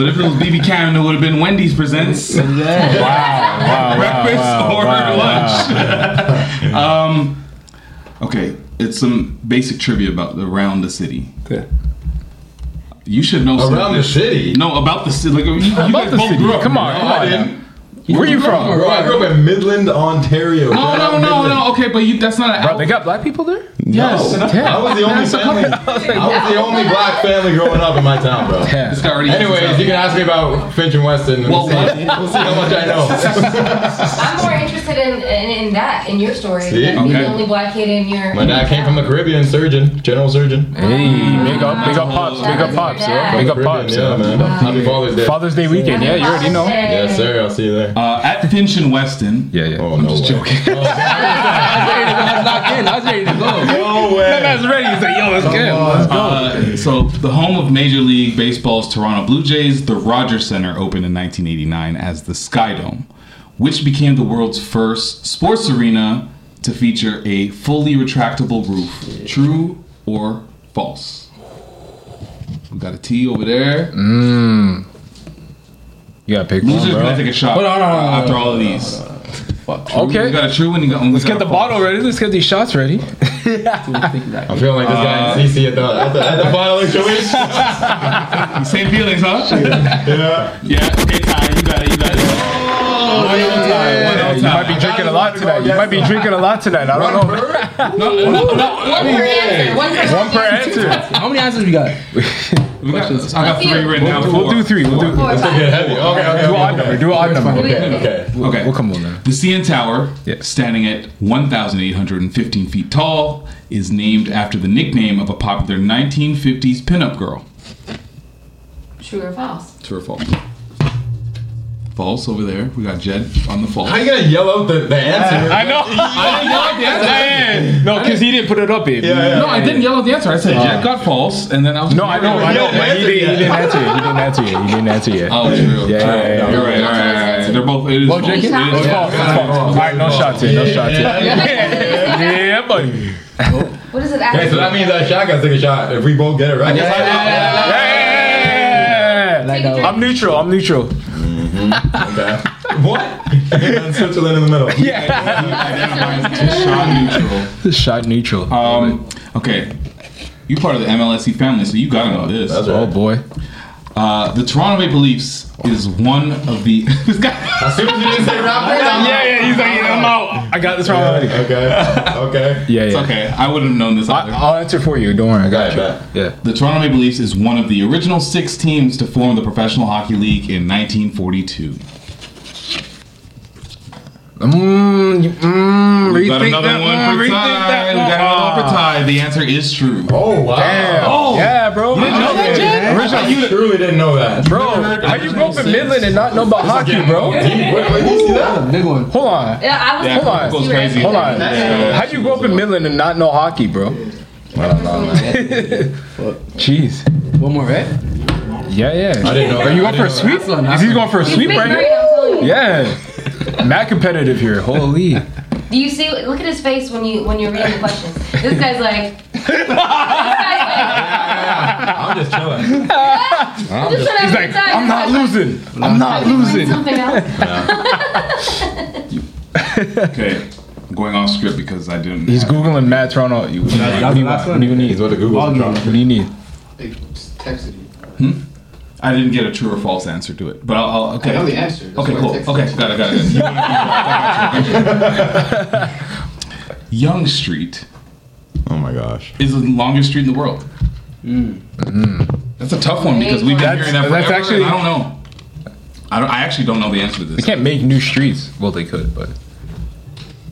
Ty but if it was BB Cannon, it would have been Wendy's presents Wow, wow, breakfast wow, or wow, lunch. um, okay, it's some basic trivia about around the city. Okay. You should know Around the city. No, about the city. Like, you, you About guys the city. grew up Come on, right? come on. didn't. now. Where you from? Bro, I grew up in Midland, Ontario. No, no, no, no. Okay, but you, that's not an. Bro, they got black people there? Yes. No, I was the only family. I was the only black family growing up in my town, bro. Yeah. This guy already. Anyways, you can ask me about Finch and Weston. Well, we'll, see, we'll see how much I know. I'm more interested in, in, in that, in your story. See? than Okay. The only black kid in your. My dad came from the Caribbean, surgeon, general surgeon. Hey, big up, big up pops, big up pops, yo. Big up pops, yeah, man. Happy Father's Day. Father's Day weekend, yeah, you already know. Yes, sir. I'll see you there. Uh, at Finch and Weston. Yeah, yeah. Oh no just way. joking. That's locked in. I was ready to go. No way. That's ready. He's like, yo, let's go. Uh, so the home of Major League Baseball's Toronto Blue Jays, the Rogers Center opened in 1989 as the Sky Dome, which became the world's first sports arena to feature a fully retractable roof. True or false? We got a T over there. You gotta pick one, Loser's gonna take a shot Hold on, hold on, hold on, after hold all of these. You Okay, got a true one. You got, let's get the bottle ready. Let's get these shots ready. I'm feeling like this guy in CC at the at the, at the final choice. Same feelings, huh? yeah. yeah. Okay, Ty, you got Yeah, you might be drinking a lot tonight. You might be drinking a lot tonight. I don't know. No, no, no. One per answer. One per answer. How many answers we got? We got, I got three written down. We'll do three. We'll do. Four, Let's get heavy. Okay, okay. Do okay, odd number. Do odd number. Okay, okay. Okay. We'll come on now. The CN Tower, Yeah. standing at 1,815 feet tall, is named after the nickname of a popular 1950s pinup girl. True or false? True or false? False over there. We got Jed on the false. How you gonna yell out the, the answer? I know. I didn't yell out the answer. Man. No, because he didn't put it up, baby. Yeah, yeah. No, I didn't yell out the answer. I said uh, Jed got false, and then I was. No, I know, I know, but he didn't, he didn't answer it. He didn't answer it. He didn't answer it. Oh, true. Yeah, True. yeah, yeah. You're right. All right, all right. They're both. It is false. drinking? It is It's false. It's false. All right, no shots here. No shots here. Yeah, buddy. What is it? Okay, so that means that shot got to take a shot if we both get it right. Yeah. Like that. I'm neutral. I'm neutral. Okay. What? and Switzerland in the middle. Just shot neutral. Shot neutral. Um. Okay. You part of the MLSE family, so you gotta know this. That's Oh boy. Uh, the Toronto Maple Leafs is one of the. this guy. As soon as you didn't say Raptors, I'm Yeah, yeah. He's like, I'm out. I got this wrong already. Okay. Okay. Yeah, It's yeah. okay. I wouldn't have known this I, either. I'll answer for you. Don't worry. I got Okay, you. bet. Yeah. The Toronto Maple Leafs is one of the original six teams to form the Professional Hockey League in 1942. Mmm. Mmm. Got Rethink another that one one. for Rethink Ty. that We got another one for. Ah. Ty. The answer is true. Oh wow. Damn. Oh. Yeah, bro. You didn't know that, Jed? I truly didn't know that. Bro, how you grow up in Midland and not know about hockey, bro? Wait, wait, you see that? Big one. Hold on. Yeah, I was. Yeah, Hold on. crazy. Hold on. Yeah. How you grow up in Midland and not know hockey, bro? Jeez. One more, right? Yeah, yeah. I didn't know. Are you going for a sweep? That's one, Is he going for a sweep right brain, here? I'm telling you. Yeah. Mad competitive here. Holy. Do you see? Look at his face when you when you're reading the questions. This guy's like. this guy's like. I'm just chilling. I'm just trying He's to like, I'm not losing. I'm not losing. Something else. Okay. I'm going off script because I didn't. He's Googling Matt Toronto. You- What do you that was want? the last What do you need? He's what the Google. Ball game. What do you need? They just texted you. I didn't get a true or false answer to it, but I'll. I'll okay. I know the answer. That's Okay, cool. Okay, got it, got it. Got it. Yonge Street Oh my gosh. is the longest street in the world. Hmm. Hmm. That's a tough one because we've been That's- hearing that that's forever. actually- and I don't know. I don't. I actually don't know the answer to this. They can't make new streets. Well, they could, but.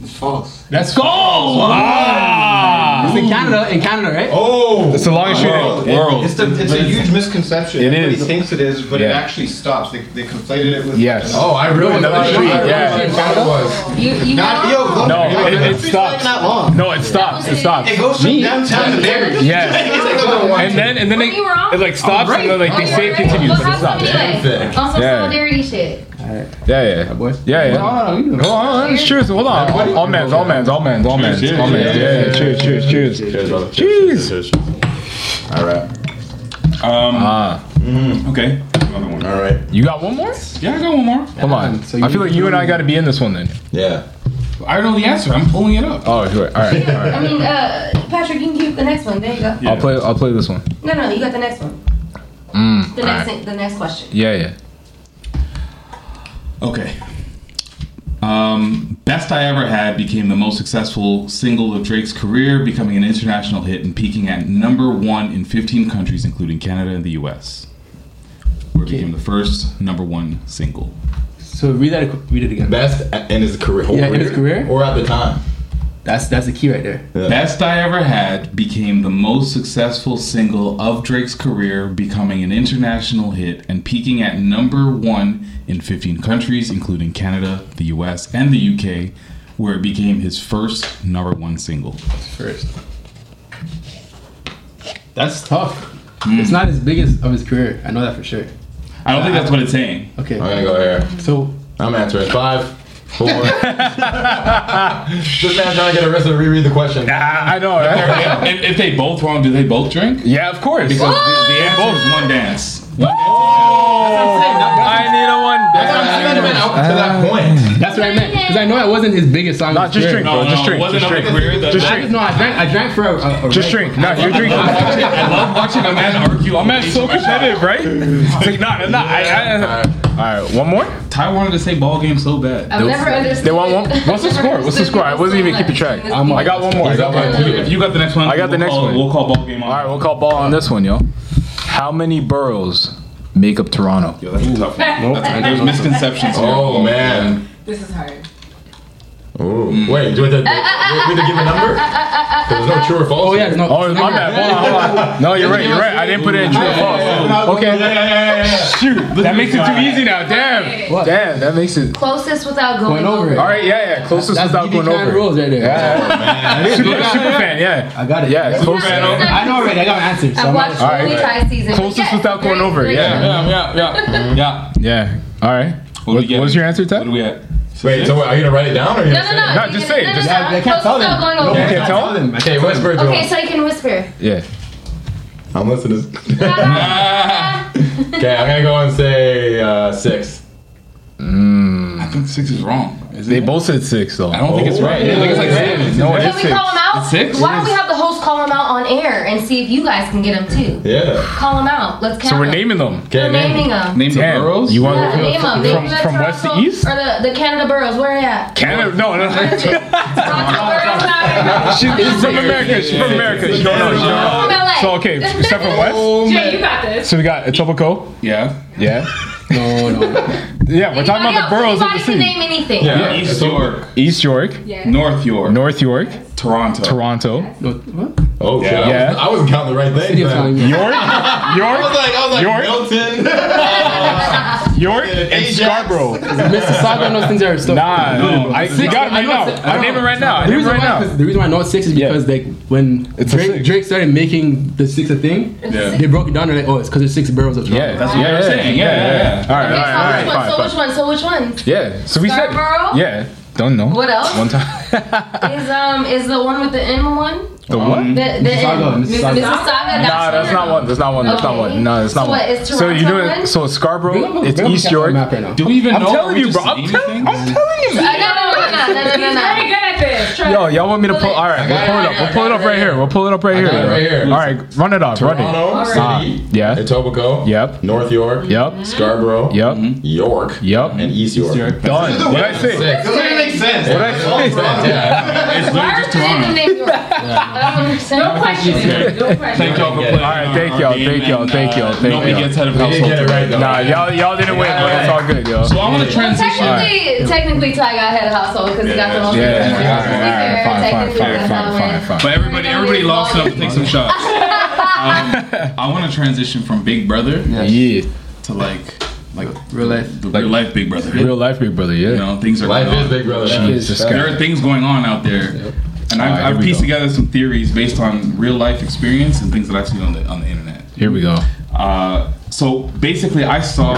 It's false. Let's go! Ah! It's in Canada. In Canada, right? Oh. It's the longest street. World, in- world. It's, the, it's a huge misconception. It Everybody is. thinks it is, but it actually stops. They, they conflated it with. Yes. Oh, I really Another thought street, I really yeah. thought it was. You you Not, know? yo, go, No, yo, it- that it street's stops. Not long. No, it stops. It stops. It goes from downtown to there. Yes. It's like a one- And then and then When it, you were off? it like stops oh, and then like they oh, say it continues, but it have some stops. delay. Damn On some Yeah. Yeah, yeah. boys. Yeah, yeah. Oh, no, you know. Hold on, cheers. Hold on. All mans, all mans, all mans, all mans, Cheers, all mans. cheers, Yeah, yeah. Cheers, cheers, cheers. Cheers, brother. Cheers. Cheers. cheers. All right. Um, Ah, okay. another one. All right. You got one more? Yeah, I got one more. Come on. So I feel like you and I got to be in this one then. Yeah. I don't know the answer. I'm pulling it up. Oh, sure. All right. All right. I mean, uh, Patrick, you can keep the next one. There you go. Yeah. I'll play. I'll play this one. No, no, you got the next one. Mm, The next, right. thing, the next question. Yeah, yeah. Okay. Um, Best I Ever Had became the most successful single of Drake's career, becoming an international hit and peaking at number one in 15 countries, including Canada and the US. Where it became the first number one single. So read that. Read it again. Best in his career. Yeah, in his career? Or at the time. That's that's the key right there. Yeah. Best I Ever Had became the most successful single of Drake's career, becoming an international hit and peaking at number one in 15 countries, including Canada, the US, and the UK, where it became his first number one single. First. That's tough. Hmm. It's not as big as of his career. I know that for sure. I don't think that's what it's saying. Okay. I'm gonna go here. So I'm answering five, four. this man trying to get arrested to reread the question. Ah, I know. Right? if, if they both wrong, do they both drink? yeah, of course. Because the, the answer is one dance. One I need a one. That's what I haven't even uh, dance. up to that point. that's what I meant. Because I know it wasn't his biggest song. Not just drink, bro. Just drink. it wasn't Just drink. to Just I drink. just know I drank. I drank for a. a, a Just drink. No, you're drinking. I love watching a man argue. My man's so competitive, right? It's like, nah, nah, I, I, All right, one more. Ty wanted to say ball game so bad. I've never understood. They want one. What's the score? What's the score? I wasn't even keeping track. I'm, much. I got one more. I got one. If you got the next one, I got the we'll next call- one. We'll call ball game on. All right, we'll call ball on this one, yo. How many boroughs make up Toronto? Yo, that's a tough one. That's- There's misconceptions here. Oh man. This is hard. Ooh. Wait, do we have to, do we have to give a number? 'Cause There's no true or false. Oh yeah, no. Oh, my bad. Hold on, hold on. No, you're right. You're right. I didn't put it in true or false. Okay. Shoot, that makes it too easy now. Damn. What? Damn, that makes it. Closest without going, Going over it. All right, yeah, yeah. Closest That's without going Can over. rules right there. Yeah. Oh, super, super fan, yeah. I got it. Yeah, close. fan All. I know already. I got my answer. So I've I'm watched not- All only right. Ty season. Closest Yes, without going over, great. yeah. Yeah, yeah, yeah, yeah. Yeah. All right. What, What, do we get? what's your answer, What Jed? do we at? Wait, so what, are you gonna write it down or are you No, gonna no, say no. No, just say it, no, no, just- no. Yeah, they can't tell them. without going No, over. they can't tell them. I? Okay, whisper it to Okay, him. so you can whisper. Yeah. I'm listening. okay, I'm gonna go and say uh, six. I think six is wrong. Is They it? both said six, though. I don't think it's right. I think it's like seven. No, it Can is we six. call them out? It's six? Why don't we have the host call them out on air and see if you guys can get them too? Yeah. Call them out. Let's count So we're naming them. Okay, We're name- naming them. Name the Damn. boroughs. You want Yeah, to name them. from, Name the from west to east? Or the, the Canada boroughs. Where are you at? Canada? No, no. Toronto. She's from America. She's from America. She don't know. She don't know. From LA. So okay, step from west. Oh, Jay, you got this. So we got Etobicoke. Yeah. Yeah. No, no. Yeah, we're talking about the boroughs of the Anybody can city. name anything. Yeah. East York, East York, North York, North York, Toronto. Toronto, what? Oh shit! Yeah. I, was, I wasn't counting the right thing. City of man. Tongue. York, I was York, like, I was like York. Milton. York, and Ajax. Scarborough. Mississauga and those things are still. Nah, No, I, it's you got it right I know now. I I'm know. naming right now. I'm The reason, right why, now. 'cause- the reason why I know it's six is Yeah. because like when It's Drake. Drake started making the six a thing, Yeah. they broke it down. They're like, oh, it's because there's six boroughs of Toronto. Yeah, That's what you're saying. Yeah, yeah, yeah. All right, all right, all right. so, which one? so which one? So which one? Yeah, so we said. Scarborough? Yeah, don't know. What else? One time. is um is the one with the M one? The um, one? The, the Mississauga. M- Mississauga. Mississauga. Nah, that's not one. That's not one. That's okay. not one. No, that's not so one. What, is so you know, so Scarborough, it's East York. Right Do we even I'm know? Telling you, bro, I'm, tell- I'm telling you, bro. I'm. No, no, no, no, no, no, no. Good at this. Try Yo, y'all want me to pull? All right, we'll pull it up. We'll pull it up right here. We'll pull it up right here. Right here. All right, run it up. Run it. Toronto City. Ah, yeah. Etobicoke. Yep. North York. Yep. Scarborough. Yep. York. Yep. And East York. Done. What I say? Six. Doesn't even sense. What did I say? Yeah. It's Why literally are just you naming Toronto. names? I don't understand. No question. No question. Thank y'all for playing. All right, thank y'all, thank y'all, thank y'all, thank y'all. gets head of We didn't household. get right though. Nah, y'all, y'all didn't win, but it's all good, yo. So I want to Well, transition. technically, technically, Ty got head of household because he got the most. Yeah, all right, all right, fine, fine, fine, fine, fine, But everybody, everybody lost enough to take some shots. Um, I want to transition from Big Brother Yeah, to like, like Real life. the real life Big Brother. real life, big brother, Yeah, You yeah. know, things are Life going is on. Big Brother. Jesus There Christ. are things going on out there, and I've, here I've pieced go. together some theories based on real life experience and things that I've seen on the on the internet. Here we go. Uh, so basically, I saw.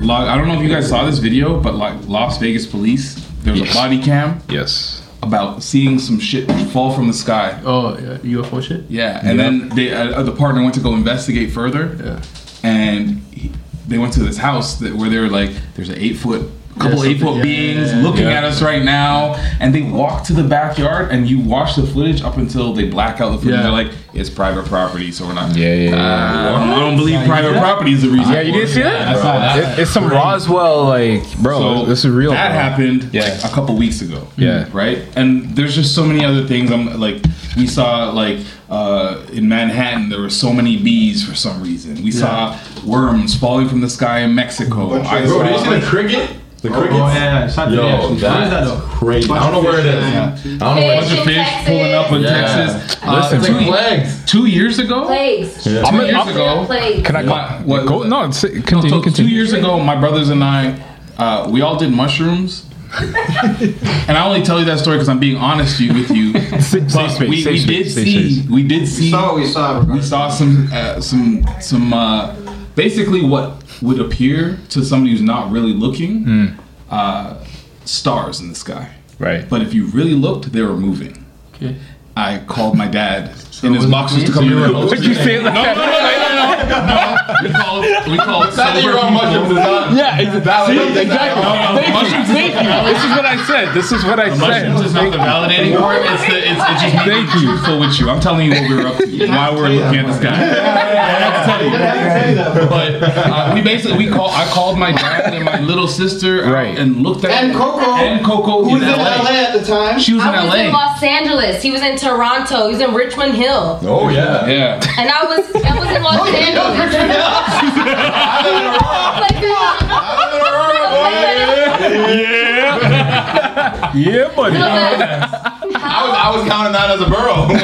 Lo- I don't know if you guys saw this video, but like Las Vegas police, there was Yes. a body cam Yes. about seeing some shit fall from the sky. Oh, yeah, UFO shit. Yeah, and then they, uh, the partner went to go investigate further, Yeah. and he, they went to this house that, where they're like, there's an eight foot. Couple Yeah, eight foot yeah, beings yeah, yeah. looking Yeah. at us right now, and they walk to the backyard, and you watch the footage up until they black out the footage. Yeah. They're like, "It's private property, so we're not." Yeah, yeah, yeah. Uh, I, don't, I don't believe private property is the reason. Yeah, you didn't it. see that? I saw that. It- it's some Roswell, like, bro. So this is real. That bro. happened Yeah. like, a couple weeks ago. Yeah. Right. And there's just so many other things. I'm like, we saw like uh, in Manhattan there were so many bees for some reason. We saw worms falling from the sky in Mexico. I Bro, did you saw, see the cricket? The Oh, yeah, it's not Yo, reaction. That that's though? crazy. I don't know where it is. I don't know where a bunch of fish Texas. pulling up in Yeah. Texas. Uh, Listen, it's two, like flags. two years ago. Plagues. Yeah. Two I'm years I'm- ago. Plagues. Can I What- what- go? No, it's, continue. So two years ago, my brothers and I, uh, we all did mushrooms. and I only tell you that story because I'm being honest you- with you. Safe But space, we, safe we space, did safe see, space. we did see, We saw we saw. we saw some, uh, some, some, uh, basically what would appear to somebody who's not really looking, uh, stars in the sky. Right. But if you really looked, they were moving. Okay. I called my dad in his was boxers to me? come to the Would you say it like that? No, no, no. we call it, we call it Not that you're on mushrooms people. is not Yeah, exactly. validating exactly. No, no, Thank you. Thank you. This is what I said. This is what I said. Mushrooms is not the validating part. It's the, it's, it's just me being Thank you. truthful with you. I'm telling you what we were up to, why we're looking at the sky. I have to tell you. But uh, we basically we call. I called my dad and my little sister Right. and looked at And Coco, and Coco who was in in LA. LA at the time. She was in I was in LA. Los Angeles. He was in Toronto. He was in Richmond Hill. Oh, yeah. Yeah. And I was I was in Los Oh, Angeles. Uh, yeah, Yeah, buddy. I was, I was counting that as a borough.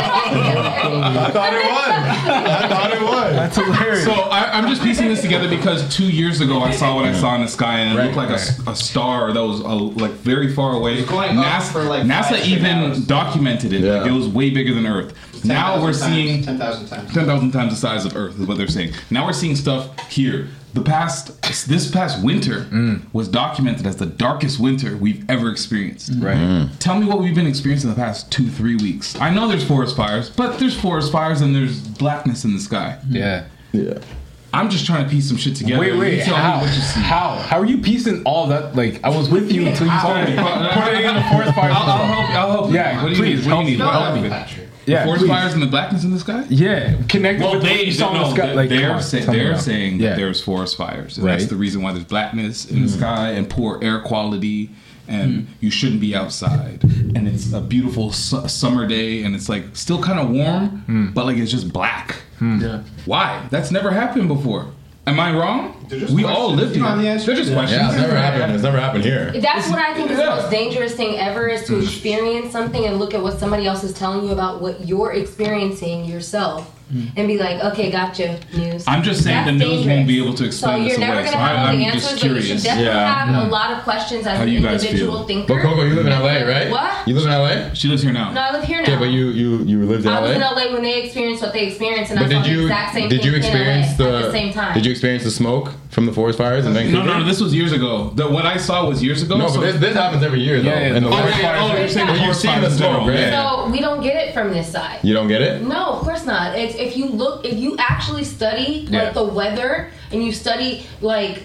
I thought it was. I thought it was. That's hilarious. So I, I'm just piecing this together because two years ago I saw what I saw in the sky and it looked like a star that was uh like very far away. NASA, for, like, NASA even hours. documented it. Like it was way bigger than Earth. Now we're seeing 10,000 times. 10,000 times the size of Earth is what they're saying. Now we're seeing stuff here. The past, this past winter mm. was documented as the darkest winter we've ever experienced. Mm-hmm. Right. Mm. Tell me what we've been experiencing the past two, three weeks. I know there's forest fires, but there's forest fires and there's blackness in the sky. Yeah. Yeah. I'm just trying to piece some shit together. Wait, You wait. tell me How? what you see. How? How are you piecing all that? Like, I was with you until you told me. Putting in the forest fire. I'll, I'll help. I'll help. you. Yeah, What you please, need? What do you need? help me. do you Patrick. need? Yeah. Forest please. fires and the blackness in the sky. Yeah. Connected Well, with they, you saw in the no, sky. Like, they're on, say, they're saying Yeah. that there's forest fires. And Right. That's the reason why there's blackness in the hmm. sky and poor air quality, and Hmm. you shouldn't be outside. And it's a beautiful su- summer day, and it's like still kind of warm, Hmm. but like it's just black. Yeah. Why? That's never happened before. Am I wrong? Just We all questions. lived here. know the. They're just questions. Yeah, it's never happened. It's never happened here. That's what I think is the most dangerous thing ever is to experience something and look at what somebody else is telling you about what you're experiencing yourself Mm. and be like, okay, gotcha, news. I'm just saying That's the news dangerous. won't be able to So explain you're this never away. gonna So have I, all the I'm answers, just but you should definitely Yeah. have a lot of questions as How an you guys individual feel. thinker. But Coco, you live in LA, right? What? You live in LA? She lives here now. No, I live here now. Yeah, but you you you lived in LA. I was in LA. LA when they experienced what they experienced, and But I saw did the you exact same did thing you experience in LA the at the same time. did you experience the smoke from the forest fires in Vancouver? No, no, no. This was years ago. The, what I saw was years ago. No, so- but this, this happens every year though. Yeah, yeah, in the the Oh, forest yeah, fires. oh, you're saying the you've forest seen fires the smoke, general, right? So we don't get it from this side. You don't get it? No, of course not. It's if you look, if you actually study Yeah. like the weather and you study like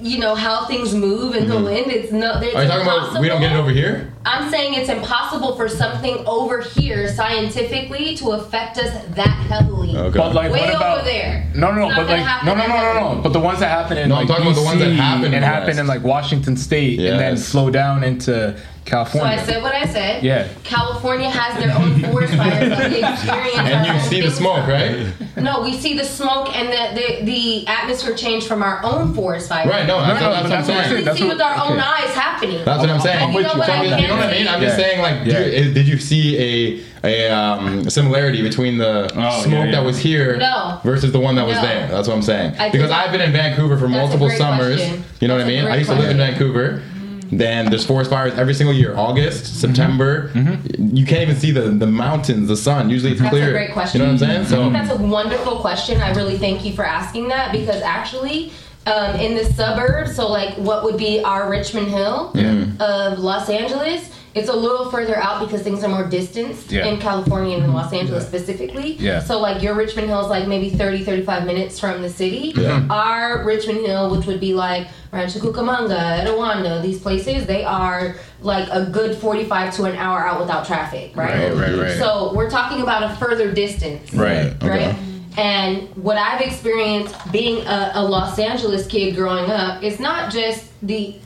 you know how things move and the wind. It's not. It's Mm-hmm. Are you talking about we don't get it over here? I'm saying it's impossible for something over here scientifically to affect us that heavily. Okay. But like, Way what over there. No, no, no, but like, happen no, no, no, no, no. But the ones that happen in No, I'm like talking about the ones that DC happen in and happen in like Washington State, and then slow down into So California. I said what I said. Yeah. California has their own forest fires that we experience. And you see the smoke, from. right? No, we see the smoke and the, the, the atmosphere change from our own forest fires. Right, no, that's, no, that's what I'm that's what I'm saying. saying. We see what- with our own okay. eyes happening. That's what I'm saying. And you know you. what I you know what I mean? I'm Yeah. just saying, like, Yeah. you- did you see a a um, similarity between the Oh, smoke yeah, yeah. that was here No. versus the one that was No. there? That's what I'm saying. I because. I've been in Vancouver for That's multiple summers. question. You know what I mean? I great used to live in. Vancouver. Then there's forest fires every single year. August, September. You can't even see the, the mountains, the sun. Usually it's That's clear. a great question. You know what I'm saying? I So think that's a wonderful question. I really thank you for asking that because actually, um, in the suburbs, so like what would be our Richmond Hill of Los Angeles, It's a little further out because things are more distanced Yeah. in California and in Los Angeles specifically. Yeah. So like your Richmond Hill is like maybe 30, 35 minutes from the city. Yeah. Our Richmond Hill, which would be like Rancho Cucamonga, Etiwanda, these places, they are like a good 45 to an hour out without traffic, right? Right, right, right. So we're talking about a further distance Right. Okay. right? And what I've experienced being a, a Los Angeles kid growing up is not just the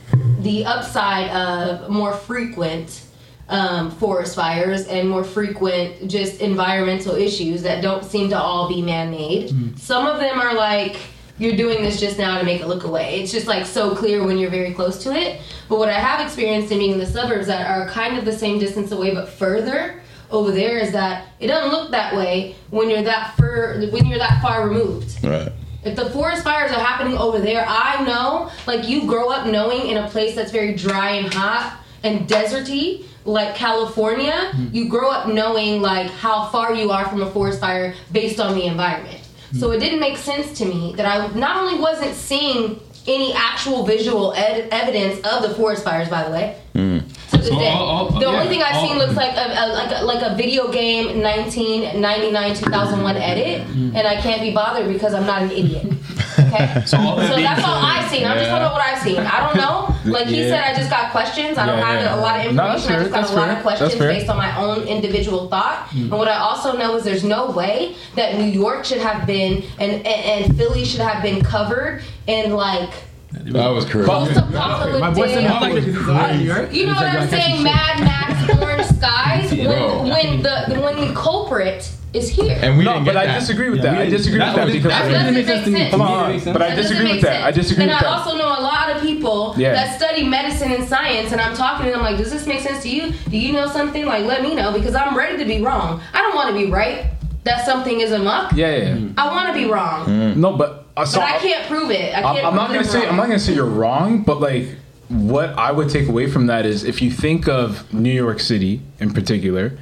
the upside of more frequent um, forest fires and more frequent just environmental issues that don't seem to all be man-made. Some of them are like you're doing this just now to make it look away. It's just like so clear when you're very close to it. But what I have experienced in being in the suburbs that are kind of the same distance away but further over there is that it doesn't look that way when you're that far when you're that far removed. Right. If the forest fires are happening over there, I know, like you grow up knowing in a place that's very dry and hot and deserty, like California, hmm. you grow up knowing like how far you are from a forest fire based on the environment. Hmm. So it didn't make sense to me that I not only wasn't seeing any actual visual ed- evidence of the forest fires, by the way. Hmm. To this So day. all- all- the yeah, only thing I've all- seen looks like a, a like a, like a video game 1999 2001 edit, and I can't be bothered because I'm not an idiot. Okay, so, being that's all I've seen. I'm just talking about what I've seen. I don't know. Like he Yeah. said, I just got questions. I don't Yeah, have a lot of No, information. I just got that's a lot fair, of questions based on my own individual thought. And what I also know is there's no way that New York should have been and and, and Philly should have been covered in like That was crazy. post-apocalyptic. My boy said nothing. This is alright. You know what I'm saying? Mad Max, orange skies. When, when the when the culprit is here. And we No, didn't but get I that. disagree with Yeah, that. I didn't- disagree with that that because that doesn't doesn't make make sense to me. sense. On, It on. But I disagree with that. I disagree and I also know a lot of people Yeah. that study medicine and science, and I'm talking to them like, does this make sense to you? Do you know something? Like, let me know because I'm ready to be wrong. I don't want to be right that something is a muck. Yeah, yeah. yeah. I want to be wrong, mm. No, but uh, so but I can't prove it. I can't. I'm, I'm not gonna say wrong. I'm not gonna say you're wrong, but like what I would take away from that is if you think of New York City in particular,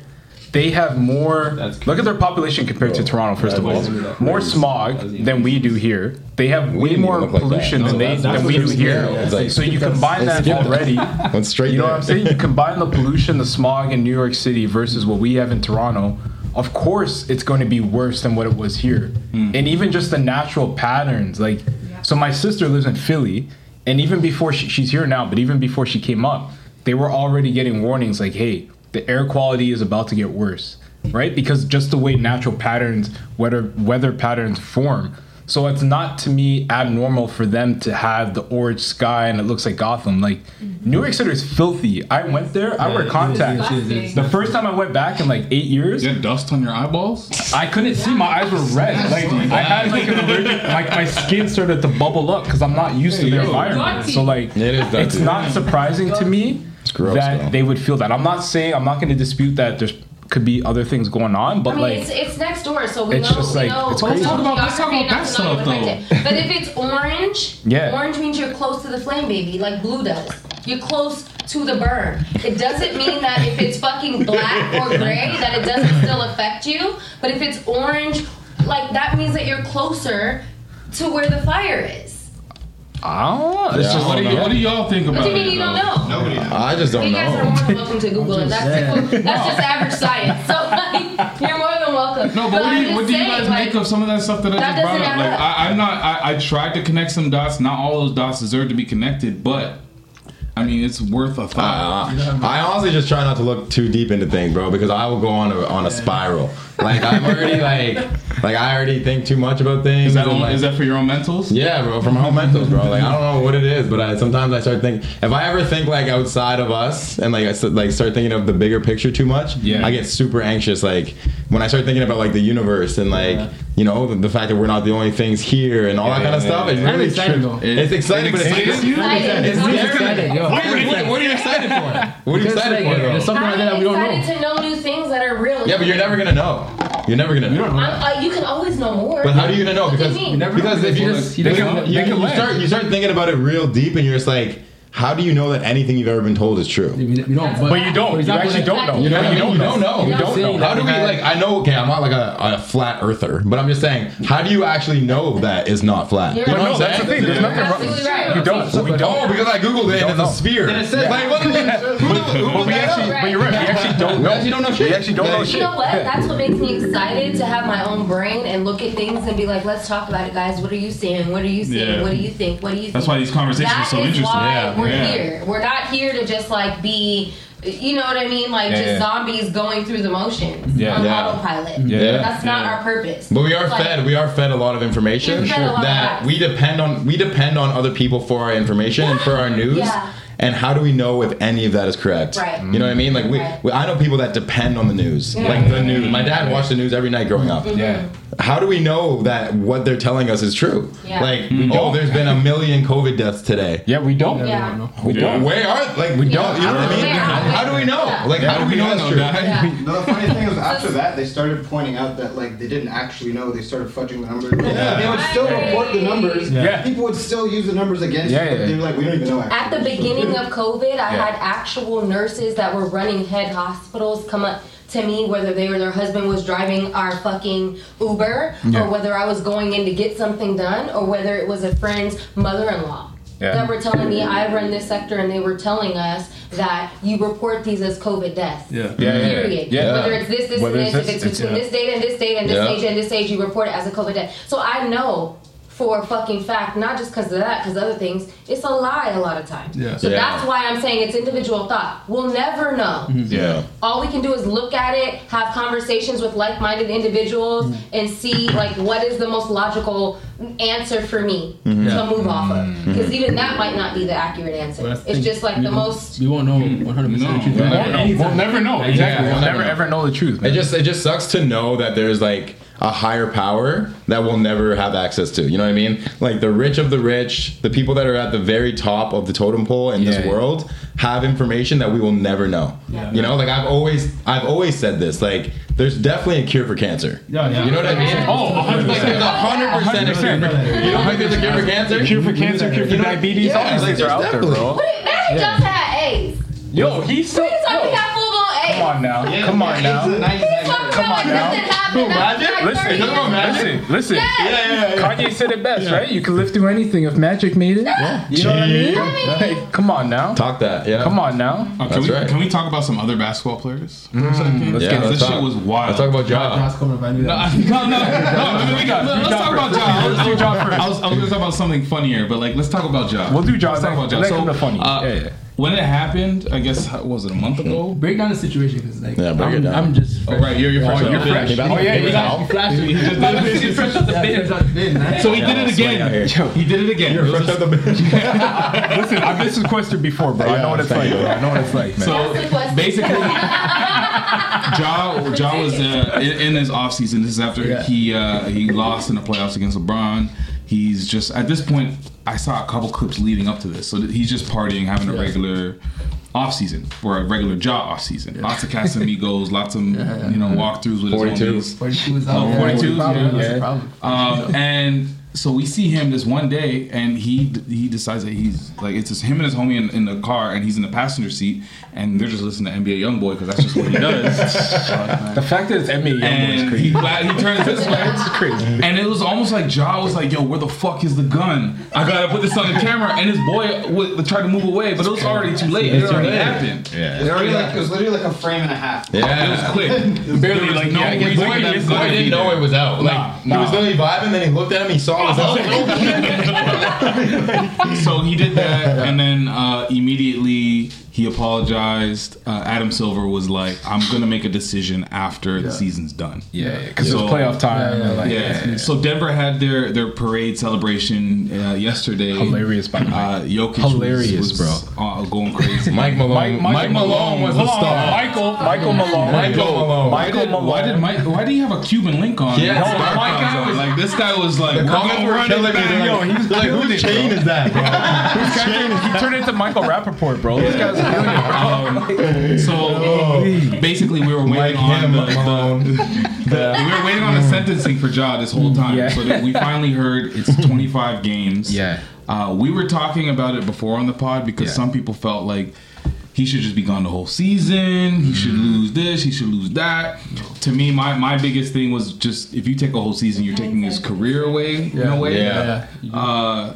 they have more. Look at their population compared to Toronto. First of all, more smog than we do here. They have way more even look like that. pollution than No, they that's- than that's we do here. Yeah, like- so you combine that that. already. Went straight You know there. what I'm saying? You combine the pollution, the smog in New York City versus what we have in Toronto. Of course, it's going to be worse than what it was here. Hmm. And even just the natural patterns. Like, so my sister lives in Philly, and even before she, she's here now, but even before she came up, they were already getting warnings like, hey, the air quality is about to get worse, right? Because just the way natural patterns, weather, weather patterns form. So it's not to me abnormal for them to have the orange sky and it looks like Gotham. Like mm-hmm. New York City is filthy. I went there. I wear contacts. disgusting. The first time I went back in like eight years, You had dust on your eyeballs? I couldn't see. My eyes were red. Like I had like an allergic. Like my skin started to bubble up because I'm not used to their environment. So like, It is it's not surprising to me gross, that though. they would feel that. I'm not saying I'm not going to dispute that there's could be other things going on, but I mean, like it's, it's next door, so we It's know. just we like- know it's crazy. Let's talk about- let's talk about that stuff, even affect it. But if it's orange, Yeah. orange means you're close to the flame, baby, like blue does. You're close to the burn. It doesn't mean that if it's fucking black or gray that it doesn't still affect you. But if it's orange, like that means that you're closer to where the fire is. I don't know. It's Yeah, just What do, you, what do y'all think What about do you mean it? you don't know? Nobody knows. I just don't You guys are know. more than welcome to Google it. That's, that's just average science. So like, you're more than welcome. No, but what do you, what just do you guys like, make of some of that stuff that I that just brought up? Like. I, I'm not. I, I tried to connect some dots. Not all those dots deserve to be connected, but I mean, it's worth a thought. Uh, I honestly just try not to look too deep into things, bro, because I will go on a on a spiral. Like I'm already like like I already think too much about things. is that and, like, is that for your own mentals? Yeah, bro, from own mentals, bro. Like I don't know what it is, but I sometimes I start thinking if I ever think like outside of us and like I like start thinking of the bigger picture too much, Yeah. I get super anxious. Like when I start thinking about like the universe and like you know the, the fact that we're not the only things here and all that kind of stuff. It Kind really exciting, trips- though. It's exciting, but it's It is? it's it's I'm scary. excited, yo. What are you- what- what are you excited for? What are you Because, excited like, for? there's though? something like that that we don't know. excited to know new things that are real. Yeah, but you're never gonna know. You're never gonna know. I'm, uh, you can always know more. But how are you gonna know? What do you Because because if you just you, you, you start you start thinking about it real deep, and you're just like, how do you know that anything you've ever been told is true? You, we don't. But you don't. For You example, actually don't know. You know what I mean? don't You know. don't know. You don't know. How do we like? I know. Okay, I'm not like a, a flat earther, but I'm just saying. How do you actually know that is not flat? You're You know But right. no, what I'm saying? that's the thing. There's nothing wrong. Absolutely right. You don't. We Oh, don't. because I googled it and it's a sphere. Then it says- Like, what? Who, who, who, But we actually, but you're right. We actually don't We know. actually don't know We actually don't know shit. You know what? That's what makes me excited to have my own brain and look at things and be like, let's talk about it, guys. What are you seeing? What are you seeing? What do you think? What do you think? That's why these conversations are so interesting. Yeah. We're Yeah. here. We're not here to just like be, you know what I mean? Like Yeah, just yeah. zombies going through the motions Yeah. on Yeah. autopilot. Yeah. That's not Yeah. our purpose. But we are Like, fed. We are fed a lot of information You're a lot that lies. we depend on. We depend on other people for our information and for our news. Yeah. And how do we know if any of that is correct? Right. You know what I mean? Like we, Right. we I know people that depend on the news, Yeah. like the news. My dad watched the news every night growing up. Yeah. How do we know that what they're telling us is true? Yeah. Like, oh, there's been a million COVID deaths today. Yeah, we don't. Yeah. We don't. Where are like we don't. You know what I mean? Yeah. How do we know? Yeah. Like, how do we know that's true? Yeah. No, the funny thing is, after that, they started pointing out that like they didn't actually know. They started fudging the numbers. Yeah. They would still report the numbers. Yeah. People would still use the numbers against Yeah, you. But yeah. they were like, we don't even know. At the beginning of COVID, I Yeah. had actual nurses that were running head hospitals come up to me, whether they or their husband was driving our fucking Uber, Yeah. or whether I was going in to get something done, or whether it was a friend's mother-in-law. Yeah. That were telling me I run this sector, and they were telling us that you report these as COVID deaths. Yeah. Yeah, yeah, Period. yeah. Whether it's this, this, Whether and this, this, if it's it's- between yeah. this date and this date and this Yeah. age and this age, you report it as a COVID death. So I know for a fucking fact, not just because of that, because other things, it's a lie a lot of times. Yeah. So Yeah. that's why I'm saying it's individual thought. We'll never know. Yeah. All we can do is look at it, have conversations with like-minded individuals, Mm. and see like what is the most logical answer for me Mm-hmm. to move off of. Because even that might not be the accurate answer. But It's just like the most. We won't know 100 percent No. the truth. We'll We'll, know. we'll never know. Exactly. Yeah, we'll we'll never never know. ever know the truth. Man. It just it just sucks to know that there's like a higher power that we'll never have access to. You know what I mean? Like the rich of the rich, the people that are at the very top of the totem pole in Yeah, this yeah. world have information that we will never know. Yeah. You know, like I've always I've always said this. Like there's definitely a cure for cancer. Yeah, yeah. You know what I mean? Oh, 100%. Like there's a hundred percent a cure. for- You don't think there's a cure for cancer? cure for cancer, cure for You know, diabetes. yeah, all these things are there's out there, definitely- bro. What if Magic Johnson had AIDS? Yo, he's still. What are you talking about full-blown AIDS? Come on now. Yeah, Come on yeah, into the now. 90s, What are you talking 90s. Come on now. nothing. Magic? Listen, 30 Come. Magic. Listen, listen. Yes. Yeah, yeah, yeah. Kanye said it best, right? You can live through anything if magic made it. Yeah. You know what I mean? Like, come on now. Talk that. Yeah. Come on now. Oh, can, That's we, right. can we talk about some other basketball players? for a second? let's Yeah, get let's this talk. shit was wild. Let's talk about Ja. Josh coming if I knew No, no, no, no. I mean, we got, let's talk about first. Ja. Let's do Ja first. I was, going to talk about something funnier, but like, let's talk about Ja. We'll do Ja Let's talk about Ja. Let So, him the funny. uh, Yeah, yeah. When it happened, I guess how- was it a month ago? Break down the situation because like Yeah, break I'm, it down. I'm just Oh, right, you're, you're fresh. Oh, you're the bench. fresh. back. Oh yeah, Hey, you back. got. flash me. He just did it. He's fresh off the bench. So he did it Yeah, swing out again. here. He did it again. It was Fresh a- the bench. Listen, I've been sequestered before, bro. I know what it's like. Bro. I know what it's like, man. So That's the question. basically, Ja, ja was uh, in, in his offseason. This is after Yeah. he uh, he lost in the playoffs against LeBron. He's just at this point. I saw a couple clips leading up to this, so he's just partying, having a regular off season or a regular Ja off season. Lots of Casamigos, lots of you know walkthroughs with 42. his homies. 42 is Oh. 42, That's a problem. yeah. That's a problem. Um, and so we see him this one day, and he he decides that he's like it's just him and his homie in, in the car, and he's in the passenger seat, and they're just listening to NBA YoungBoy because that's just what he does. The fact that it's NBA Youngboy is crazy. he, gla- he turns this way, It's crazy. and it was almost like Ja was like, "Yo, where the fuck is the gun? I gotta put this on the camera." And his boy w- tried to move away, but it was already too late. It It's too already late. happened. Yeah. It was, literally like, it was literally like a frame and a half. Yeah. It was quick. Barely, There like, no yeah, reason Boy, didn't, boy to didn't know it was out. Like Nah, he was literally vibing, then he looked at him, he saw it was out. so he did that, and then uh, immediately he apologized. Uh, Adam Silver was like, "I'm gonna make a decision after the season's done." Yeah, because it So- was playoff time. Yeah, yeah, like, Yeah. So Denver had their their parade celebration uh, yesterday. Hilarious, by the way. Uh, Jokic Hilarious, was, was, Uh, going crazy. Mike Malone. Mike, Malone was the star. Michael, Michael Malone. Michael Malone. Why Michael did, Malone. why did Mike? Why did he have a Cuban link on? Yeah, no, Star my Cubs guy on? was- like this guy was like, The we're comments gonna were run killing it me. back. Yo, he was like, killing whose chain is that? This guy turned- he turned into Michael Rapaport, bro. This guy's Um, so basically, we were waiting Like on him the, the, the- we were waiting on the sentencing for Ja this whole time. Yeah. So that we finally heard it's 25 games. Yeah. Uh, we were talking about it before on the pod because Yeah. some people felt like he should just be gone the whole season. He should Mm-hmm. lose this. He should lose that. To me, my, my biggest thing was just if you take a whole season, you're taking his career away in a way. Yeah. Uh,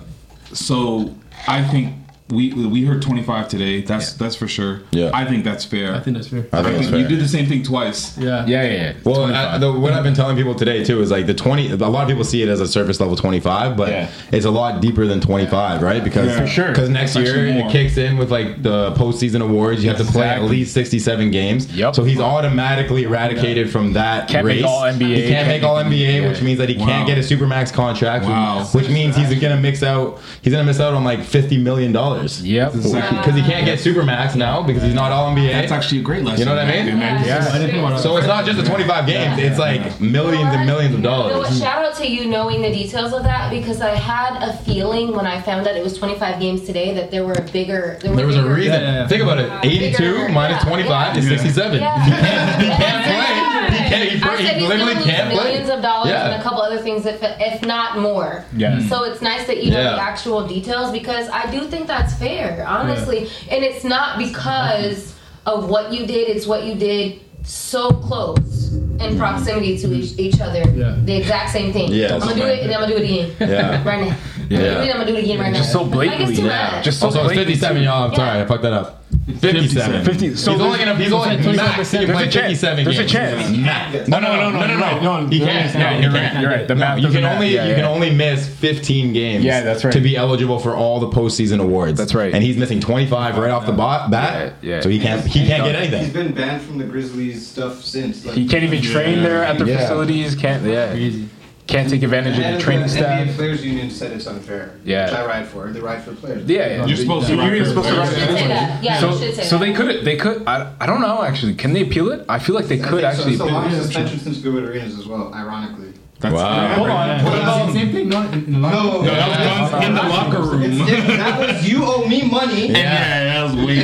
so I think we we heard 25 today. That's that's for sure. Yeah. I think that's fair. I think that's fair. I think that's you fair. did the same thing twice. Yeah. Yeah, yeah, yeah. Well, I, the, what I've been telling people today too is like the twenty. A lot of people see it as a surface level twenty five, but Yeah. it's a lot deeper than twenty five, right? Because Yeah. For sure. Because next It's year it kicks in with like the postseason awards. You have to play at least sixty seven games. Yep. So he's automatically eradicated from that Can't make race. all NBA, He can't can't make all NBA, yeah. which means that he Wow. can't get a supermax contract. Wow. Which means he's gonna mix out. He's gonna miss out on like fifty million dollars. Yep. Because he can't get supermax now because he's not all NBA. That's actually a great lesson. You know what I mean? Yeah. I didn't think about So it's not just the 25 games, it's like millions and millions of You know what? dollars. Shout out to you knowing the details of that because I had a feeling when I found out it was 25 games today that there were a bigger. There, were There was a reason. Yeah, yeah, yeah. Think about it. 82 Bigger- minus yeah, 25 is yeah. 67. Yeah. He can't, he can't play. He can't. He, I said he he's literally gonna lose millions play. of dollars Yeah. and a couple other things, if, if not more. Yeah. So it's nice that you know the actual details because I do think that's fair, honestly. And it's not because of what you did; it's what you did so close in proximity to each, each other. Yeah. The exact same thing. Yeah, I'm gonna do it, and I'm gonna do it again. Yeah. right now. Yeah. I'm gonna do it again right Just now. so blatantly. Like, it's too Yeah. much. Just so Also, it's blatantly, 57, y'all. I'm sorry, I fucked that up. 57. 50 so he's only gonna. He's only There's a max. He can There's play a chance. 57 There's a chance. Max. No, no, no, no, no, no. No, He can't. no, No, you're right, you're right. The No, math you can only Yeah, you yeah. can only miss 15 games. Yeah, that's right. To be eligible for all the postseason awards. That's right. And he's missing 25 right off the bat. bat Yeah, yeah. So he can't. He can't get He's anything. been banned from the Grizzlies stuff since. Like, He can't even train there at the Yeah. facilities. Can't yeah. Crazy. Can't take advantage of And the training the staff. NBA Players Union said it's unfair. Yeah. Which I ride for. They ride for the players. Yeah, yeah. You're supposed to The ride union's for the supposed to players. ride You should say for the that. Yeah, so, you should say so that. they could they could I, I don't know actually can they appeal it I feel like they I could think so. actually It's the appeal longest it. suspension since Good Arenas as well, ironically. That's Wow. Hold on. What about same thing? No, in, in the locker No, No, that was guns in the locker room. It's different. that was you owe me money. Yeah, that was way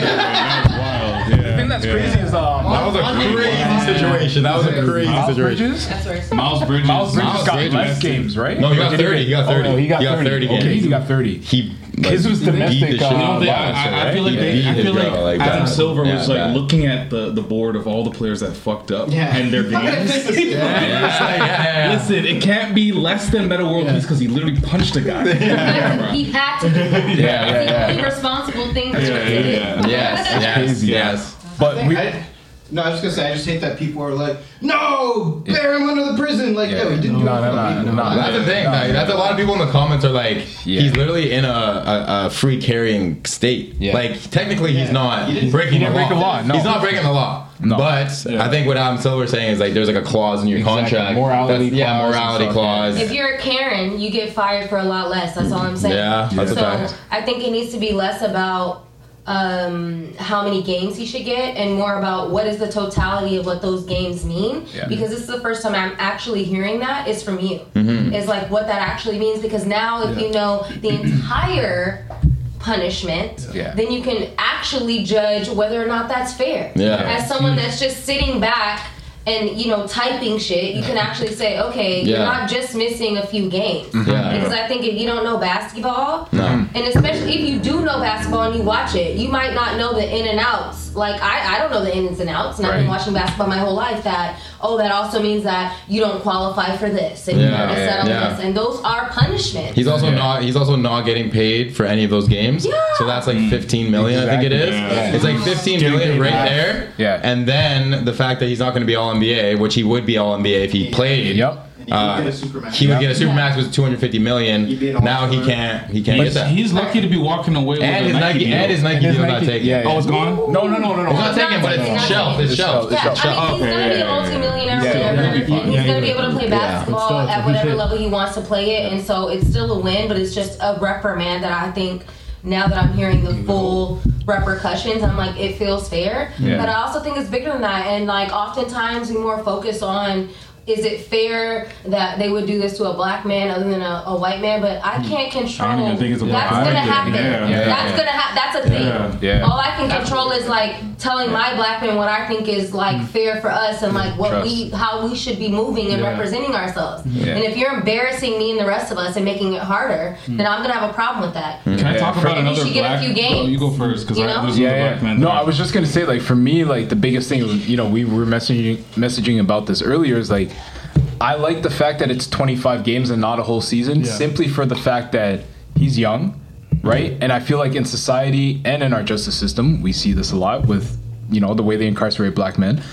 That was wild. Yeah. That's crazy is um That was a crazy situation. That was a crazy Miles situation. Bridges. That's where it's Miles Bridges. Miles Bridges Miles got Bridges. less games, right? No, he got 30. He got Oh, 30. no, he got He got 30. 30 Okay, he got 30. He. His was beat the domestic, uh, You know, they, Boston, I, I feel like they, I feel go, like, Adam bad. Silver Yeah, was like bad. looking at the, the board of all the players that fucked up Yeah. and their games. fix this. It's like, yeah, yeah. Listen, it can't be less than Metta World Peace because he literally punched a guy. Like, he had to do it. Yeah, yeah, It's the yeah. responsible thing Yeah, yeah, yeah. Yes, yes, crazy. yes. But I- we I- no, I was just gonna say I just hate that people are like, no, bear him under the prison. Like, Yeah. yo, he didn't do No, it no, for no, people. no, no. That's the thing. like, that's a lot of people in the comments are like, Yeah. he's literally in a, a, a free carrying state. Yeah. Like technically, he's not He didn't- breaking he didn't the break law. the law, no. He's not breaking the law. No. But Yeah. I think what Adam Silver's saying is like there's like a clause in your Exactly. contract. Morality that's- Yeah, clause and morality clause. If you're a Karen, you get fired for a lot less. That's all I'm saying. Yeah, that's a so fact. I think it needs to be less about um, how many games he should get and more about what is the totality of what those games mean. Yeah. Because this is the first time I'm actually hearing that is from you. Mm-hmm. Is like what that actually means. Because now if you know the entire punishment, Yeah. then you can actually judge whether or not that's fair. Yeah. As someone that's just sitting back and you know typing shit, you can actually say, okay, you're not just missing a few games. Mm-hmm. Yeah. Because I think if you don't know basketball, No. and especially if you do know basketball and you watch it, you might not know the in and outs. Like I, I don't know the ins and outs, and I've been watching basketball my whole life. That oh, that also means that you don't qualify for this, and you Yeah, miss out on yeah. this, and those are punishments. He's also not. He's also not getting paid for any of those games. Yeah. So that's like 15 million. I think it is. Yeah. It's like 15 Getting million right back. there. Yeah. And then the fact that he's not going to be All NBA, which he would be All NBA if he played. Yep. And he Uh, would get a supermax. He would get a supermax with 250 million. He'd be an Now he can't. He can't But get that. he's lucky to be walking away with and a his Nike, deal. and his Nike And his deal not taken. yeah, yeah. Oh, it's gone? No, no, no, no, no. It's not taken, but it's It's shelved. It's It's shelved. Yeah, shelved. I mean, Oh, he's okay, gonna yeah, be a yeah, yeah. multi-millionaire Yeah, whenever. he'll be fine. He's Yeah, gonna be able to play basketball Still, at whatever level he wants to play it, and so it's still a win, but it's just a reprimand that I think. Now that I'm hearing the full repercussions, I'm like, it feels fair. Yeah. But I also think it's bigger than that, and like oftentimes we more focus on is it fair that they would do this to a black man other than a, a white man? But I hmm. can't control. I don't even think it's a black That's man gonna happen. Yeah. Yeah. That's gonna happen. That's a thing. Yeah. Yeah. All I can control is like telling my black man what I think is like hmm. fair for us and like what Trust. we how we should be moving and Yeah. representing ourselves. Hmm. Yeah. And if you're embarrassing me and the rest of us and making it harder, then I'm gonna have a problem with that. Can I talk Yeah. about And you another should get a black? few games. You go first because You know? there's yeah, another yeah. black man. No, that I was just gonna say like for me, like the biggest thing, you know, we were messaging messaging about this earlier is like I like the fact that it's 25 games and not a whole season, simply for the fact that he's young, right? And I feel like in society and in our justice system, we see this a lot with you know the way they incarcerate black men.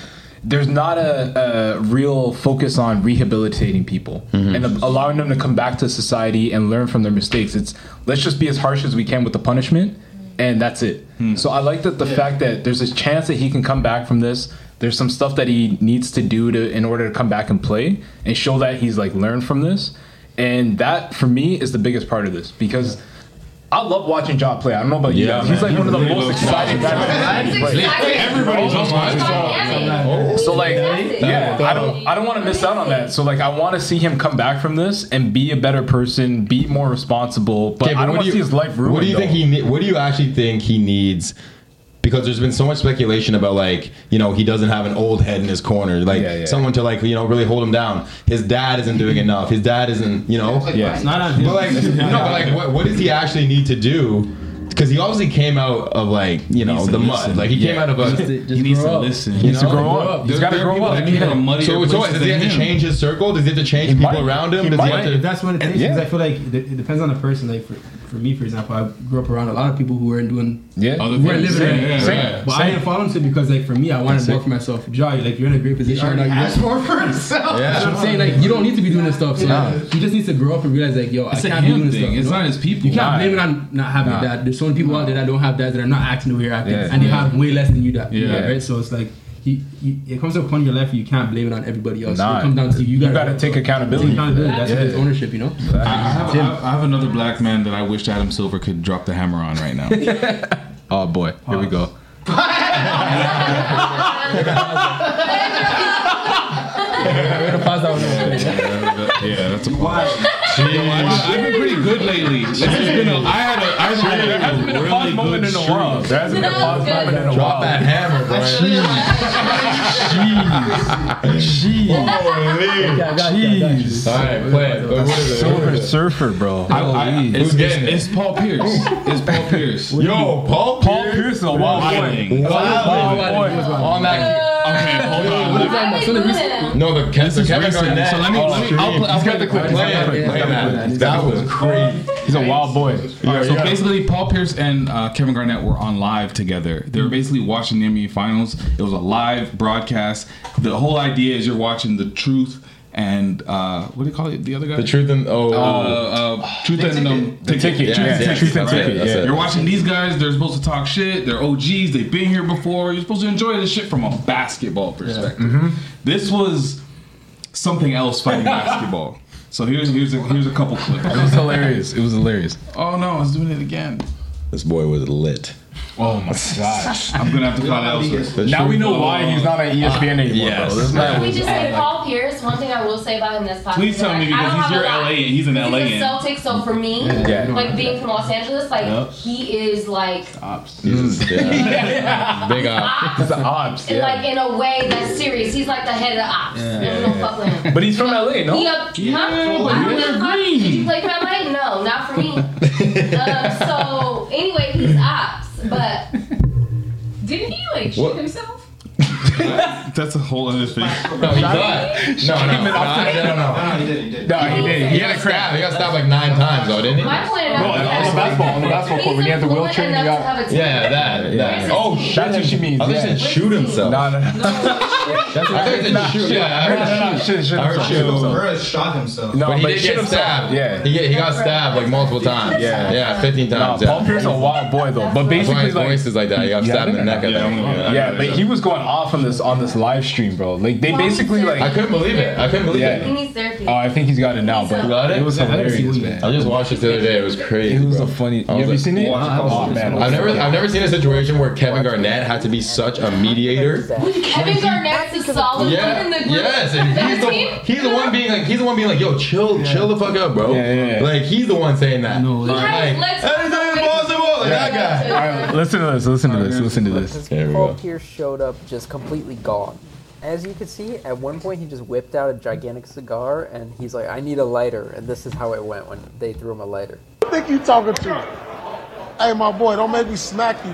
There's not a, a real focus on rehabilitating people mm-hmm. and allowing them to come back to society and learn from their mistakes. It's let's just be as harsh as we can with the punishment, and that's it. Hmm. So I like that the fact that there's a chance that he can come back from this. There's some stuff that he needs to do to in order to come back and play and show that he's like learned from this. And that for me is the biggest part of this because I love watching John play. I don't know about you. Yeah, guys. He's man. like one of the really most exciting guys. in the league. Everybody's on watching. Oh, so like, That's yeah, I don't, I don't want to miss out on that. So like, I want to see him come back from this and be a better person, be more responsible. But Okay, I don't want to see his life ruined. What do you think though. he? Ne- what do you actually think he needs? Because there's been so much speculation about like you know he doesn't have an old head in his corner, like Yeah, yeah. someone to like you know really hold him down. His dad isn't doing mm-hmm. enough. His dad isn't you know. Yeah. It's not on But like no, but like what, what does he actually need to do? Because he obviously came out of like you know needs to the mud. listen. Like he came out of a. He needs to listen. He needs to know? grow up. He's got to grow up. that need a muddier So, so place does he have to change his circle? Does he have to change He people might. around him? He does might. he have If to? that's one of the things, Yeah. 'cause I feel like it, it depends on the person. Like for, for me, for example, I grew up around a lot of people who weren't doing, Yeah. Other weren't things. living Yeah, it. yeah, yeah. But I didn't fall into it because, like, for me, I wanted That's more it. for myself. Ja, like, you're in a great position right now. Already You asked more for himself. That's what I'm saying. Like, you don't need to be doing this stuff. So Nah. he just needs to grow up and realize, like, yo, It's I a can't be doing this thing. stuff. It's you know? not his people. You can't Nah. blame it on not having Nah. a dad. There's so many people out there that don't have dads that are not acting the way you're acting, Yeah. and they have way less than you. That Yeah. right. So it's like he, he, it comes to a point in your life where you can't blame it on everybody else. Nah. It comes down to you. You gotta, got to take take accountability. accountability. That's Yeah. his ownership. You know. I, I, have, I have another black man that I wish Adam Silver could drop the hammer on right now. Oh boy, here we go. Uh. yeah, that's a pause. I've been pretty good lately. This has been a, I had a, I had a, There hasn't been a really pause good moment in a streak. while. There hasn't been a That pause was good. moment in a Drop while. that hammer, bro. Jeez. All right, play it. What is it? Silver Surfer, bro. I, I, it's, it's, it's Paul Pierce. It's Paul Pierce. Yo, Paul Paul Pierce is a wild boy. Wilding. Wilding. Wild boy. On that. Okay, hold on. What is that? Why Son of we recent- doing him? No, the, Ke- the Kevin recent. Garnett. So let me- let me- stream. I'll play- I'll He's got play the the clip. clip. Play Yeah, it. Play yeah. that. That was crazy. He's a wild boy. All right, so basically, Paul Pierce and uh, Kevin Garnett were on live together. They were basically watching the NBA Finals. It was a live broadcast. The whole idea is you're watching the truth and uh, what do you call it? The other guy? The truth and oh, Uh, uh, truth and um, The ticket. Yeah, Yeah, yeah, truth and ticket. that's Yeah. You're watching these guys. They're supposed to talk shit. They're OGs. They've been here before. You're supposed to enjoy this shit from a basketball perspective. Mm-hmm. This was something else fighting basketball. So here's here's a, here's a couple clips. It was hilarious. It was hilarious. Oh no, I was doing it again. this boy was lit. Oh my gosh. I'm gonna have to find out. elsewhere. Now we know why he's not on ESPN anymore, yes. bro. This Can we was just say Paul Pierce? One thing I will say about him that's positive. Please tell me like, I because don't he's have your a lot. LA. He's an LA. He's a in. Celtic, so for me, Yeah. like being from Los Angeles, like Yep. he is like, He's- yeah. Big up. He's the ops. and Yeah. like in a way that's serious. He's like the head of the ops. And we don't fuck with him. But he's from LA, no? He up, Yeah, huh? but I you're don't know. green. Did you play for LA? No, not for me. um, so anyway, he's ops, but Didn't he like shoot What? himself? That's a whole other thing. No, he got. No, no, no, no, no, no. No, he did. He did. No, he did. He got stabbed. He got stabbed like nine times, though, didn't he? my point about No, on the basketball, on the basketball court, when he had the wheelchair and he got. Yeah, that. that. Oh, That's what she means. I thought yeah. he said shoot himself. No, no, no. I thought he said shoot. Yeah, I heard No, no, shoot. shit, shit, I heard himself. shoot. Burress shot himself. No, But he did get stabbed. Yeah. He, get, he got stabbed like multiple times. Yeah. Yeah, 15 times. Paul. Pierce is a wild boy though, but basically his like voice is like that. He got Yeah, stabbed in the neck. I Yeah, think. I'm gonna- yeah, but he was going off on this on this live stream, bro. Like they basically like I couldn't believe it. I couldn't believe Yeah. He it. needs therapy. Oh, I think he's got it now, but You got it? it was I hilarious, man. I just watched it the other day. It was crazy. It was bro. a funny. I You was ever like, seen it? wow. Oh man, I've never, I've never seen a situation where Kevin Garnett had to be such a mediator. Kevin Garnett That's a because of solid Yeah. one in the group. Yes, and he's the he's the one being like he's the one being like, yo, chill, chill the fuck up, bro. Yeah, yeah, yeah. Like he's the one saying that. No, like, Right, let's- anything possible. Like that guy. All right, listen to this. Listen to this. Listen to this. Because There we Paul go. Pierce showed up just completely gone. As you could see, at one point he just whipped out a gigantic cigar and he's like, I need a lighter. And this is how it went when they threw him a lighter. Who think you talking to? Hey, my boy, don't make me smack you.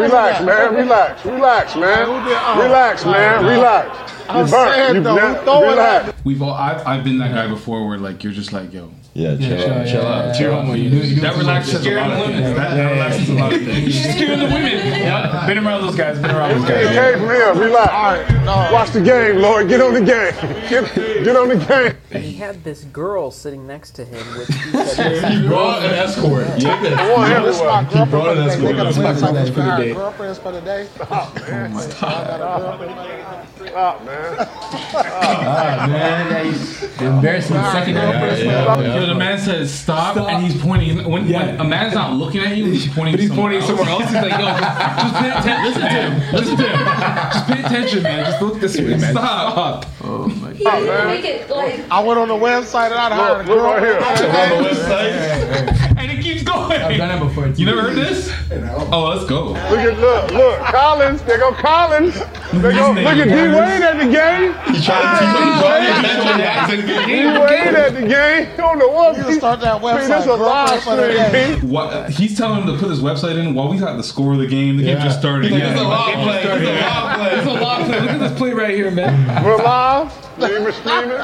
Relax, man. Relax. Relax, man. Uh, relax, man. Uh, relax. I'm You burnt. You though, ne- throwing relax. that? We've all. I've, I've been that guy before, where like you're just like, yo, Yeah, chill out, chill out. Cheer on you. that relaxes a lot of things. That, that relaxes a lot of things. Scaring the women. Yeah. Been around those guys. Been around those Hey, guys. hey, from here. Relax. Watch the game, Lord. Get on the game. Get, get on the game. And he had this girl sitting next to him, which he brought an escort. Take this. I This is my everywhere. girlfriend brought for the it day. as They got a well. place like For for the our day. girlfriends for the day. Stop, man. Oh, Stop, oh, man. Embarrassing. Second Yeah, yeah, yeah. The man says stop, and he's pointing. When, when a man's not looking at you, he's pointing. But he's somewhere pointing somewhere else. He's like, yo, just, just pay attention. Listen to him. Listen to him. Just pay attention, man. Just look this way, man. Stop. Oh he didn't make it like I went on the website and I hired a Look, look right girl. here. On the website. And it keeps going. I've done that before. Too. You never heard this? Oh, let's go. Look at look, look, Collins. There go Collins. There go, look at D Wade at the game. He's trying to teach you attention. D Wade at the game. I don't know what. You start that Man, website. this a live Girlfriends for the day. stream. What, he's telling him to put his website in while we got the score of the game. The game just started. It's a lot play. It's a lot play. It's a lot play. Look at this play right here, man. We're live. Leave streaming.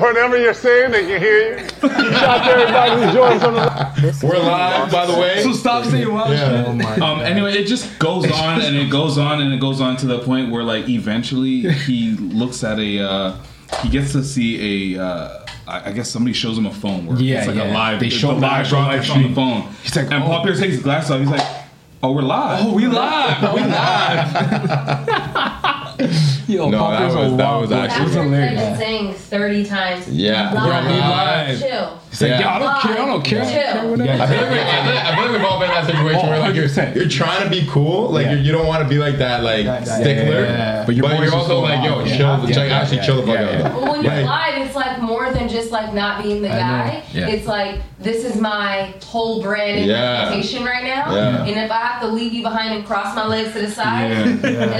Whatever you're saying, they can hear you. Shout out to everybody who's joining us on the this is We're live, by the way. So stop saying wild Yeah. shit. Um. Anyway, it just goes on and it goes on and it goes on to the point where like eventually he looks at a. Uh, he gets to see a. Uh, I I guess somebody shows him a phone where Yeah, it's like a yeah. live. They show a the live actual live broadcast on the phone. He's like, and oh. Paul Pierce takes his glasses off. He's like, "Oh, we're live. Oh, we live. We live. Yo, No, that Pierce was- that was actually- It was I've hilarious. been saying 30 times. Yeah. live, We're live. Chill. He's like, Yeah. yo, I don't care. I don't care. I don't care. Chill. I feel, like we, I, feel like, I feel like we've all been in that situation Oh, where like you're, oh, you're trying to be cool, like Yeah. you're, don't want to be like that like Yeah, yeah, stickler, yeah. but But you're, your voice is also so like yo, loud. Yeah. chill, Yeah, like, yeah, actually yeah, chill the fuck yeah, out. Well, when you're Like- live, it's like more than just like not being the I guy. Yeah. It's like this is my whole brand and Yeah. reputation right now. Yeah. And if I have to leave you behind and cross my legs to the side, Yeah.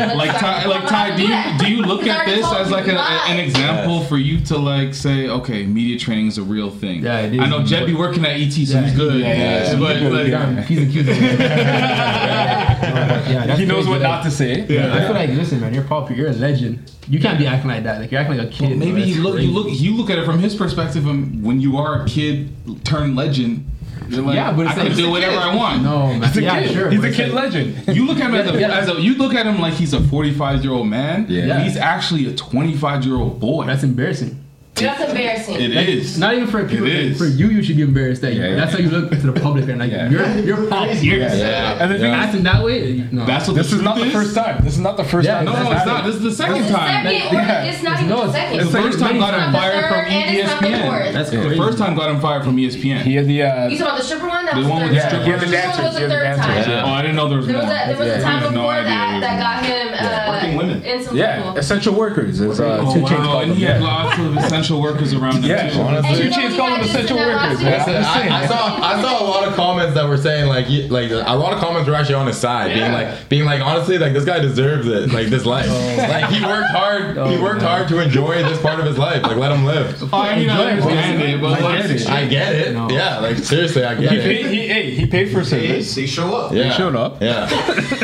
and Like Ty, like Ty, do you do you look at this as like an, live. an example for you to like say, okay, media training is a real thing? Yeah, it is. I know Jed be working at ET, so Yeah, he's good. yeah, yeah, yeah. But like, Yeah, P's yeah, He knows crazy, what like- not to say. Yeah, I feel like, listen, man, you're Paul. You're a legend. You can't be acting like that. Like you're acting like a kid. maybe bro. you look crazy. you look you look at it from his perspective. And when you are a kid turned legend, you're like, Yeah, but it's I can like- do whatever I want. No, man. He's a yeah, kid. sure. He's a kid like- legend. You look at him as a, Yeah. as a you look at him like he's a 45 year old man. Yeah. but he's actually a 25 year old boy. That's embarrassing. That's embarrassing. it Like, is. Not even for people. It is. For you, you should be embarrassed that you, Yeah, that's yeah. how you look to the public and like Yeah. you're you're Paul Pierce. Yeah. And the thing is, Acting that way, no. That's what this the is not truth the first time. This is not the first Yeah, time. No, no, it's not. This is the second It's the time. second, or it's not even No, the it's- second. The first time got him It's not the fired from third, and it's not the ESPN. fourth. That's The first time got him fired from ESPN. He had the. Uh, You talking about the stripper one? That The one with the time. strippers. Yeah, the dancers, This was yeah, the the third dancers, time. Oh, I didn't know there was There more. was a, there was a I time before that that got him uh, Working women. yeah, essential workers. It's uh, Oh, two chains wow. And he had lots of essential workers around him Yeah, too. honestly. And you Two know chains he call them essential workers. last man. one? I'm just saying. I, I saw I saw a lot of comments that were saying like you, like a lot of comments were actually on his side, being like being like honestly like this guy deserves it like this life. Like he worked hard. he worked hard to enjoy this part of his life. Like let him live. Oh, I mean, I understand it, but like, get it. I get it. No. Yeah, like seriously, I get He it. paid. He, hey, he paid for service. They show up. Yeah. showed up. Yeah.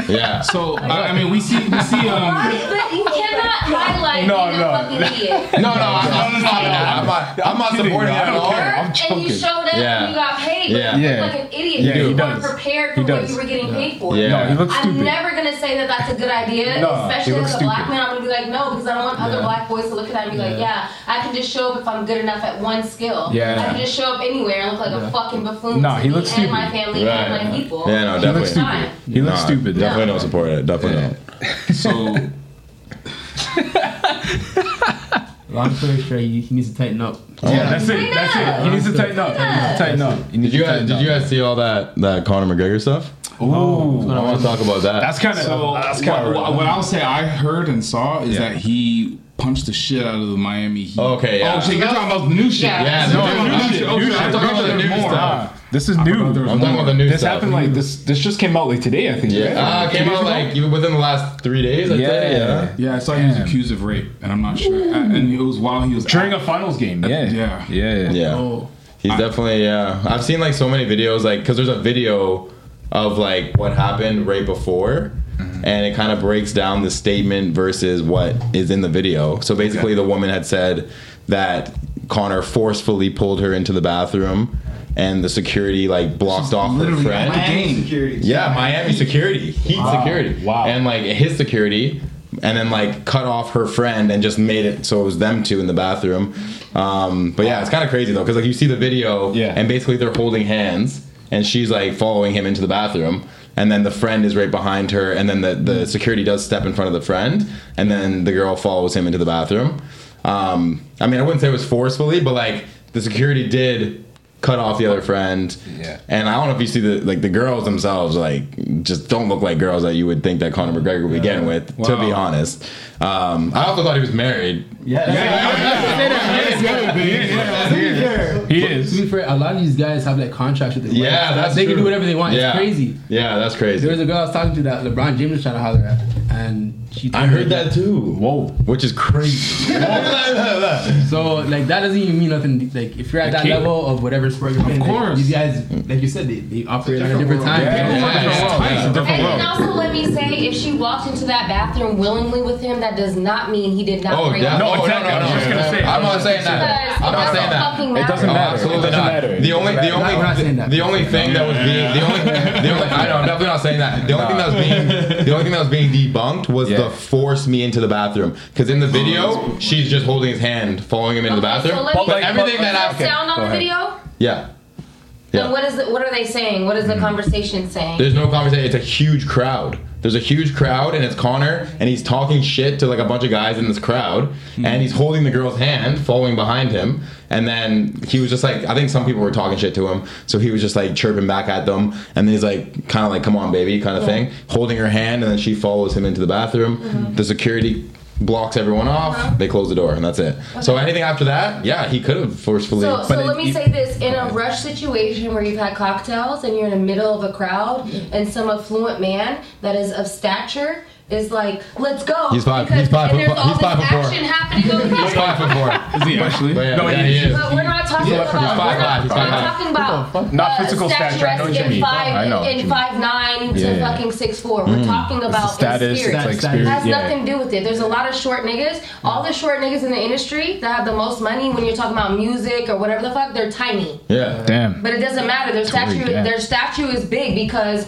Yeah. so I, I mean, we see we see um. Why? But you No, being no. a fucking idiot. No, no, I'm, I'm, not, I'm not. I'm not kidding, supporting bro. it I at all. I'm and you showed up Yeah. and you got paid. Yeah. But you Yeah. look like an idiot. Yeah, you weren't prepared for He what you were getting paid for. Yeah. No, he looks I'm never gonna say that that's a good idea, No, especially as a black man. I'm gonna be like, no, because I don't want other black boys to look at that and be like, yeah, I can just show up if I'm good enough at one skill. Yeah. I can just show up anywhere and look like a fucking buffoon No, he me looks and my family and my people. Yeah, no, It's definitely. time. He looks stupid. Definitely don't support it. Definitely don't. So Long story short, he, he needs to tighten up. Oh, yeah, that's it. That's it. He needs to tighten up. He needs to tighten up. He needs Did you to guys tighten Did you guys see all that that Conor McGregor stuff? Ooh, oh, I want to talk about that. That's kind of So that's what, kind of what I'll say I heard and saw is Yeah. that he punched the shit out of the Miami Heat. Okay, yeah. Oh shit, you're talking about the new shit. Yeah. Yeah, You're no, talking about new the shit, Okay, new I'm talking Talking about about the the new stuff. This is new. I'm talking more. about the new This stuff. happened like this. This just came out like today, I think. Yeah, right? uh, Two came out like even within the last three days. I'd say, Yeah. yeah. Yeah, I saw he was accused of rape, and I'm not sure. Uh, And it was while he was during a finals game. Yeah, Yeah. yeah, Yeah. Oh, He's definitely yeah. I've seen like so many videos like because there's a video of like what happened right before, and it kind of breaks down the statement versus what is in the video. So basically, the woman had said that Conor forcefully pulled her into the bathroom, and the security like blocked off her friend. at the game. Security. Yeah, Miami security, Heat Wow. security, Wow. and like his security, and then like cut off her friend and just made it so it was them two in the bathroom. Um, but yeah, it's kind of crazy though, because like you see the video, Yeah. and basically they're holding hands, and she's like following him into the bathroom. And then the friend is right behind her, and then the, the security does step in front of the friend, and then the girl follows him into the bathroom. Um, I mean, I wouldn't say it was forcefully, but like the security did cut off the other friend. Yeah. And I don't know if you see the like the girls themselves like just don't look like girls that you would think that Conor McGregor would be getting with. To be honest, um, I also thought he was married. yeah. He To is. be fair, a lot of these guys have like contracts with the Yeah, that's they can do whatever they want. Yeah. It's crazy. Yeah, that's crazy. There was a girl I was talking to that LeBron James was trying to holler at, and she. I told her heard that too. Whoa. Which is crazy. So like that doesn't even mean nothing. Like if you're at that can't- level of whatever sport you're playing, like, course. these guys, like you said, they, they operate on a different time. Yeah, yeah, yeah. And, also, let me say, if she walked into that bathroom willingly with him, that does not mean he did not Oh, rape yeah. her. No, no, no, exactly. I was just gonna say. I'm not saying that. I'm not saying that. It doesn't matter. absolutely It doesn't matter. The only, the only, we're not saying that. the only thing that was being, the only, the only, I know, I'm definitely not saying that. The only thing that was being, the only thing that was being debunked was Yeah. the force me into the bathroom. Because in the video, she's just holding his hand, following him into the bathroom. so let but me- like everything Is that there happened, sound on the video? yeah, Then yeah. what is it? What are they saying? What is the mm-hmm. conversation saying? There's no conversation. It's a huge crowd. There's a huge crowd, and it's Conor, and he's talking shit to like a bunch of guys in this crowd, mm-hmm. and he's holding the girl's hand, following behind him, and then he was just like, I think some people were talking shit to him, so he was just like chirping back at them, and he's like, kind of like, "Come on, baby," kind of thing, holding her hand, and then she follows him into the bathroom. Mm-hmm. The security blocks everyone off. Uh-huh. They close the door, and that's it. So anything after that, yeah, he could have forcefully. So, so let it- me say this: in a rush situation where you've had cocktails and you're in the middle of a crowd, and some affluent man that is of stature is like, "Let's go!" He's five- because, he's five and foot there's fi- all he's this five foot four. happening over He's five foot four. Is he actually? But yeah, No, yeah, he he is. But we're not talking Yeah, about. he's we're five not, five, he's we're five not five. talking about Not uh, physical stature, I know what you in mean. Five, I know what you in mean. five nine to Yeah, yeah. fucking six four. We're talking about status, in spirit. it's like Status. spirit. has yeah. nothing to do with it. There's a lot of short niggas. All the short niggas in the industry that have the most money when you're talking about music or whatever the fuck, they're tiny. Yeah. Damn. But it doesn't matter. Their Totally, statue, yeah. their statue is big because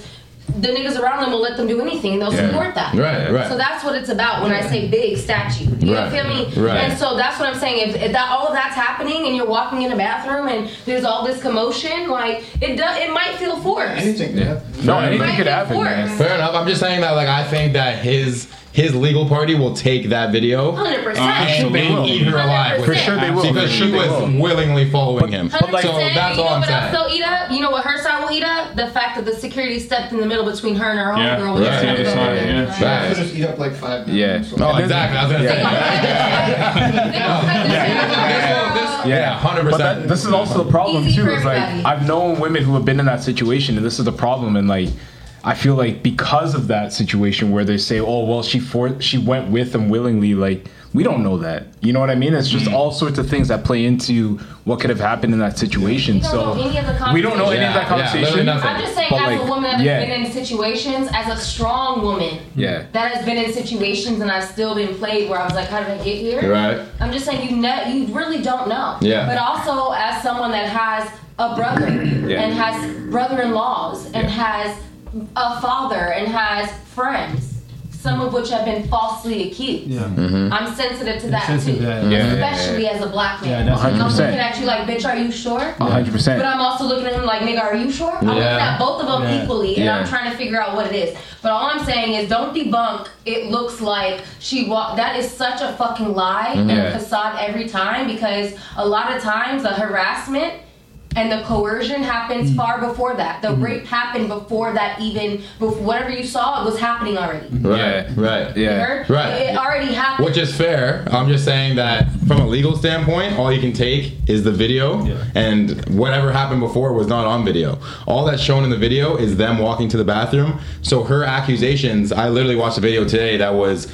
the niggas around them will let them do anything. They'll Yeah. support that. Right, right. So that's what it's about when I say big statue. You Right, feel me? right. And so that's what I'm saying. If, if that all of that's happening and you're walking in a bathroom and there's all this commotion, like it does, it might feel forced. Anything could happen. No, anything could happen, man. Fair enough. I'm just saying that, like, I think that his his legal party will take that video Hundred Uh, percent. and they will. eat her alive. For sure they will. Because she was willingly following him. Hundred So percent. that's you all know I'm what saying. they'll eat up? You know what her side will eat up? The fact that the security stepped in the middle between her and her Yeah, homegirl. when right. she Yeah, was that's over right, there. yeah. Right. Facts. Just eat up like five. Yeah. minutes. No, exactly. I was gonna say. They gonna cut this Yeah, yeah, hundred But percent. that, this is also the problem Easy too. Is like. I've known women who have been in that situation, and this is the problem. And like, I feel like because of that situation where they say, "Oh, well, she for she went with them willingly," like we don't know that. You know what I mean? It's just all sorts of things that play into what could have happened in that situation. We so know any of the we don't know any of that Yeah, yeah, conversation. I'm just saying, But, as like, a woman that's yeah. been in situations, as a strong woman yeah. that has been in situations, and I've still been played where I was like, "How did I get here?" Right. I'm just saying, you ne- you really don't know. Yeah. But also, as someone that has a brother and has brother-in-laws and Yeah. has a father and has friends, some of which have been falsely accused. Yeah. Mm-hmm. I'm sensitive to that sensitive too. to that. Yeah, yeah, Especially yeah. as a black man. Yeah, that's I'm looking at you like, bitch, are you sure? 100. percent But. I'm also looking at him like, nigga, are you sure? I'm looking at both of them Yeah. equally, and Yeah. I'm trying to figure out what it is. But all I'm saying is, don't debunk. It looks like she walked. That is such a fucking lie and a facade every time because a lot of times the harassment and the coercion happens mm. far before that. The mm-hmm. rape happened before that even. Before, whatever you saw it was happening already. Right, right. You heard? Right. It already happened. Which is fair. I'm just saying that from a legal standpoint, all you can take is the video, and whatever happened before was not on video. All that's shown in the video is them walking to the bathroom. So her accusations, I literally watched a video today that was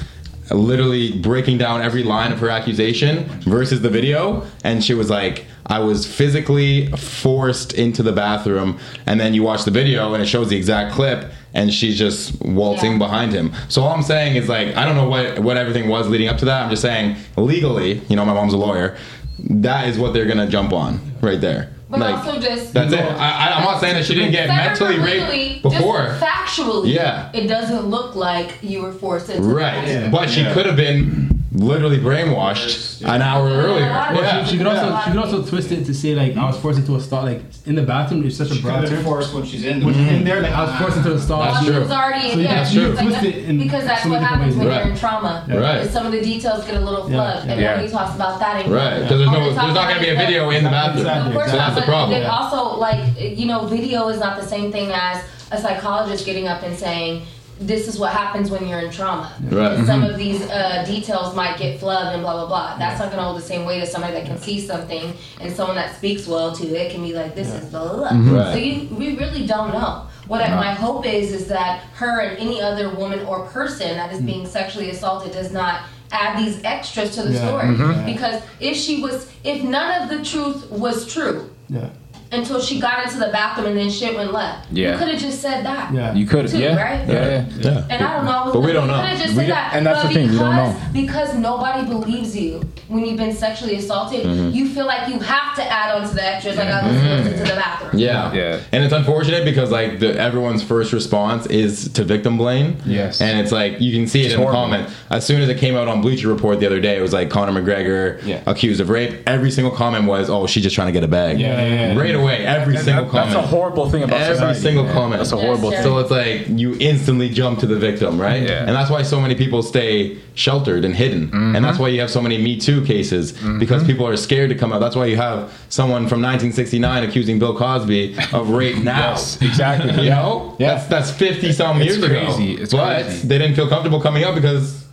literally breaking down every line of her accusation versus the video and she was like i was physically forced into the bathroom and then you watch the video and it shows the exact clip and she's just waltzing Yeah. behind him so all i'm saying is like i don't know what what everything was leading up to that i'm just saying legally you know my mom's a lawyer that is what they're gonna jump on right there but like also just that's it I, I, i'm not saying that she didn't get mentally raped before Just factually, Yeah. it doesn't look like you were forced into Right. that. But she Yeah. could have been literally brainwashed an hour earlier. Well, Well, Yeah. she, she could also she could also twist it to say like I was forced into a stall like in the bathroom. It's such a She broad could have term. forced when she's in When she's there. in there, like I was forced into a stall. That's true. She was already, So yeah, can- you can like twist it because that's so what many different happens when ways. you're in trauma. Yeah. Right. Some of the details get a little Yeah. flubbed, and Yeah. nobody talks about that anymore. Right. Because there's no there's not gonna be a video in the bathroom. Exactly. Of course So not, that's the problem. also, like, you know, video is not the same thing as a psychologist getting up and saying, this is what happens when you're in trauma. Right. Some of these uh, details might get flubbed and blah, blah, blah. That's not going to hold the same weight as somebody that can see something and someone that speaks well to it can be like, this is blah, blah. Mm-hmm. Right. So you, we really don't know. What I, my hope is, is that her and any other woman or person that is Mm. being sexually assaulted does not add these extras to the Yeah. story. Mm-hmm. Because if she was, if none of the truth was true, Yeah. Until she got into the bathroom and then shit went left. Yeah. You could have just said that. Yeah. You could, Too, yeah, right? yeah, yeah. Yeah. And I don't know. But we don't you know. could have just We said that. and that's but the thing, we don't because, know. Because nobody believes you when you've been sexually assaulted, Mm-hmm. you feel like you have to add on to the extras. Like I was listening to the bathroom. Yeah. Yeah. And it's unfortunate because like the, everyone's first response is to victim blame. Yes. And it's like you can see it It's in the comment. As soon as it came out on Bleacher Report the other day, it was like Conor McGregor Yeah. accused of rape. Every single comment was, "Oh, she's just trying to get a bag." Yeah, yeah, yeah. Right away, every And single that- comment. That's a horrible thing about Every society. single Yeah. comment. That's a horrible Yes, thing. So it's like you instantly jump to the victim, right? Yeah. And that's why so many people stay sheltered and hidden. mm-hmm. And that's why you have so many Me Too cases because people are scared to come out. That's why you have someone from 1969 accusing Bill Cosby of rape now. Yes, exactly. You know? Yeah. That's that's 50 some years crazy. ago. It's but crazy. they didn't feel comfortable coming out because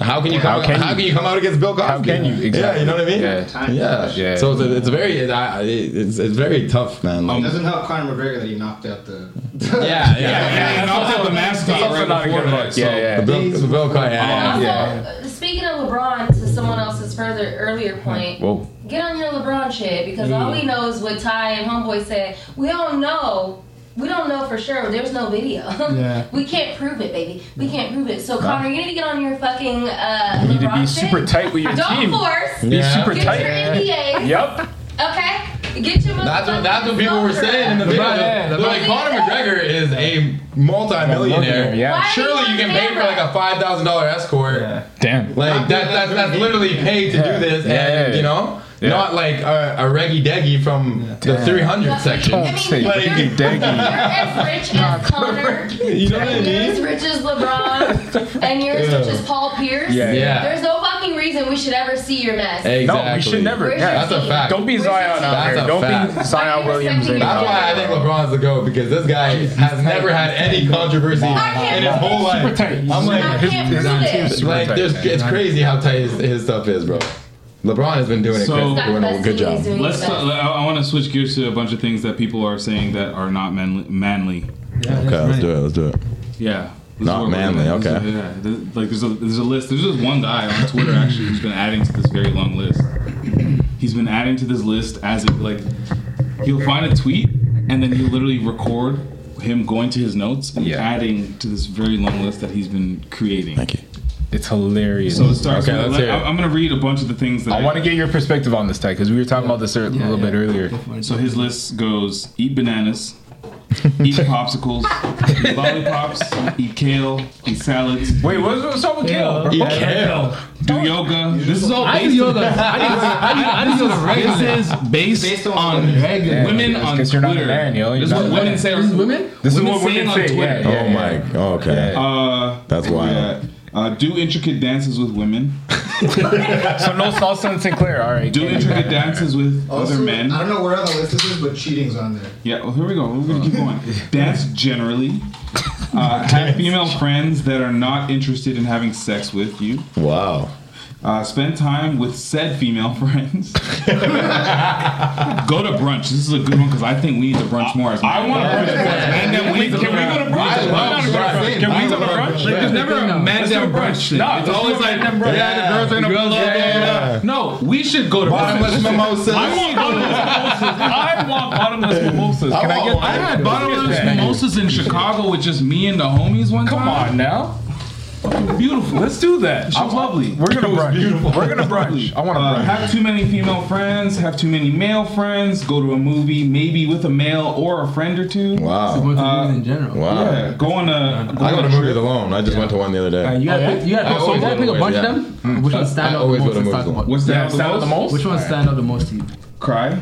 how can you come How can how you? can you come out against Bill Cosby? How can you? Yeah, you know what I mean? Yeah. Yeah. Yeah. So it's, a, it's a very it, I, it's, it's very tough, man. Like, It doesn't help Conor McGregor that he knocked out the. yeah, yeah, Yeah, and I'll the mascot Also right not before good that. So Yeah, yeah. The Bill, the Bill Cosby. Yeah, Also, yeah. uh, speaking of LeBron, to someone else's further earlier point, Whoa. get on your LeBron shit because all we know is what Ty and Homeboy said. We don't know. We don't know for sure. There's no video. Yeah. we can't prove it, baby. We can't prove it. So Conor, you need to get on your fucking. Uh, You need to be shit. super tight with your Don't team. force. Be Yeah. super Get tight. your NDAs. Yep. Okay. Get your. That's what that's what people were saying in the video. LeBron, yeah, They're like LeBron. Conor McGregor is a multi-millionaire. Yeah. Why Surely are you on can pay for like a five thousand dollar escort. Damn. Like that, that's that's literally paid to Yeah. do this, Yeah, and yeah, you know, yeah. not like a, a reggy deggy from the Damn. 300 section. I mean, say you're, Reggie you're as rich as Conor. You know what I You're as mean? rich as LeBron, and you're as rich as Paul Pierce. Yeah. Yeah. There's no fucking reason we should ever see your mess. Exactly. No, we should never. Where's Yeah. your That's a fact. Don't be Where's Zion your out That's here. Don't fact. be Zion Williams. That's That's why I think LeBron's the GOAT because this guy has never had any controversy in his whole life. I'm like, I his- can't his prove team's it. super like tight, there's, it's crazy how tight his, his stuff is, bro. LeBron has been doing it, So- crazy, doing a good job. Let's. Talk. I, I want to switch gears to a bunch of things that people are saying that are not manly. manly. Yeah, Okay, let's right. do it. Let's do it. Yeah. This Not is what we're manly, gonna- okay. is- yeah. Th- Like there's a there's a list. There's just one guy on Twitter actually who's been adding to this very long list. He's been adding to this list as it like he'll find a tweet and then he'll literally record him going to his notes and Yeah. adding to this very long list that he's been creating. Thank you. It's hilarious. So it starts Okay, with, let's like, hear it. I- I'm gonna read a bunch of the things that I want to get your perspective on this, Ty, because we were talking about this a Yeah, little yeah. bit earlier. Go for it. So his list goes: eat bananas, eat popsicles, eat lollipops, eat kale, eat salads, Wait, what's, what's up with Kale? Eat kale. do yoga. This is all I do based. yoga. I do, I do, I do yoga regularly. This is based, Based on on regular. women Yeah, on because you're not a Twitter. man, yo. You're This is not what women man. say. This is women? This is what women saying on say. Twitter. Yeah, yeah, Oh yeah. my. Okay. Uh, That's where we wild. at? Uh, do intricate dances with women. so no salsa and Sinclair. All right. Do intricate dances with Also, other men. I don't know where on the list this is, but cheating's on there. Yeah, well, here we go. We're gonna keep going. Dance generally. Uh, have female friends that are not interested in having sex with you. Wow. Uh, spend time with said female friends. go to brunch. This is a good one because I think we need to brunch more. As I want to brunch. Man, then we Can we go to brunch? Why not go to brunch? Can we go to brunch? Like, there's never a man down brunch. brunch. No, it's let's always do like, brunch. yeah, the girls are gonna Girls, blah, blah, yeah, blah, blah. No, we should go to brunch. Bottomless mimosas. I want bottomless mimosas. I want bottomless mimosas. Can I get I had bottomless mimosas in Chicago with just me and the homies one time. Come on now. Beautiful. Let's do that. It was lovely. We're gonna It brunch. beautiful. We're gonna It brunch. I want to Uh, brunch. have too many female friends. Have too many male friends. Go to a movie, maybe with a male or a friend or two. So Wow. going to Uh, movies in general. Wow. Yeah, go on a. I go to movies alone. I just went to one the other Uh, day. you gotta Oh, pick, you gotta pick, so you gotta pick a bunch movies, of them. Which one stand out the most? Let's movies talk alone. about. What's that? stand out the most. Which one stand out the most to you? Cry.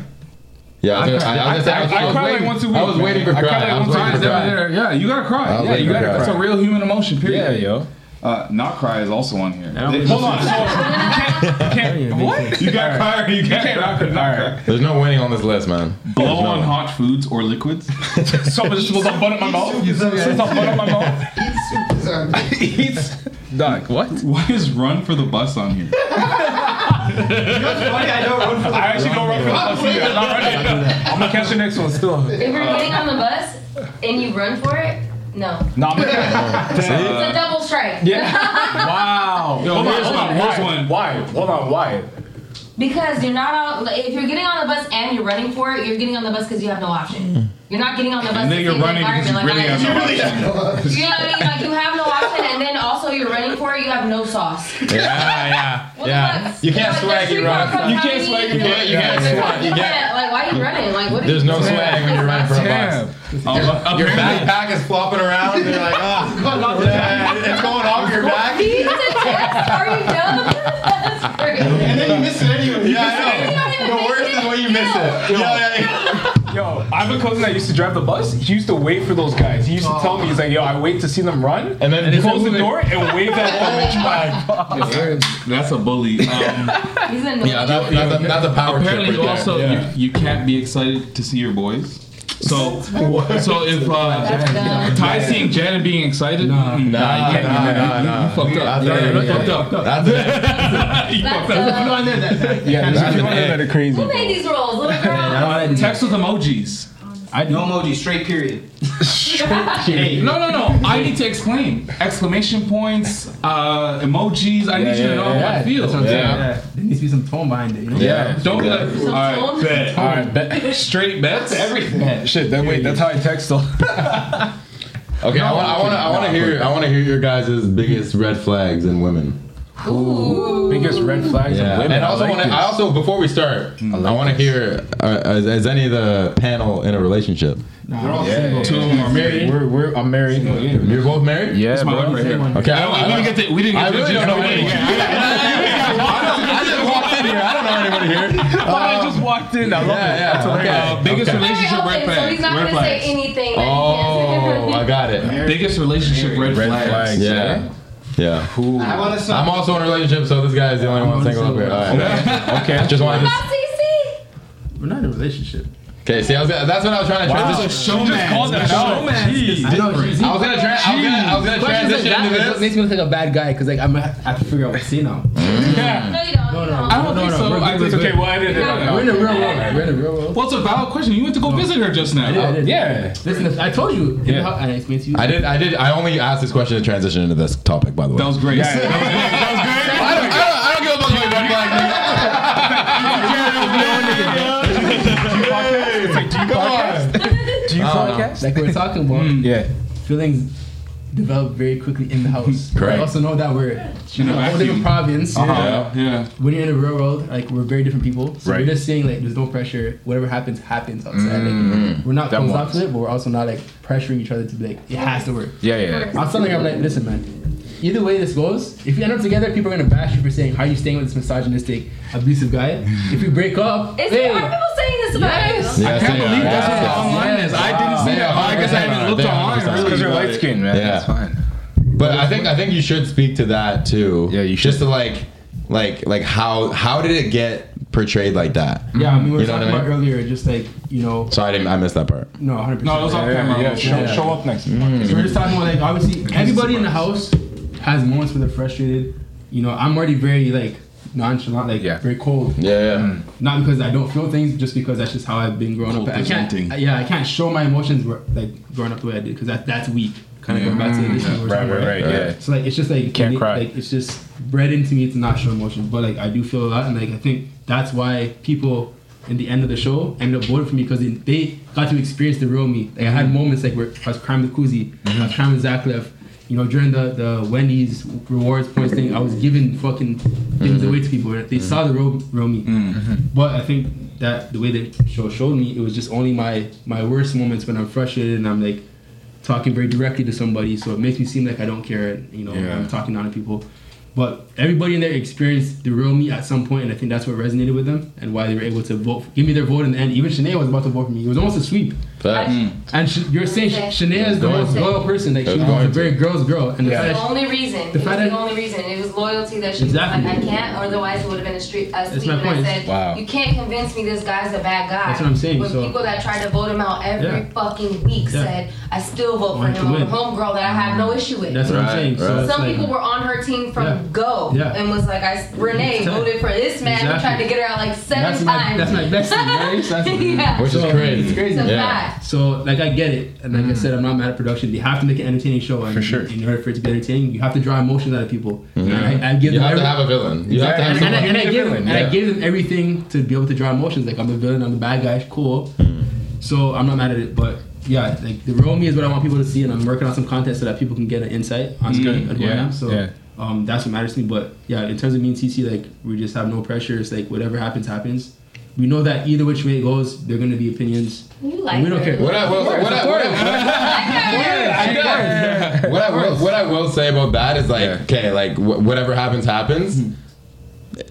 Yeah, I was, gonna- I, I was, gonna say- I I I was cry like waiting, once a I week, was man. waiting for I cry. cry like I was once a waiting for cry. Yeah, you gotta cry. Yeah, you gotta. cry. It's a real human emotion. Period. Yeah, yo. Uh, not cry is also on here. don't They- Hold on. So you can't. You can't. What? You got cry or you can't can't cry. not cry. There's no winning on this list, man. Blow There's no on one. hot foods or liquids. So just was some bun in my mouth. Some bun in my mouth. Eats. Dog. What? Why is run for the bus on here? Funny, I don't run for the I actually don't run for the bus. I'm not running. I'm gonna catch the next one still. If you're getting on the bus and you run for it, no. No, I'm. It's a double strike. Yeah. wow. Yo, Hold on, here's hold on. here's Why? one. Why? Hold on. Why? Because you're not on. If you're getting on the bus and you're running for it, you're getting on the bus because you have no option. You're not getting on the bus. And then you're running because you environment, really like, have no option. You know what I mean? Like you have no option, and then also you're running for it. You have no sauce. Yeah, yeah, What the yeah. fuck? You can't Like, swag the you street run. You can't out swag of you run. You can't like, swag. You can't. Like why are you running? Like what? Are There's you no doing? swag when you're running for a Damn. bus. Your backpack is flopping around. And you're like, ah, yeah, it's going off your back. He needs a test. Are you dumb? That's great. And then you miss it anyway. Yeah, I know. The worst is when you miss it. Yeah, yeah, yeah. Yo, I have a cousin that used to drive the bus. He used to wait for those guys. He used to tell me, he's like, yo, I wait to see them run, And then he you close the move door and wave at them and drive. That's a bully. Um, He's in the Yeah, that, that's, a, that's a power trip apparently, right also Yeah. you, you can't be excited to see your boys. So, so if uh, That's. Ty seeing Janet being excited, Nah. mm, Nah, you can't nah, nah, nah. You fucked up. That's Yeah, it. you Yeah. fucked up. That's it. You fucked up. that are crazy. Who made these rules, little I girl? don't like to Text with emojis. I do. No emoji, straight period. No, no, no. I need to explain. Exclamation points, uh, emojis. I need you to know how I feel. That's what I'm saying. Yeah. Yeah. There needs to be some tone behind it. You know? Yeah. Don't be like, all Some right, tone? bet. All right, bet. Straight bets. Everything. Shit, then wait, that's how I text though. Okay, I want, I want, to, I want to hear, I want to hear your guys' biggest red flags in women. Biggest red flags Yeah, of women. and I also like want to. I also before we start, I want to hear, uh, is, is any of the panel in a relationship? They're all Yeah, single. Two of them are married. We're, we're, I'm married. You're both married? Yeah, That's my bro. wife right here. Okay, I, We I, didn't get to. We didn't I get to. don't know any. I just walked in here. I don't know anybody here. I just walked in. I love Yeah, it. yeah, That's okay. Uh, biggest Okay. relationship Very red open, so he's not Red gonna flags. say anything. Oh, I got it. Biggest relationship red, Red flags. flags. Yeah, yeah. I want to I'm also in a relationship, so this guy is the only one single up here. All right. Okay. Just wanted to. CC? We're not in a relationship. Okay, see, I was, that's what I was trying to transition. Showman. called that Showman. Jeez. I know. Jeez. I was gonna, tra- I was gonna, I was gonna Questions like transition into is what this. makes me look like a bad guy because like I'm gonna have to figure out what to say now. No, you don't. No, you no, don't. I don't No, think no, so. we're I good, think we're Okay, well, I didn't. We're in a real world. We're in a real world. Well, it's a valid question. You went to go visit her just now. I did, I did. Yeah. Listen, I told you. Yeah. the house, and I explained to you. I did, I did, I only asked this question to transition into this topic, by the way. That was great. Yeah, yeah, that was great. I don't, I don't, I don't give a fuck about red I don't know. podcast? Like we were talking about. Yeah. Feelings develop very quickly in the house. Correct. I also know that we're in a a whole vacuum. different province. Yeah. Uh-huh. Yeah. When you're in the real world, like we're very different people. So Right. we're just saying like there's no pressure. Whatever happens, happens outside. Like, we're not That closed off to it, but we're also not like pressuring each other to be like it has to work. Yeah, yeah. I'm telling her, I'm like, listen, man. Either way this goes, if you end up together, people are gonna bash you for saying, "How are you staying with this misogynistic, abusive guy?" If you break up, Is hey, there, are people saying this about Yes. you? Yes, I can't they uh, believe are. that's what the online is. I didn't see They that. are. I guess I haven't looked They online. Because Really, Because you're about light it. skinned, man. Yeah. That's fine. But I think I think you should speak to that too. Yeah, you should. Just to like, like, like how how did it get portrayed like that? Yeah, I mean, we were You know what talking I about mean? earlier, just like you know, So I didn't. I missed that part. no, 100. No, it was off camera. Yeah, show, Yeah. show up next. Mm. So we're just talking about like obviously everybody in the house has moments where they're frustrated. You know, I'm already very like nonchalant, like Yeah. very cold. Yeah, yeah. Mm. Not because I don't feel things, just because that's just how I've been growing Cold up. I can't, yeah, I can't show my emotions like growing up the way I did because that that's weak. Kind of going back to the mm. issue we were Right, talking right, right. Yeah. So like it's just like Can't innate- cry. Like it's just bred into me to not show emotion, but like I do feel a lot, and like I think that's why people in the end of the show ended up voting for me because they, they got to experience the real me. Like I had mm. moments like where I was crying with Kuzi, I was mm-hmm. crying with Zachlev. You know, during the the Wendy's rewards points thing, I was giving fucking things mm-hmm. away to people. They saw the real real me. Mm-hmm. But I think that the way the show showed me, it was just only my my worst moments when I'm frustrated and I'm like talking very directly to somebody. So it makes me seem like I don't care. You know, Yeah. I'm talking down to people. But everybody in there experienced the real me at some point, and I think that's what resonated with them and why they were able to vote, give me their vote in the end. Even Shania was about to vote for me. It was almost a sweep. Facts. Mm. And Sh- you're saying Okay. Shania is the most loyal person. Like she That's was a going very girl's girl, and the Yeah. fact The only reason. The fact was the only reason. It was loyalty that she Exactly. was like, I can't, otherwise it would have been a street a That's sweep. my And I point. said, Wow. you can't convince me this guy's a bad guy. That's what I'm saying, When so- people that tried to vote him out every Yeah. fucking week Yeah. said, I still vote for Want to him over win. homegirl that I have no issue with. that's what I'm Right, saying. So right. Some like- people were on her team from Yeah. go and was like, I Renee voted for this man who tried to get her out like seven That's my times. that's my best thing, right? That's- yeah. Which is crazy. It's crazy. Yeah. Fact. So like I get it, and like I mm. said, I'm not mad at production. They have to make an entertaining show, and For sure. in order for it to be entertaining, you have to draw emotions out of people. Mm-hmm. And I, I give You them have to have a villain. You have to have and, and, I, someone. and I You need them, villain, and I yeah. gave them everything to be able to draw emotions. Like I'm the villain, I'm the bad guy, cool. Mm-hmm. So I'm not mad at it, but yeah, like the real me is what I want people to see, and I'm working on some content so that people can get an insight on That's me good. and who I Yeah, am. So yeah. um, that's what matters to me. But yeah, in terms of me and TC, like we just have no pressure. It's like whatever happens, happens. We know that either which way it goes, they're gonna be opinions. You like we don't her. care. What I will, what I, what I, what I will, what I will say about that is like, Yeah. okay, like wh- whatever happens, happens. Hmm.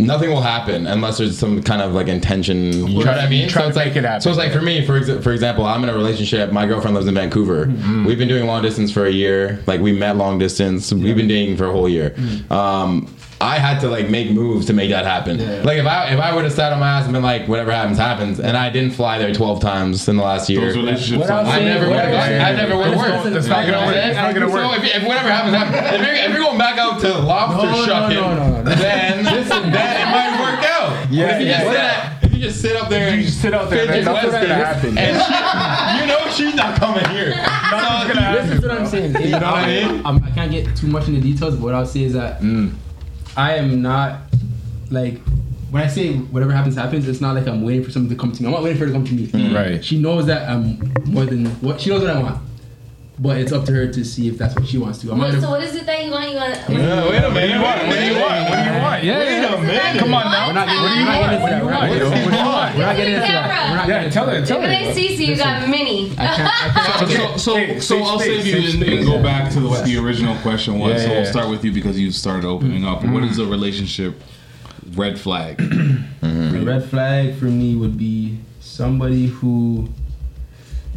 Nothing will happen unless there's some kind of like intention. You know what I mean? Try so to it's like, it happen, so it's like for me, for exa- for example, I'm in a relationship. My girlfriend lives in Vancouver. Hmm. Hmm. We've been doing long distance for a year. Like we met long distance. We've been dating for a whole year. Um, I had to like make moves to make that happen. Like if I if I would have sat on my ass and been like, whatever happens happens, and I didn't fly there 12 times in the last year. Those relationships. What are- else- I never would have. I never would have That's worked. not- that's not gonna work. It's not gonna work. So if, if whatever happens, happens. If you're, if you're going back out to lobster No, no, shucking, no, no, no. then then it might work out. Yeah, But if you yeah, just sit yeah. at- if you just sit up there and You just sit out there, man, nothing's gonna and- happen. and she, you know she's not coming here. Nothing's gonna happen. This is what I'm saying. You know what I mean? I'm, I can't get too much into details, but what I'll say is that mm. I am not like when I say whatever happens happens. It's not like I'm waiting for something to come to me. I'm not waiting for it to come to me. Mm. Right. She knows that I'm more than what she knows what I want, but it's up to her to see if that's what she wants to. I'm not. So what is it that you want? You want? Yeah, wait a minute. What do you want? What do you want? What do you want? Yeah, Wait a minute. Come on now. We're not getting- What do you want? What do you want? We're not What do you want? We're not getting into that. Camera. We're not Yeah, tell her. that. Tell If it her. ain't Cece, you got mini. I can't. I can't. So, so, Hey, so I'll save you and, and go back to what the original question was. So we'll start with you because you started opening up. What mm-hmm. is a relationship red flag? A red flag for me would be somebody who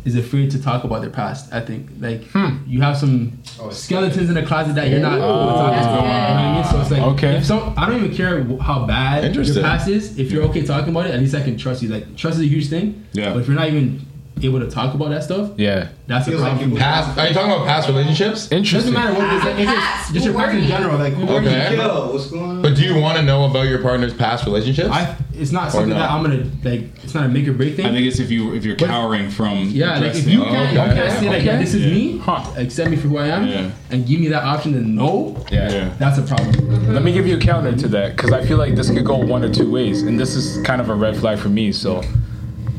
is afraid to talk about their past. I think like hmm. you have some oh, skeletons in the closet that you're not oh, able to talk That's about. You know what I mean? So it's like Okay. if some, I don't even care how bad your past is. If you're okay talking about it, at least I can trust you. Like trust is a huge thing. Yeah. But if you're not even able to talk about that stuff, Yeah. that's a Feels like problem. you- Past, are you talking about past relationships? Interesting. Doesn't Interesting. matter what it is. Like, if Past. it's just your Who past were in general. Like who are Okay. you? Yo, what's going on? But do you want to know about your partner's past relationships? I, it's not something not? that I'm gonna like. It's not a make or break thing. I think it's if you if you're But- cowering from Yeah, like if you can't, you okay, can't say like, yeah, okay. this is me, Huh. accept me for who I am, Yeah. and give me that option to no, Yeah. Yeah. that's a problem. Let me give you a counter to that because I feel like this could go one or two ways, and this is kind of a red flag for me. So,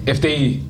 if they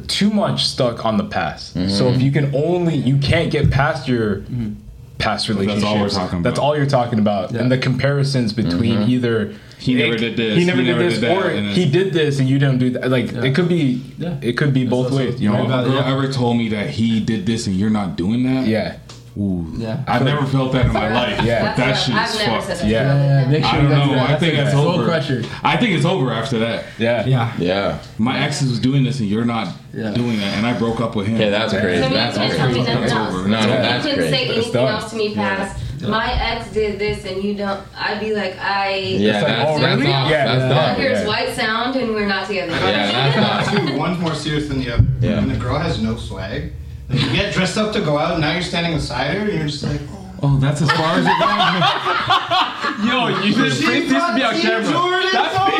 too much stuck on the past, so if mm-hmm. you can only you can't get past your mm-hmm. past relationships. all we're talking That's all you're talking about, Yeah. and the comparisons between mm-hmm. either He never did this, he never he did never this, did that, or and he did this and you didn't do that. Like Yeah. it could be, Yeah. it could be both ways. You Yo, know? a girl ever told me that he did this and you're not doing that? Yeah. Ooh, Yeah. I've never felt that in my life. Yeah. but that That's shit what- is fucked. Yeah. Yeah, make I don't you know. I think that's Soul over. crusher. I think it's over after that. Yeah. Yeah. Yeah. My ex was doing this and you're not Yeah. doing that, and I broke up with him. Yeah, that's crazy. To me, That's you can't tell me crazy. nothing That's over. No, no, you that's couldn't crazy. say It's anything else to me past. My ex did this and you don't. I'd be like, I. Yeah, like, that's, oh, that's really? off. Yeah, that's yeah. done. Here's Yeah. white sound and we're not together. Yeah, that's done. Two, one's more serious than the other. Yeah. When the girl has no swag, like you get dressed up to go out, and now you're standing beside her, and you're just like, oh. Oh, that's as far as it goes. Yo, you this She face to be on camera. Jordan That's on!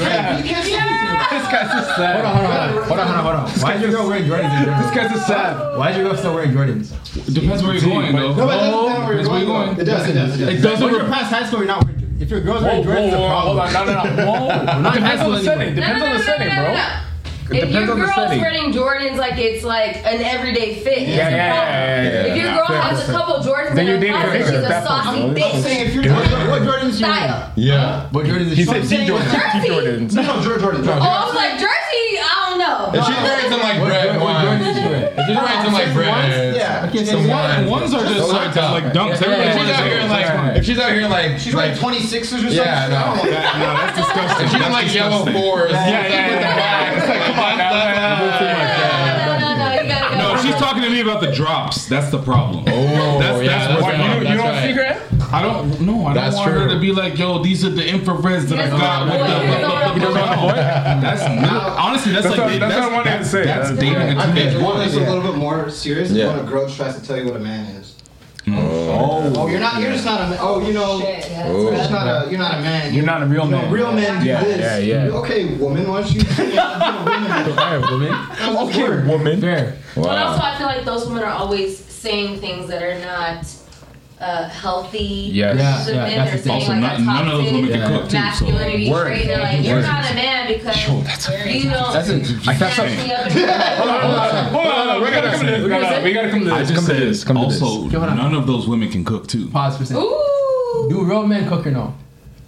Yeah. You can't see anything. This guy's just sad. Hold on, hold on, hold on, hold on, hold on. Why is your girl wearing Jordans in This guy's just sad. Why is your girl still wearing Jordans? Depends where you're going, though. No, but that's oh, not where you're Depends going. It does, it does, it does. It doesn't. Once you're past high school, you're not wearing. If your girl's Whoa, wearing Jordans, it's a whoa, hold on, no, no, no, whoa. not Depends on the setting. Depends on the setting, bro. If your on the girl's setting. wearing Jordans like it's like an everyday fit, it's Yeah, yeah, yeah, yeah, yeah. If your girl fair has a couple Jordans Then in you're her dating her. closet, she's a That's saucy fine. I'm saying if you're what, what Jordans you? Style. Yeah. But Jordans is He so said T Jordans. T Jordans. No, no, Jordan, Jordan. Jordan. Oh, I was like Jersey. I don't know. If she's wearing some like red What ones, Jordans you wearing? if she's wearing some like bread, Yeah. some ones, Ones are just those like, tough. like dunks. If she's out here like, if she's out here like, She's like, 26ers or something. yeah, no. Oh, no, that's disgusting. If she's in like yellow fours, Yeah, yeah, yeah. It's like, come on now. No, no, no, you gotta go. No, she's talking to me about the drops. That's the problem. Oh, That's- yeah, that's that's what- right. You, you That's don't right. see her? I don't. No, I don't That's want her to be like, yo, these are the infrareds that I got want with the. He doesn't want a He doesn't boy. That's honestly, that's, That's like what- that's what I wanted to say. That's That's- dating a I teenage think one boy. that's a little bit more serious is Yeah. when a girl tries to tell you what a man is. Mm. Oh. oh. Oh, you're not. You're just not a man. Oh, you know, Shit, yeah, Oh. you're just rough. not a. You're not a man. You're not a real You know, man. real men do Yeah, this. yeah, yeah. Okay, woman, why don't you? Yeah, woman. Woman. Okay, woman. Fair. But also, I feel like those women are always saying things that are not uh, healthy. Yes. Yeah, to yeah, men. that's They're the thing. saying Also, like not, none of those women toxic can cook too. So masculinity Word. They're like, you're Word. not a man because you don't That's a- snatch me up and Hold on, hold on, hold on. We gotta come to this. No, no, we gotta come to this. Come to this. Come to this. also Yo, hold on. none of those women can cook too. Pause for a second. Ooh. Do real men cook or no?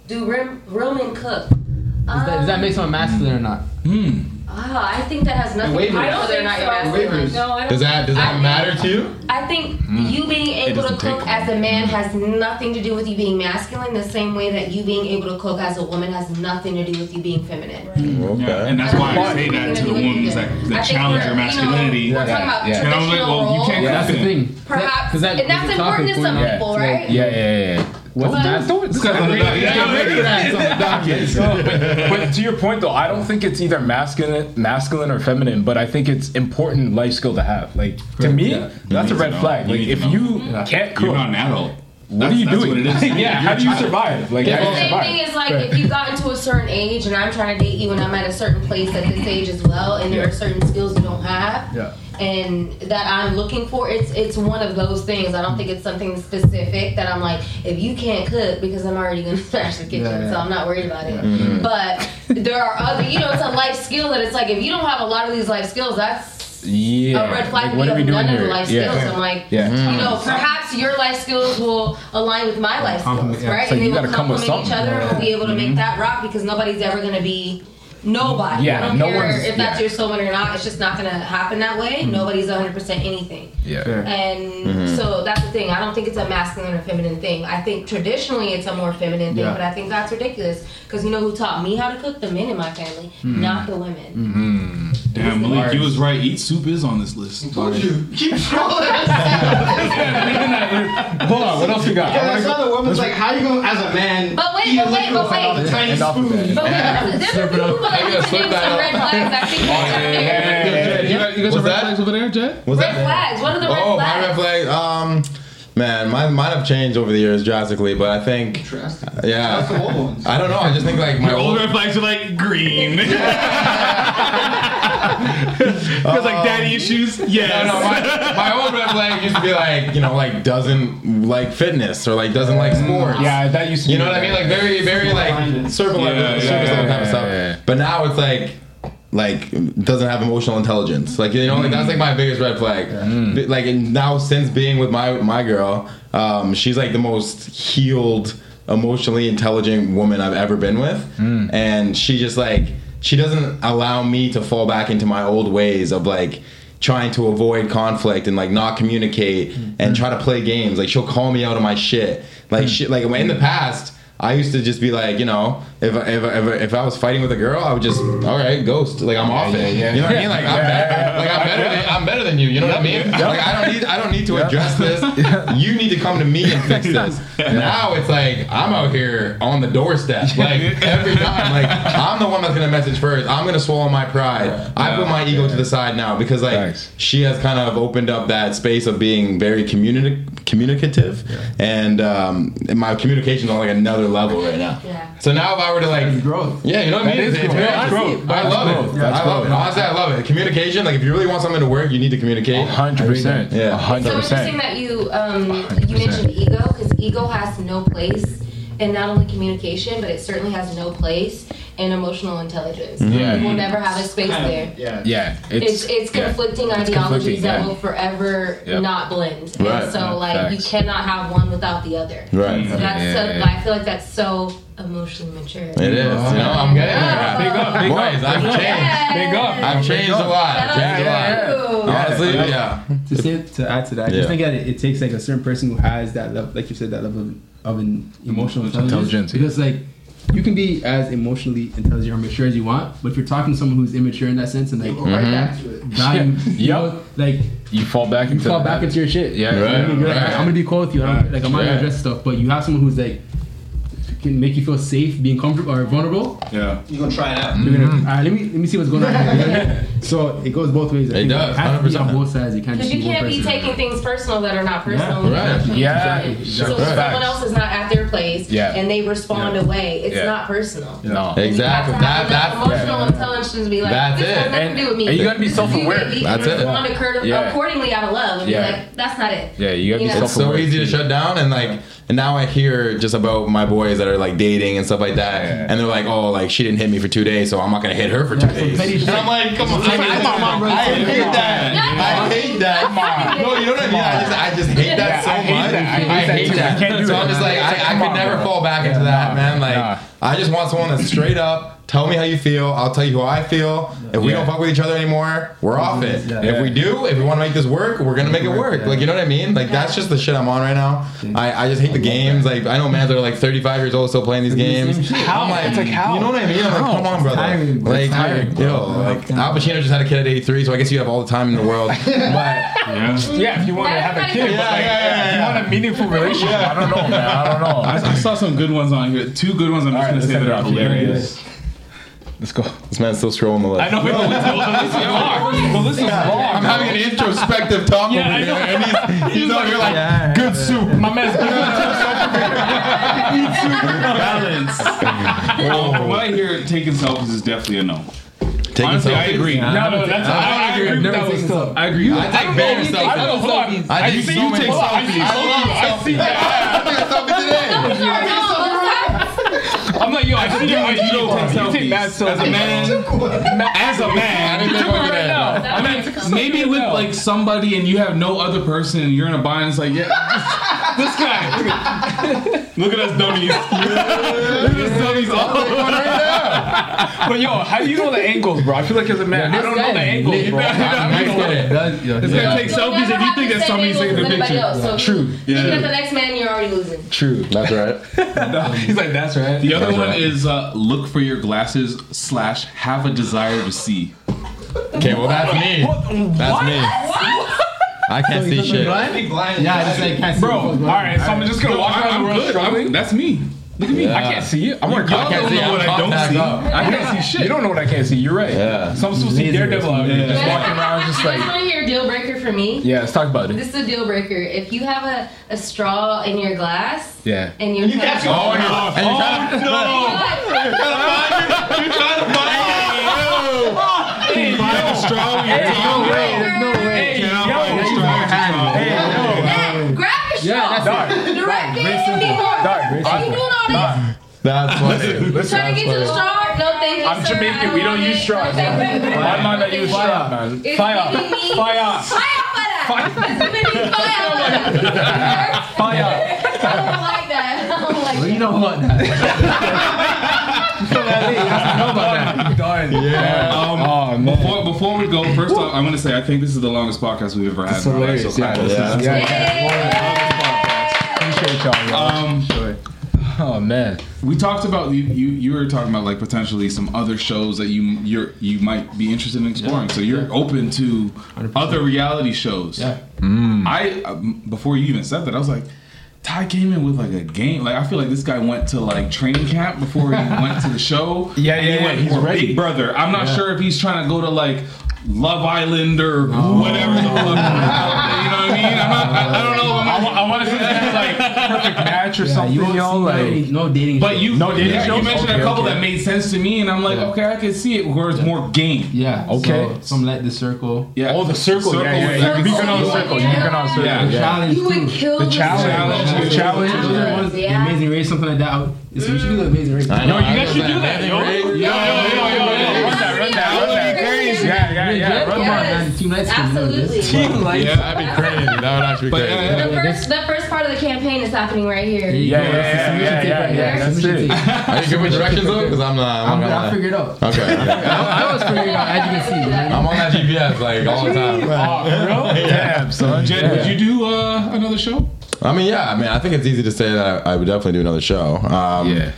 Do real, real men cook? Does that, does that make someone masculine or not? Hmm. Ah, I think that has nothing to do waivers. with whether or not you're masculine. Waivers. No, I don't. Does that does that I- matter to you? I think you being able to cook as a man has nothing to do with you being masculine, the same way that you being able to cook as a woman has nothing to do with you being feminine. Yeah, and that's why I say that to the women that, I that challenge your masculinity. You know, we're Yeah, talking about yeah. And I'm like, well, you can't Yeah, that's the thing. Perhaps, that, and that's important to some people, right? Yeah, yeah, yeah. What's Don't, guy's on the docket. Yeah, Yeah, ready for that. It's on the but, but to your point though, I don't think it's either masculine, masculine or feminine. But I think it's important life skill to have. Like to me, yeah. that's a red flag. You Like need if you Yeah. can't cook, You're not an adult. what are you That's- doing? What it is. yeah, how do you survive? Like The how do same survive? thing is like if you got into a certain age and I'm trying to date you and I'm at a certain place at this age as well, and there are certain skills you don't have, Yeah. And that I'm looking for. It's it's one of those things. I don't think it's something specific that I'm like, if you can't cook, because I'm already gonna smash the kitchen, Yeah, yeah. so I'm not worried about it. Mm-hmm. But there are other, you know, it's a life skill that it's like if you don't have a lot of these life skills, that's Yeah. a red flag. Like, what me are we of doing none of here? the life Yeah. skills. I'm like, Yeah. you know, perhaps your life skills will align with my life skills, yeah. right? So and you they will gotta come with complement each something. other, and we'll be able to make that rock because nobody's ever gonna be nobody. Yeah, I don't no care if that's yeah. your soulmate or not. It's just not gonna happen that way. Nobody's 100 percent anything. Yeah. Fair. And mm-hmm. so that's the thing. I don't think it's a masculine or feminine thing. I think traditionally it's a more feminine thing, Yeah. but I think that's ridiculous because you know who taught me how to cook? The men in my family, Mm-hmm. not the women. Damn, Malik, you was right. Eat soup is on this list. Told you. Keep scrolling. Hold on. What else we got? Yeah, wanna that's go- not the woman's like, how you gonna, as a man, But wait, but wait, but wait. a tiny End off with spoon? that. But wait, there's a people that I need gotta to slip name that some red flags. I think those are yeah, fair. yeah, yeah. You got, you got What's some red flags over there, Jed? Was Red flags. What are the red flags? Oh, my red flag. Um, man, mine might have changed over the years drastically, but I think, Drastic. That's the yeah. old ones. I don't know. I just think like my Your old old. red flags are like green. Because like daddy um, issues. Yeah. No, no, my, my old red flag used to be like, you know, like doesn't like fitness or like doesn't like mm. sports. Yeah, that used to. You be know what I mean? Like very, very like Simple-minded. surface level, Yeah, yeah, surface level yeah, kind of yeah, stuff. But now it's like, like doesn't have emotional intelligence. Like you know, like that's like my biggest red flag. Like and now since being with my my girl, um, she's like the most healed, emotionally intelligent woman I've ever been with, mm. and she just like she doesn't allow me to fall back into my old ways of like trying to avoid conflict and like not communicate mm. and try to play games. Like she'll call me out of my shit. Like mm. shit. Like in the past. I used to just be like, you know, if I- if I- if, I- if I was fighting with a girl, I would just, all right, ghost. Like I'm off it. You know what I mean? Like I'm better. Like I'm better. Than, I'm better than you. You know what I mean? Like I don't need I don't need to address this. You need to come to me and fix this. Now it's like I'm out here on the doorstep. Like every time, like I'm the one that's gonna message first. I'm gonna swallow my pride. I put my ego to the side now because like she has kind of opened up that space of being very communi- communicative, and um, and my communication's on like another level right now. Yeah. So now if I were to like growth. yeah, you know what I mean? is It's, it's growth. very That's growth. growth. I love it. growth. That's I love it. Honestly, I love it. Communication. Like if you really want something to work, you need to communicate. hundred percent. Yeah. hundred So interesting that you um, you mentioned ego because ego has no place in not only communication, but it certainly has no place in emotional intelligence. Yeah. You will never have a space there. Yeah. Yeah, It's it's yeah. conflicting It's ideologies conflicting, that yeah. will forever Yep. not blend. Right. And so Yeah, like you cannot have one without the other. Right. So that's Yeah, so yeah, yeah. I feel like that's so emotionally mature. It is. You know, I'm getting there. Big up, big Boys, up. I've changed. Big up. I've changed a lot. Shout I've changed a out lot. to. Honestly, yeah. to say to add to that, I Yeah. just think that it, it takes like a certain person who has that level, like you said, that level of, of an emotional intelligence. Intelligence. Because like you can be as emotionally intelligent or mature as you want, but if you're talking to someone who's immature in that sense and like mm-hmm. Right back to it. value, you know, like You fall back into you into fall that. back into your shit. Yeah, You know what I right, mean? You're like, right. I'm gonna be cool with you. I don't, like I'm not gonna address stuff, but you have someone who's like can make you feel safe, being comfortable or vulnerable. Yeah. You're gonna try it out? You're gonna, all right, let me let me see what's going on. Here, you know what I mean? So it goes both ways. I It does, It has on 100%. both sides. You can't Because you be can't be person. taking things personal that are not personal. right. Yeah. So Exactly. if someone else is not at their place Yeah. and they respond away, it's Yeah. not personal. No. You have Exactly. to That that's enough emotional intelligence to be like, That's this it. has nothing And- to do with me. and you gotta be This is you, self-aware. That's it. Respond accor- Yeah. accordingly out of love. And Yeah. be like, that's not it. Yeah, you gotta be You know? It's so easy to shut down and like and now I hear just about my boys that are like dating and stuff like that Yeah. and they're like oh like she didn't hit me for two days so I'm not gonna hit her for two some days and. I'm like come on I, I, I hate that I hate that no you know what I mean I just I just hate that so I hate much that. I hate that too. I can't do so it. I'm just like I, I could on, never fall back into that man. Like nah. I just want someone that's straight up tell me how you feel I'll tell you how I feel if we Yeah. don't fuck with each other anymore we're off it Yeah. if we do if we want to make this work we're gonna make it work like you know what I mean like that's just the shit I'm on right now I, I just hate the games like I know mans that are like 35 years old still playing these games How? I'm like, It's like, how? You know what I mean? I'm like, come on, brother. tiring, bro. like, It's tiring, bro. yo, like Al Pacino just had a kid at 83, so I guess you have all the time in the world. But Yeah. Yeah, if you want to have a kid, Yeah, like, yeah, yeah, if you want a meaningful relationship, I don't know, man. I don't know. I, I saw some good ones on here. Two good ones. I'm just All right, gonna say send that it are out. Hilarious. Let's go. this man's still scrolling the list. I know, but the list, the list is long. The list is long. I'm having an introspective talk Yeah, over I here, know. and he's, he's over here like, Yeah. good soup. My man's good soup. Balance. Well, from what I hear, taking selfies is definitely a no. Taking Honestly, I agree. No, no, that's I, I agree with Never that. selfies. I agree. I take bare selfies. I don't know. Hold on. I I take see so you many take selfies. selfies. I love I see that. I took a selfie today. Those are no, what's I'm like, yo, I see you. You You don't take don't take mad selfies. As a man, as a man, didn't take one today. I mean, maybe with like somebody and you have no other person and you're in a bind, it's like, yeah, this guy. Look at us dummies. Look at us dummies all But yo, how do you know the angles, bro? I feel like as a man, I don't know the angles, bro. I get it. It's gonna take selfies if you think that somebody's taking the picture. So True. You Yeah. get the next man, you're already losing. True. That's right. He's like, that's right. The other That's one right. is uh, look for your glasses slash have a desire to see. Okay, well that's me. That's me. I can't see shit. Be blind. Yeah, I just like can't see Bro, what's going all on. right, so I'm just gonna walk around the world good. struggling. That's me. Look at me. I can't see it. I'm wearing Y'all contacts. don't know what I don't see. I can't see shit. You don't know what I can't see. You're right. Yeah. So I'm supposed to see Daredevil out here, just walking around, just You guys like. want to hear a deal breaker for me? Yeah, let's talk about it. This is a deal breaker. If you have a, a straw in your glass Yeah. and you're You trying catch oh, to- Oh, and you're trying to, What? you're trying to find Hey, yo. straw. Hey, yo, There's no way. Hey, yo. Yeah, grab your straw. Yeah, that's it. Direct it anymore. Dog, Are you doing all this? That's funny. Listen, Trying to get to the straw? No, thank you, I'm sir. Jamaican. We don't use it. straws. No, thank you. I'm not gonna use straw, man. It's Fire. giving me Fire. Fire for that. It's giving me fire. Fire. I don't like that. I don't like that. You don't want that. Yeah. Um, Oh, man. Before, before we go, first off, I'm going to say I think this is the longest podcast we've ever had. It's in our life, hilarious. so Yeah, clap. yeah, This is- yeah. Appreciate y'all. y'all. Um, Sure. Oh man. we talked about you, you. You were talking about like potentially some other shows that you you're you might be interested in exploring. So you're open to 100%. other reality shows. Yeah. I um, before you even said that, I was like, Ty came in with like a game. Like I feel like this guy went to like training camp before he went to the show. Yeah, and he yeah, went yeah, he's ready. Big Brother. I'm not Yeah. sure if he's trying to go to like Love Island or oh. whatever. The fuck, you know what I mean? I'm not, I, I don't know. I'm I, not, I want to see that like perfect match or Yeah, something, you won't yo. see Like, no dating. but you, No dating yeah, you mentioned Okay, a couple okay. that made sense to me, and I'm like, Yeah. okay, I can see it where it's more game. Yeah. Okay. So, some like the circle. Yeah. oh, the circle. yeah, yeah, yeah. You've been on the circle. You've been on the circle. Yeah. The challenge You would kill The challenge. Challenge. The challenge. The ones, Yeah. Amazing Race, something like that. I would- So you should do the Amazing Race. I know, you guys should do that, yo. Yo, yo, yo, yo, yo. Run that, run that, run that. Crazy. Yeah, yeah, yeah. Run that. man. Team Lights can do this. Absolutely. Yeah, that'd be crazy. That would actually be But, crazy. uh, The first, the first part of the campaign is happening right here. Yeah, yeah, yeah, yeah, yeah, yeah. That's it. Are you good with directions though? Because I'm not. I'm I'm not I'll gonna figure it out. Okay. okay. I was figuring it out as you can see. I'm on that GPS like all the time. Oh, for real? Damn, son. Jed, would you do uh, another show? I mean, yeah. I mean, I think it's easy to say that I, I would definitely do another show. Um, Yeah.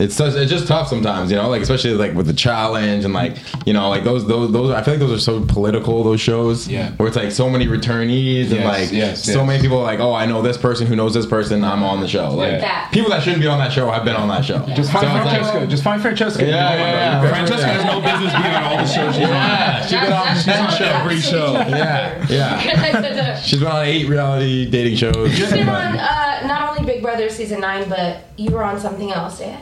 It's such, it's just tough sometimes, you know, like especially like with the challenge and like you know like those those those I feel like those are so political those shows Yeah. where it's like so many returnees and like yes, so yes. many people are like oh I know this person who knows this person I'm on the show like That. people that shouldn't be on that show have been on that show Just find So it's like- Francesca. Just find Francesca. Yeah, yeah, yeah. Francesca has no business being on all the shows she's on. yeah she's been on That's- ten that's- shows Every show. yeah yeah she's been on eight reality dating shows You've been on uh, not only Big Brother season nine, but you were on something else, yeah?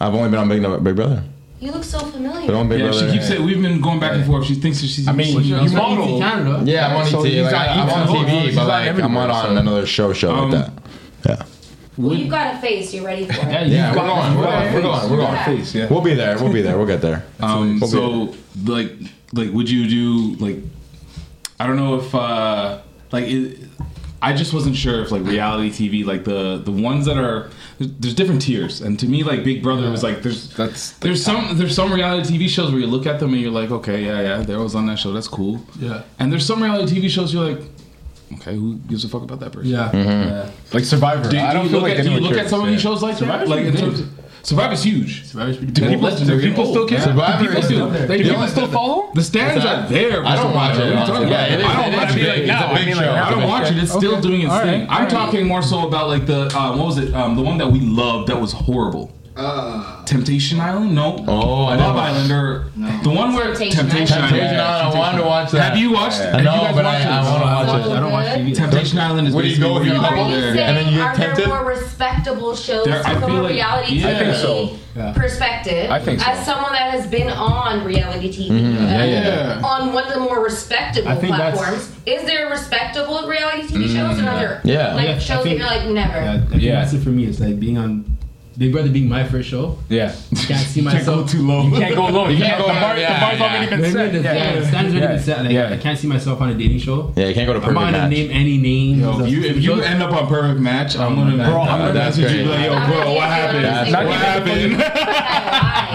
I've only been on Big, Big Brother You look so familiar. been on Big Yeah, Brother she keeps saying we've been going back and forth. She thinks that she's. I mean, she's- you He's on model. Canada. yeah I'm on So ET like, on I- I'm on TV He's but on like I'm not on so- another show show Um, like that yeah well, you've got a face. You're ready for it. Yeah, you Yeah, we're got- going. We're going. We're going. We're going. Face. Yeah. We'll be there. We'll be there. We'll get there. Um, We'll be so like, like, would you do like? I don't know if uh like it, I just wasn't sure if like reality TV, like the the ones that are there's, there's different tiers, and to me like Big Brother was like there's That's there's some there's some reality TV shows where you look at them and you're like okay yeah yeah they was on that show that's cool Yeah. and there's some reality TV shows you're like okay who gives a fuck about that person Yeah. Mm-hmm. yeah. like Survivor. do, I do don't you feel look like at do you anyone look at some of these shows like that like in terms of, Survivor's huge Survivor's pretty Do people, do people still care? Survivor Do people still, They do do. people still follow? The stands are there. I don't watch it, What are you honestly. talking Yeah, it is- I don't watch it. I mean, like, I don't watch it. It's still doing its thing. I'm talking more so about like the um, what was it? Um, the one that we loved that was horrible. Uh, Temptation Island? No. Oh, I Love never- Island or No. the one where Temptation Temptation, Island. Temptation Island. Island. I wanted to watch that. Have you watched? I have know, you guys but I, watched I want to watch So it. I don't watch good. TV. Temptation Island is Where you go you you So go are you there. saying And then you get are there more respectable shows There- from feel a like- reality yeah. TV I think so. Yeah. perspective? I think so. As someone that has been on reality TV, uh, Yeah, yeah. on one of the more respectable I think platforms, is there respectable reality TV shows and other Yeah. like Yeah, shows that you're like never? Yeah, I think Yeah. that's it for me. It's like being on Big Brother being my first show. Yeah. Can't see Can't go myself. too low. You can't go low. You can't can't go the bar, Yeah, the bar's yeah. already been Maybe set. the, yeah, the stand's already been set. Like Yeah. I can't see myself on a dating show. Yeah, you can't go to I'm perfect not gonna match. name any names. Yo, if you, if you end up on Perfect Match, I'm gonna, oh Bro, I'm gonna message you like, yo, bro, what happened? What happened?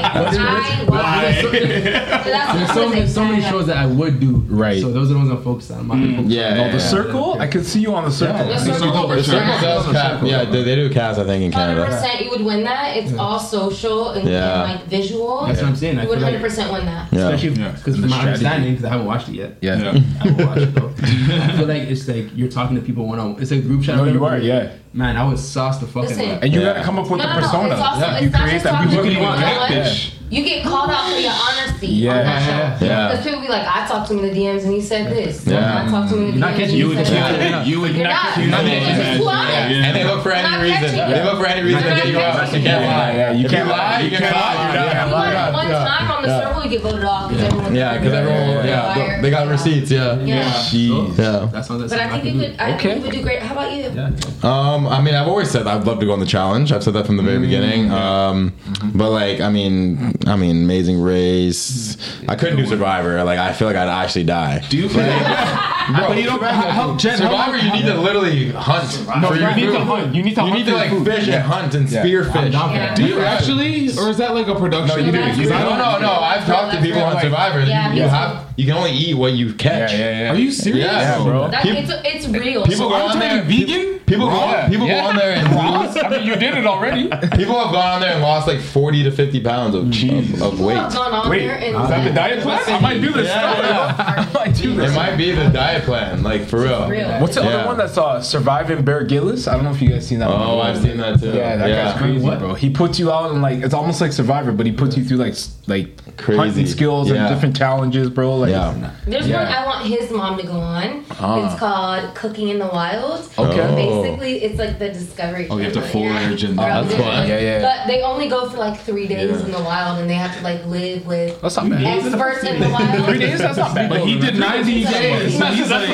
Why? Why? Why? That's There's so many, so many saying. shows that I would do. Right. So those are the ones I'm focused on. I'm not gonna mm. focus Yeah, on- yeah, Oh, the circle? I could see you on the circle. The The circle circle for was sure. Circle does cast. Yeah, they, they do cast. I think in Hundred Canada. percent, you would win that. It's all social and, Yeah. and like visual. That's what I'm saying. I You would feel like- hundred percent win that. Yeah. Especially because The from my strategy. understanding, because I haven't watched it yet. Yeah. Yeah. I haven't watched it though. I feel like it's like you're talking to people one on. It's a group chat. No, or you whatever. are, yeah. Man, I would sauce the fucking. Listen. up. And you Yeah. gotta come up with No, the no, no. persona. It's also yeah. it's You not create that. talking People to even You know what? Catfish. You get called out for your honesty Yeah. Oh, on that show. Yeah. Because people be like, I talked to him in the DMs and he said this. Yeah. I talked to him in the You're not DMs catching- and you would said catch- that. You would not not. catch- not You're catching just too honest. Yeah. And they look for any reason. They look for any reason to get you out. You can't lie. Yeah, you can't lie. You can't lie. You can't lie. one time on the circle, you get voted off because everyone. Yeah, because everyone. Yeah, they got receipts. Yeah. Yeah. Jeez. Yeah. That sounds like But I think you can could. I think you would do great. How about you? do. Yeah. Um, I mean, I've always said I'd love to go on the challenge. I've said that from the very beginning. Um, but like, I mean, I mean, Amazing Race. I couldn't do Survivor. Like, I feel like I'd actually die. Do you feel like Bro, But you don't help Jen. Survivor, you need to literally hunt No, for you your need to hunt. You need to You hunt need to like food. fish and hunt and Yeah. spear I'm fish. down for that. Do you actually, or is that like a production? You do, you do. No, no, no. I've talked to people on Survivor. Yeah, You, me you too. have you can only eat what you catch. Yeah, yeah, yeah. Are you serious? Yeah, bro. That, it's, it's real. People So go I'm on there. trying to be vegan. People go on, people Yeah. go on there and lose. I mean, you did it already. People have gone on there and lost like 40 to 50 pounds of cheese of, of People weight. have gone on Wait, there and is that the diet plan? I might do this. Yeah, yeah. I might do this. It might be the diet plan, like for real. real. What's the Yeah. other one that's uh, surviving Bear Grylls? I don't know if you guys seen that one. Oh, I've seen that too. Yeah, that guy's crazy, What? bro. He puts you out and like it's almost like Survivor, but he puts you through like s- like Crazy. hunting skills Yeah. and different challenges, bro. Like, Yeah. There's Yeah. one I want his mom to go on. Ah. It's called Cooking in the Wild. Okay. Oh. Basically, it's like the Discovery. Oh, you have to forage and Bro, that's fun. is- Yeah, yeah. But they only go for like three days Yeah. in the wild, and they have to like live with that's not bad. experts in the wild. Three days? That's not bad. But he did 90 days. So he's like,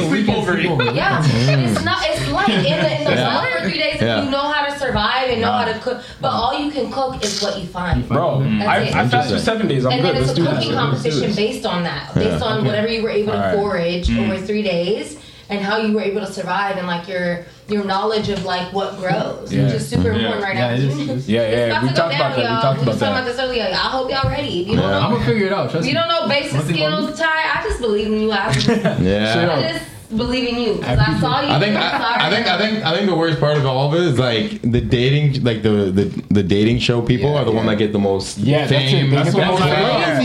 Yeah, it's not. It's like in the, in the Yeah. wild for three days. Yeah. If you know how to survive and know how to cook, but all you can cook is what you find. Bro, I, it. I fast for seven days. I'm and good. then it's Let's a cooking competition based on that, based on whatever you were able to Alright. forage Mm. over three days and how you were able to survive and like your your knowledge of like what grows, Yeah. which is super Yeah. important right Yeah, now. it is, it is. Yeah, It's yeah. about We to go talked about down, that. We talked We about was talking that. about this earlier. I hope y'all ready. If you don't Yeah. I'm gonna figure it out. Trust you me. don't know basic One thing about skills, Ty. I just believe in you. I just, Yeah. I just believe in you because I, saw you. I think I'm I. I think I think I think the worst part of all of it is like the dating like the the, the dating show people Yeah, are the one that get the most Yeah, that's it. fame. They That's get the what most I'm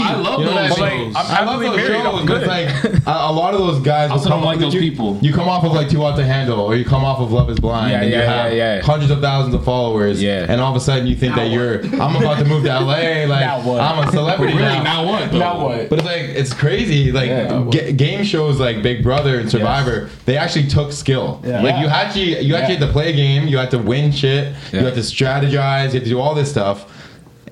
I love You know those what I But, mean? like, I'm I love happily those married, shows, I'm but it's like a, a lot of those guys. will also don't come like off- those you, people. You come off of like Too Hot to Handle, or you come off of Love Is Blind, Yeah, and you yeah, have yeah, yeah. hundreds of thousands of followers, Yeah. and all of a sudden you think that you're, I'm about to move to LA, like Now what? I'm a celebrity Really, now. now what? though? Now what? But it's like it's crazy. Like Yeah. ga- game shows like Big Brother and Survivor, they actually took skill. Yeah. Like you Yeah. actually you actually Yeah. had to play a game. You had to win shit. Yeah. You had to strategize. You had to do all this stuff.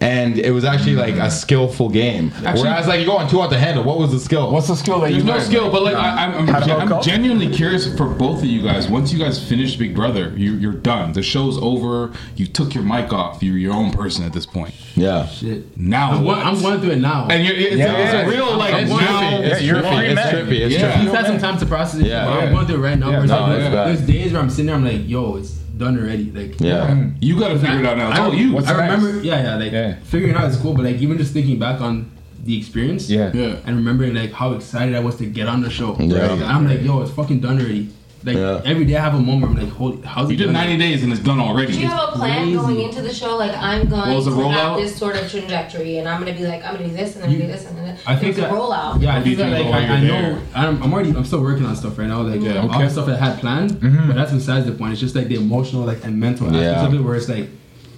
And it was actually like a skillful game. Actually- Whereas like you go on Too Hot to Handle, what was the skill? What's the skill that There's you no learned? skill, but like I, I'm, I'm, gen- I'm genuinely curious for both of you guys. Once you guys finish Big Brother, you, you're done. The show's over. You took your mic off. You're your own person at this point. yeah. Shit. Now I'm, what? going, I'm going through it now. and you're, it's, Yeah, a, it's yeah. a real like It's now. trippy. It's you're a trippy. It's man. trippy. It's Yeah. trippy. He's had some time to process it. Yeah. but I'm going through it right now. Yeah, no, like, there's, there's days where I'm sitting there, I'm like, yo, it's done already. Like, Yeah. You got to figure it out now. It's I, all you. What's I next? remember, yeah, yeah, like Yeah. figuring out is cool, but like even just thinking back on the experience, Yeah. Yeah. and remembering like how excited I was to get on the show. Yeah. And I'm like, yo, it's fucking done already. Like Yeah. every day I have a moment where I'm like, holy, how's You it did done? 90 days and it's done already. Do you have a plan crazy. going into the show? Like I'm going Well, is it to have this sort of trajectory, and I'm gonna be like, I'm gonna do this, and then You- do this, and then I think it's a that, rollout. Yeah, I you think that think like while I, I know? I'm, I'm already I'm still working on stuff right now. Like Yeah. all the stuff that I had planned, mm-hmm. but that's besides the point. It's just like the emotional like and mental aspects Yeah. of it, where it's like,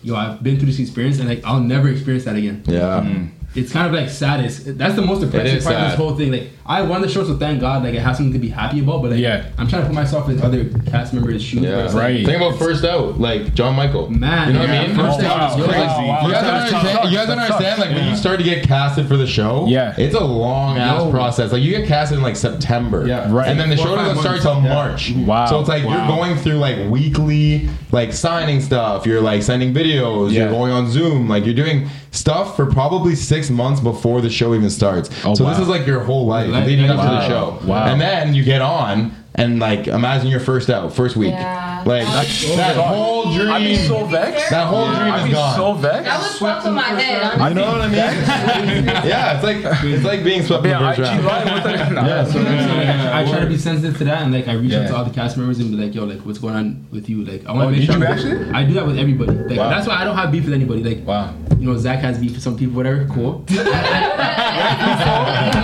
yo, I've been through this experience and like I'll never experience that again. Yeah. Mm-hmm. It's kind of like saddest. That's the most depressing is part of this whole thing. Like I won the show, so thank God. Like I have something to be happy about. But like, Yeah. I'm trying to put myself in other cast members' shoes. Yeah. like, Right. Think about first out, like John Michael. Man, you know what I mean? first First out out is is crazy. crazy. Wow, You guys wow. don't understand. sucks. You guys don't understand. sucks. Like when you start to get casted for the show, Yeah. it's a long ass Yo. process. Like you get casted in like September, Yeah. Right. and then the Four show doesn't start months. till Yeah. March. Wow. So it's like Wow. you're going through like weekly, like signing stuff. You're like sending videos. Yeah. You're going on Zoom. Like you're doing stuff for probably six months before the show even starts. Oh, so wow. this is like your whole life leading up to the show. Wow. And then you get on. And like, imagine your first out, first week. Yeah. Like That's that whole dream. I'd be so vexed. That whole dream is gone. I'd is be gone. so vexed. That was fucked with my head. Honestly. I know what I mean. yeah, it's like it's like being swept in Yeah, the I round. live with Yeah, so So, like, I try to be sensitive to that, and like I reach out to all the cast members and be like, "Yo, like, what's going on with you? Like, I want to Oh, make did sure." you I'm- actually? I do that with everybody. Like, Wow. that's why I don't have beef with anybody. Like, Wow. you know, Zach has beef with some people, whatever. Cool. you know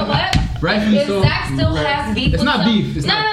what? Rightfully so. Zach still has beef, It's not beef, it's not- no, no.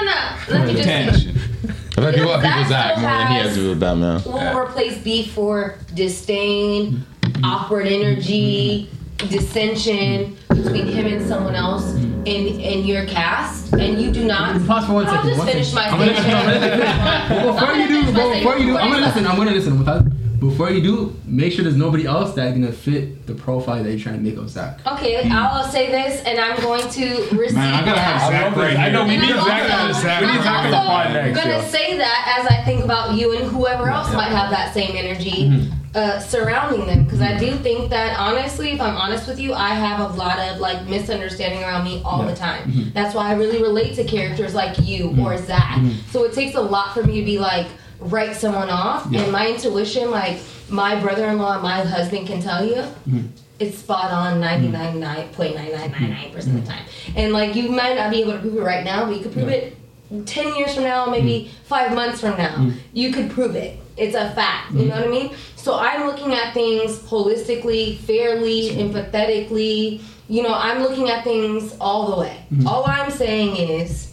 Let me just say. I feel like people have beef with Zach Zach more than he has to do with them, yeah. We'll replace beef for disdain, awkward energy, dissension between him and someone else in in your cast, and you do not. Pause for one I'll second, just finish second. my I'm gonna- statement. I'm gonna- Before you do, gonna finish my before you do. I'm gonna listen. I'm gonna listen. Without, before you do, make sure there's nobody else that's gonna fit the profile that you're trying to make of Zach. Okay, I'll say this, and I'm going to receive. Man, I gotta have that. Zach right I know we need And I'm Zach on also- We need I'm Zach on the also- pod next. Thanks, gonna yo. say that as I think about you and whoever else might have that same energy Mm-hmm. uh, surrounding them. Because I do think that honestly, if I'm honest with you, I have a lot of like misunderstanding around me all the time. Mm-hmm. That's why I really relate to characters like you or Zach. So it takes a lot for me to be like write someone off. Yeah. And my intuition, like my brother-in-law, and my husband can tell you. Mm-hmm. It's spot on 99.9999% of the mm-hmm. time. And like you might not be able to prove it right now, but you could prove it 10 years from now, maybe mm-hmm. five months from now. You could prove it. It's a fact. You know what I mean? So I'm looking at things holistically, fairly, empathetically. You know, I'm looking at things all the way. All I'm saying is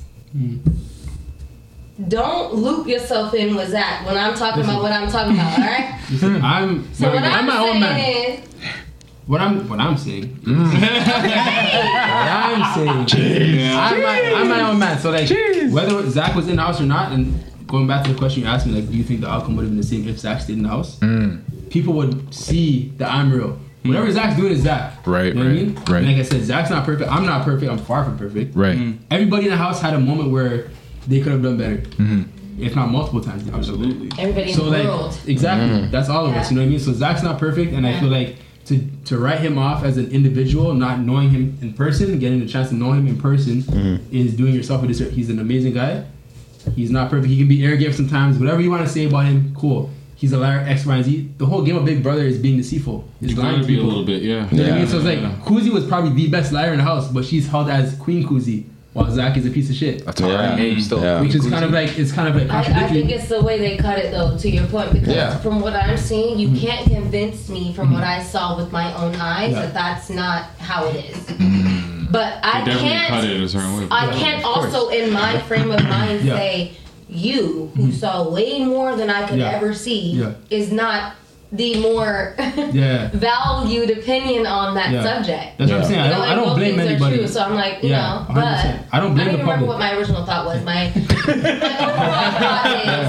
don't loop yourself in with Zach when I'm talking about what I'm talking about, all right? I'm, So what I'm I'm, my own man. saying is, What I'm what I'm saying. what I'm saying. I'm my, I'm my own man. So like whether Zach was in the house or not, and going back to the question you asked me, like, do you think the outcome would have been the same if Zach stayed in the house? People would see that I'm real. Whatever Zach's doing is Zach. Right, You know what I right, mean? right. And like I said, Zach's not perfect. I'm not perfect. I'm far from perfect. Right. Mm. Everybody in the house had a moment where they could have done better. Mm-hmm. If not multiple times. they could have done better. Absolutely. everybody in So the like world. exactly, Mm-hmm. that's all of us. You know what I mean? So Zach's not perfect, and I feel like to to write him off as an individual, not knowing him in person, getting the chance to know him in person, Mm-hmm. is doing yourself a disservice. He's an amazing guy. He's not perfect. He can be arrogant sometimes. Whatever you want to say about him, cool. He's a liar, X, Y, and Z. The whole game of Big Brother is being deceitful. It's lying gotta to be a little bit, yeah. You know what I mean? Yeah. So it's like Kuzie was probably the best liar in the house, but she's held as Queen Kuzie, while Zach is a piece of shit. That's. Yeah. Hey, still. Yeah. Which is kind of like it's kind of like I, I think it's the way they cut it though, to your point, because Yeah. from what I'm seeing, you mm-hmm. can't convince me from what mm-hmm. I saw with my own eyes Yeah. that that's not how it is. Mm. But I can't. cut it a certain way. I Yeah, can't also, in my frame of mind, Yeah. say you, who mm-hmm. saw way more than I could Yeah. ever see, Yeah. is not the more Yeah. valued opinion on that Yeah. subject. That's what I'm saying. I know, don't, I don't blame anybody. True, so I'm like, you Yeah, know, 100%. but I don't blame I the don't remember public. what my original thought was. My, my overall thought is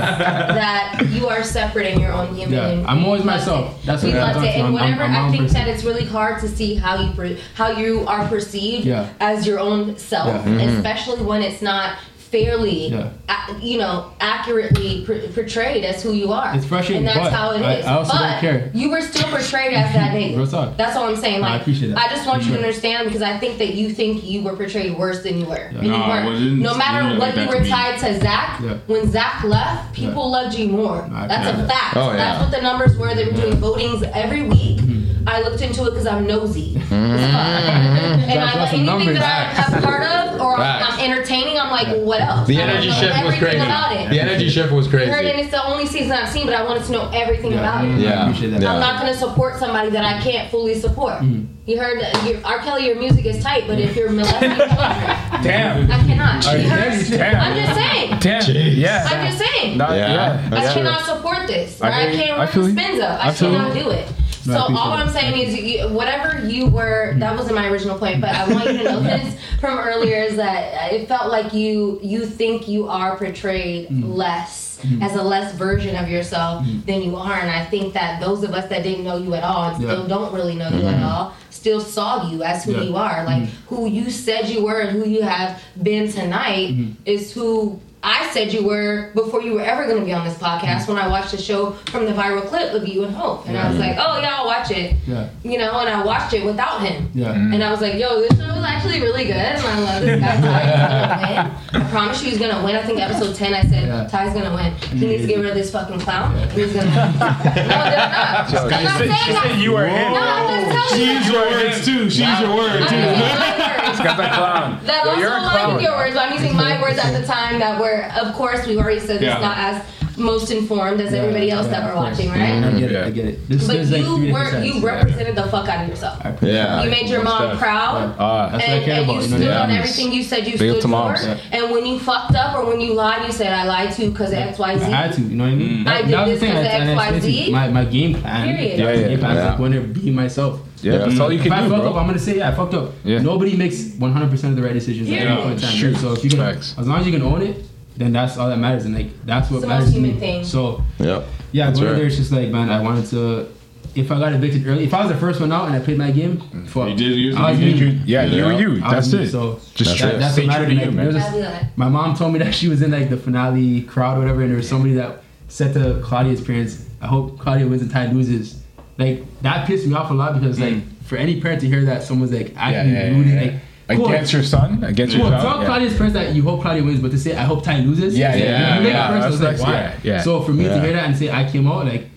that you are separate in your own human. Yeah, I'm always myself. it. That's what I'm talking and about. I'm- whatever. I'm I think that it's really hard to see how you per, how you are perceived Yeah. as your own self, Yeah. Mm-hmm. especially when it's not fairly, Yeah. a- you know, accurately pr- portrayed as who you are. It's frustrating, and that's but how it I- is. I also but don't care. you were still portrayed as that nigga. Real talk. That's all I'm saying. No, I appreciate that. I just want For you to understand because I think that you think you were portrayed worse than you were. And you weren't. well, it didn't- no matter didn't what you were to tied to Zach, Yeah. when Zach left, people loved you more. I That's a fact. Oh, yeah. That's what the numbers were. They were doing votings every week. Mm-hmm. I looked into it because I'm nosy. as fuck. and That's- I, that's anything numbers. that I'm a part of or I'm, I'm entertaining, I'm like, what else? The I energy know shift was crazy. About it. The energy shift was crazy. Heard, and it's the only season I've seen, but I wanted to know everything about it. Yeah. I appreciate that. Yeah. I'm not gonna support somebody that I can't fully support. Mm-hmm. You heard that your, R. Kelly, your music is tight, but if you're molesting children, I Damn. cannot. Are You you heard? serious? Damn. I'm just saying. Damn. Yeah. I'm just saying. Not- Yeah. yeah. I That's cannot support this. I I, can't I run feel you. spins up. I, I cannot do it. So No, I appreciate all. I'm saying is, you, whatever you were, that hmm. wasn't my original point, but I want you to know this from earlier is that it felt like you you think you are portrayed Mm-hmm. less hmm. as a less version of yourself hmm. than you are, and I think that those of us that didn't know you at all and still don't really know you at all still saw you as who Yeah. you are, like who you said you were and who you have been tonight is who I said you were before you were ever going to be on this podcast when I watched the show from the viral clip of you and Hope. And I was like, oh, yeah, I'll watch it. Yeah. You know, and I watched it without him. Yeah. And I was like, yo, this show was actually really good. And I love this guy. Ty's gonna win. I promise you he's going to win. I think episode 10, I said, Yeah. Ty's going to win. He needs to get rid of this fucking clown. He's going to. No, they're not. Yo, I'm she not said, saying that. you were in. No, I'm just telling you. used your words too. She's used your word I'm too. using my words. Got that clown. That Yo, also you're a aligned with clown. your words. I'm using my words at the time that were, of course, we've already said this, Yeah. not as most informed as everybody else that we're watching, right? I get it. I get it. This, But there's like you were sides. you represented the fuck out of yourself. Yeah. You made your mom proud. Ah. That's what I and, care and about. you You know, stood yeah. on everything you said you Big stood to moms. for. Yeah. And when you fucked up or when you lied, you said I lied to because X Y Z. I had to, you know what I mean? I That- did that was this the thing, 'cause I- of I XYZ. explained My, my game plan. Period. Yeah, Yeah, yeah, game plan yeah. is like when they're being myself. Yeah, that's all you can If can I do, fuck up. I'm gonna say yeah, I fucked up. Yeah. Nobody makes 100% of the right decisions at Period. any point in time. Shoot. So if you can, Facts. as long as you can own it, then that's all that matters, and like that's what It's the matters most to me. thing. So Yep. yeah, That's going right. there, it's just like man, I wanted to if I got evicted early, if I was the first one out and I played my game, mm. fuck. You did yours. I was You did me. your- Yeah, you were you. That's me, it. So Just that, that's Stay what true mattered. to Like, you, man. was this- my mom told me that she was in like the finale crowd or whatever, and there was somebody that said to Claudia's parents, "I hope Claudia wins and Ty loses." Like that pissed me off a lot because like mm. for any parent to hear that someone's like actively yeah, yeah, rooting yeah. like cool. Against your son? Against your Well, son? tell Yeah. Claudia's parents that you hope Claudia wins, but to say I hope Ty loses, Yeah, yeah, yeah, you make yeah, it personal, that's it's like, like- why? yeah, yeah. So for me Yeah. to hear that and say I came out like,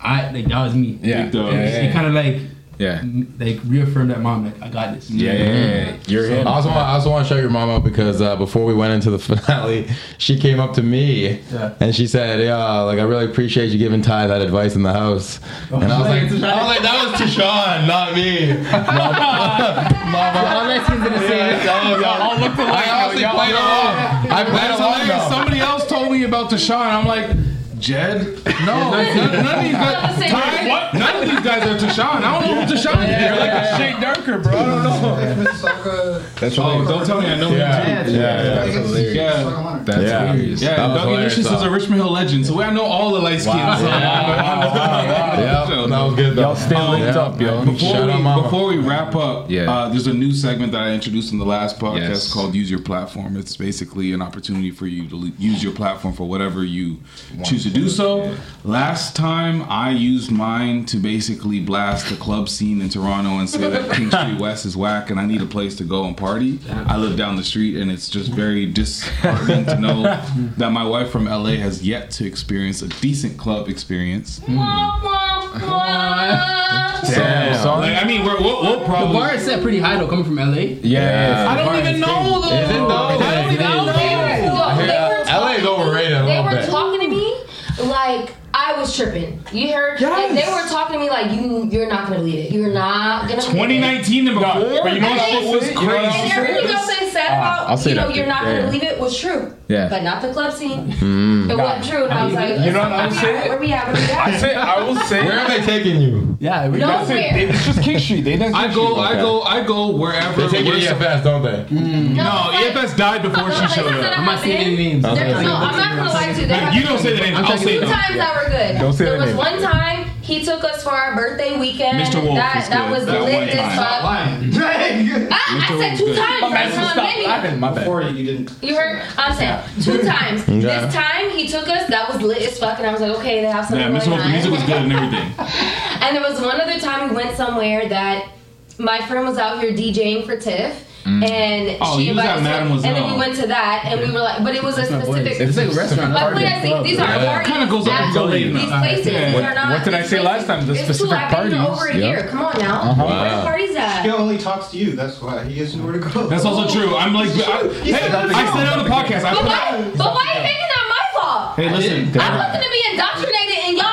I like that was me. Yeah. It, Yeah, yeah, it kind of like Yeah. m- like reaffirmed that mom like I got this. Yeah, yeah, yeah. You're in. I also want, I also want to shout your mom out because uh, before we went into the finale, she came up to me Yeah. and she said, "Yeah, like I really appreciate you giving Ty that advice in the house." And I was like, I was like, that was Tashawn, not me. All Mexicans gonna say it. I honestly played along. I played That's along. Somebody else told me about Tashawn. I'm like, Jed? No, none, none of these guys. Say Ty, what? none of these guys are Tashawn. I don't know who Tashawn is. You're like a shade darker, bro. I don't know. That's Oh, don't tell me I know Yeah, him too. yeah, yeah, that's hilarious. Yeah. That's Yeah. hilarious. Yeah, That was Doug is a Richmond Hill legend, so I know all the light skins. Yeah, that was good though. Y'all stay linked Yeah. up, yo. Before Shout we, out before we wrap up, Yeah. uh, there's a new segment that I introduced in the last podcast Yes. called "Use Your Platform." It's basically an opportunity for you to use your platform for whatever you choose to do. So, last time I used mine to basically blast the club scene in Toronto and say that King Street West is whack and I need a place to go and party. I live down the street, and it's just very disheartening to know that my wife from LA has yet to experience a decent club experience. Damn, son. Like, I mean, we're, we'll, we'll The bar is set pretty high though, coming from LA. Yeah. I don't even know though. Is it though? I don't even know. They were, they were LA is talking- overrated a They little were bit. talking to me like I was tripping. You heard? Yes. And they were talking to me like you. You're not gonna believe it. You're not gonna. believe it. 2019 and before. but you know what And I'm they- And everything else they said ah, about, I'll say you know, that you're not gonna yeah. believe it was true. Yeah. But not the club scene. Hmm. It wasn't true. And I was like, You know what I'm saying? Where we at? Where we at? I say, I will say. Where are they taking you? Yeah, we No. That's it. It's just King Street. They didn't. I go, I go, I go wherever. They take you we're to so- EFS, don't they? No, mm. but- EFS died before she showed up. I I'm not have saying any names. No, I'm not gonna lie to you. You don't say the names. I'll say Two them. times that were good. Don't say there the was name. one time he took us for our birthday weekend. Mr. Wolf that was that was That lit as time. fuck. Ah, I, I said two times. That's not many. My bad. Before you, you didn't. You heard? I'm saying two times. This time he took us. That was lit as fuck, and I was like, okay, they have something Yeah, Mr. going Wolf, the music was good and everything. And there was one other time we went somewhere that my friend was out here DJing for Tiff. And Oh, she you was at invited us, and then we went to that, and we were like, but it was a specific. It's like a restaurant. My point is, these are Yeah. parties. Kinda goes up until late These places, Yeah. these What- are not. what did I these say last time? The It's specific two, I've been parties. over a Yep. year. Come on now. Uh-huh. Where the Wow. parties at? He only talks to you. That's why he doesn't know where to go. That's also true. I'm like, I, hey, I said on the podcast. But why? But why are you making that my fault? hey, listen. I'm looking to be indoctrinated, and y'all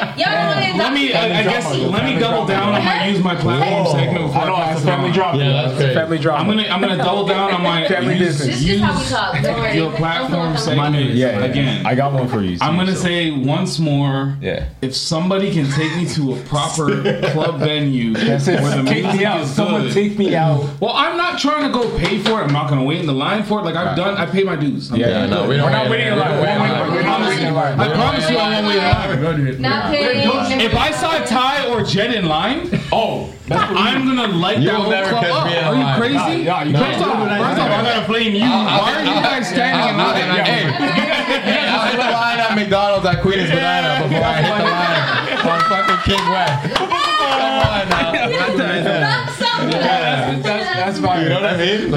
acting y'all don't Let me, I, I guess, let me double down on my use my platform segment before I know I it's a family on. drama. Yeah, that's It's a great. family drama. I'm gonna, I'm gonna double down on my Family use, business. This is how we talk. Don't worry. your platform feel like I'm- segment yeah, yeah. again. I got one for you. I'm gonna so. say once more. Yeah. If somebody can take me to a proper club venue where the Take music me out. Someone take me out. Well, I'm not trying to go pay for it. I'm not gonna wait in the line for it. Like I've done, I pay my dues. Yeah, no, we don't We're not waiting in in line. line. We're not waiting- we're not waiting in line. I promise you, I won't wait in line. Not paying. If I saw Ty or Jed in line, Oh, I'm gonna light You that will whole club up. Are you line. crazy? Yeah, you First can't off, do that. first off, I gotta flame you. Why are you guys standing in line? I'll- Hey, I hit the line at McDonald's at Queen Spadina before I hit the line on fucking King West. Come on now. Stop that's, that's fine. You know what I mean?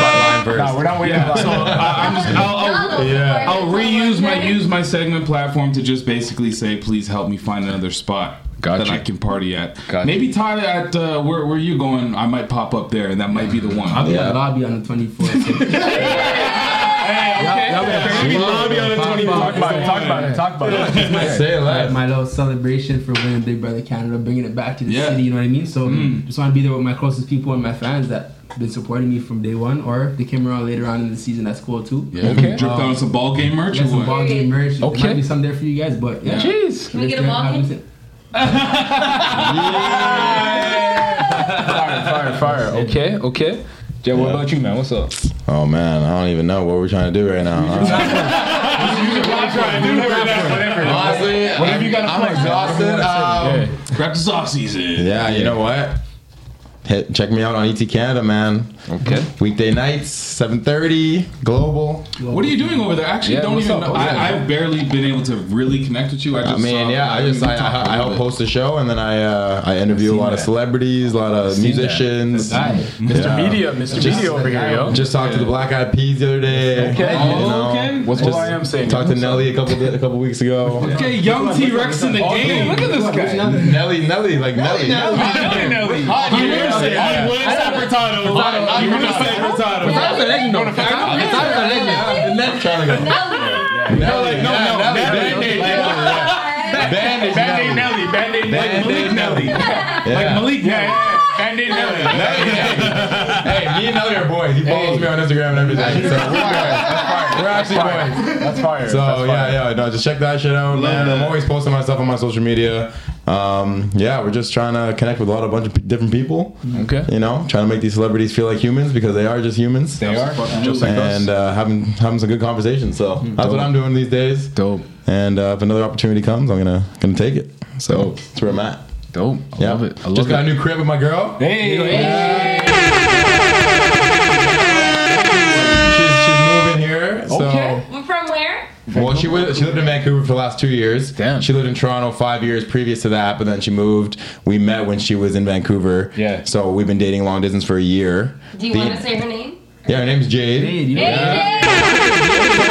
Like, Nah, we're not waiting in line. So I, I'm just, I'll, I'll, Yeah. I'll reuse my use my segment platform to just basically say, please help me find another spot. Gotcha. That I can party at. Gotcha. Maybe Ty at uh, where where you going? I might pop up there, and that might be the one. I'll be Yeah. at the lobby on the 24th. Okay. Y'all better- Maybe lobby on the 20. Talk about it. Talk about it. Talk about it. Say it my, less. my little celebration for winning Big Brother Canada, bringing it back to the Yeah. city. You know what I mean? So Mm. just want to be there with my closest people and my fans that been supporting me from day one, or they came around later on in the season. That's cool too. Yeah, Okay. Drip down some ball game merch Get or some ball game merch. There Okay. might be some there for you guys, but yeah. Jeez. Can we get a ball game? Fire, fire, fire. Okay, okay. Jay, what about you, man? What's up? Oh man, I don't even know what we're trying to do right now. huh? Honestly, honestly, Whatever you gotta I'm exhausted. whatever you. Um, Wrap this off season. Yeah, you know what? Hit, check me out on ET Canada, man. Okay. Weekday nights, 7:30, global. What are you doing over there? I actually Yeah, don't even know. What's up? I, I've barely been able to really connect with you. I, just I mean, yeah, I just we I, talked a I, I little help host a show, and then I uh, I interview a seen lot of celebrities, a lot of musicians. Mr. Yeah. Media, Mr. Media over here, yo. Just talked to the Black Eyed Peas the other day. Okay. you know. okay. What's Just what I am saying? Talked to Nelly a couple a couple weeks ago. Okay, young T Rex in the Oh, game. look at this guy. Nelly, Nelly, like Nelly. Nelly. Nelly. You would have said you would have said Furtado. You would have said Furtado. Trying to go. Nelly. Nelly, no, yeah, no, Nelly, Band-Aid. Nelly. Nelly. Band-Aid Band-Aid Nelly. Yeah. Like Malik. Yeah, yeah. Band-Aid Nelly. hey, me and Nelly are boys. He follows me on Instagram and everything. So we're good. We're actually boys. That's fire. So That's fire. yeah, yeah, no, just check that shit out, man. I'm always posting my stuff on my social media. Um, yeah, we're just trying to connect with a lot of bunch of p- different people. Okay. You know, trying to make these celebrities feel like humans because they are just humans. They are. Just like us. and uh, having having some good conversations. So that's what I'm doing these days. Dope. And uh, if another opportunity comes, I'm gonna gonna take it. So Dope. that's where I'm at. Dope. I Yeah, love it. I love just got it. a new crib with my girl. Hey. She's Well, she was, she lived in Vancouver for the last two years. Damn. She lived in Toronto five years previous to that, but then she moved. We met when she was in Vancouver. Yeah. So we've been dating long distance for a year. Do you The- want to say her name? Yeah, her name's Jade. Hey, you know, Hey,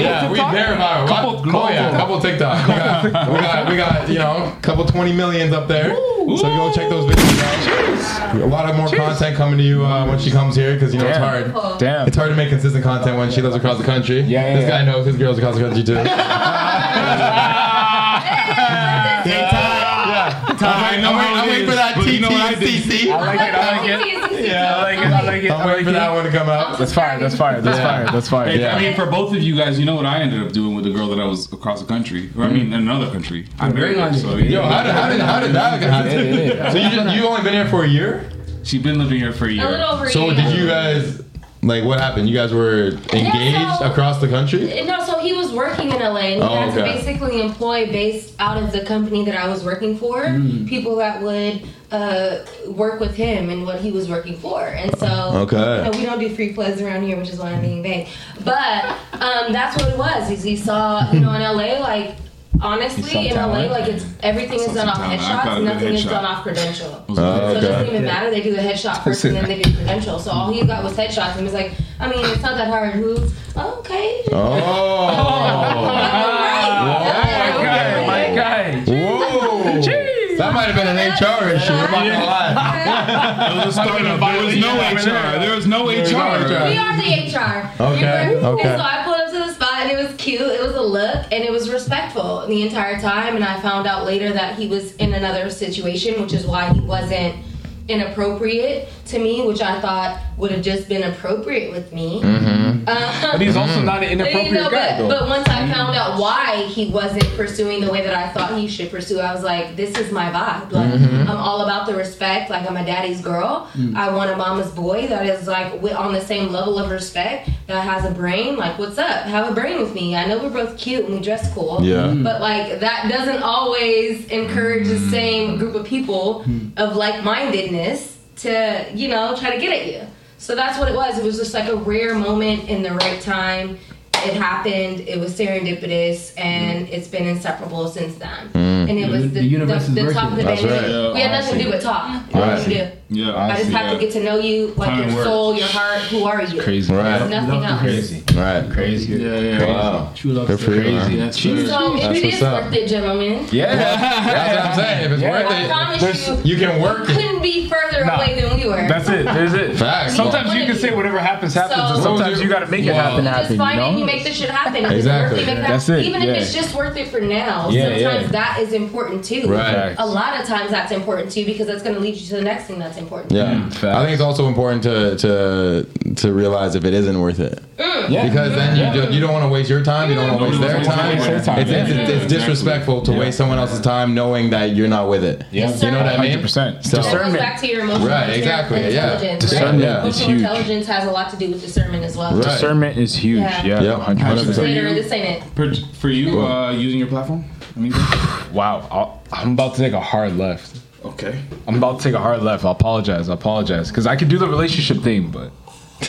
Yeah, we very viral. Couple, oh yeah, couple TikTok. We got, we got, we got, you know, a couple twenty millions up there. So go check those videos out. A lot of more content coming to you uh, when she comes here because you know Damn. it's hard. Damn. It's hard to make consistent content when she lives across the country. Yeah, yeah, This yeah. guy knows his girls across the country too. I know I'm how waiting- I'm waiting for that but you know what I? TTCC. I like it. I like it. Yeah, I like it. I like it. I'm waiting for that one to come out. That's fire. That's fire. That's Yeah. fire. That's fire. Yeah. I mean, for both of you guys, you know what I ended up doing with the girl that I was across the country, or I mean, mm-hmm. in another country. I married her, so Yo, how did, how did, how did that happen? So you you only been here for a year? She's been living here for a year. A year. little over a So did you guys like what happened? You guys were engaged so- across the country? No, so he was working in LA and he Oh, had to okay. basically employ based out of the company that I was working for Hmm. people that would uh, work with him and what he was working for. And so Okay. you know, we don't do free plugs around here, which is why I'm being vague. But um, that's what it was. Is he saw you know in LA like honestly in LA like it's everything is done off talent. I've got a headshots, good nothing is done off credential. Oh, So it doesn't okay. even matter. They do the headshot first and then they do credential. So all he got was headshots and he was like, I mean, it's not that hard. Who? Okay. Oh. My guy. My guy. Whoa. That might have been an HR issue. I'm not gonna lie. There was no HR. There was no HR. We are the HR. Okay, okay. So I cute. It was a look and it was respectful the entire time. And I found out later that he was in another situation, which is why he wasn't inappropriate to me, which I thought would have just been appropriate with me. Mm-hmm. Uh, But he's also not an you inappropriate know, guy, but, though. but once I found out why he wasn't pursuing the way that I thought he should pursue, I was like, this is my vibe. Like, Mm-hmm. I'm all about the respect. Like, I'm a daddy's girl. Mm. I want a mama's boy that is like on the same level of respect, that has a brain. Like, what's up? Have a brain with me. I know we're both cute and we dress cool. Yeah. But like, that doesn't always encourage the same group of people of like mindedness to, you know, try to get at you. So that's what it was. It was just like a rare moment in the right time. It happened. It was serendipitous, and mm-hmm. it's been inseparable since then. Mm. And it was The the, universe the, is the top of the working. band. That's right. We had nothing to do but talk. All Right. we do. Yeah, I just have to get to know you, like Time your works. soul, your heart. Who are you? Crazy. Right. There's nothing else. Crazy. Right. Crazy. Yeah, yeah. Wow. True love Good for you. Crazy. man. That's So if That's it what's is up. worth it, gentlemen, Yeah. That's what I'm saying. If it's Yeah. worth I it, promise there's- you, you can work it. couldn't be further Nah. away than we were. That's it. There's it. Facts. Sometimes you can say whatever happens happens, So- and sometimes you gotta make it happen. Happen. You find you know. Make this shit happen. Exactly. It's worth it, That's that, it, Even yeah. if it's just worth it for now, Yeah, sometimes yeah. that is important too. Right. A lot of times that's important too because that's going to lead you to the next thing that's important. Yeah, mm, facts. I think it's also important to to to realize if it isn't worth it. Mm. Yeah. Because then you, do, you don't want to waste your time. You don't want to waste their time. waste their. It's, it's, it's disrespectful to waste someone else's time knowing that you're not with it. Yeah. You know what I mean? 100%. So, Discernment. back to your emotional Right, exactly, yeah. intelligence. Discernment right? is Emotional huge. intelligence has a lot to do with discernment as well. Right. Discernment is huge. Yeah. Yeah. Yep. 100%. Later, this ain't it. For, for you, uh, using your platform? Anything? Wow. I'll, I'm about to take a hard left. Okay. I'm about to take a hard left. I apologize. I apologize. Because I could do the relationship thing, but.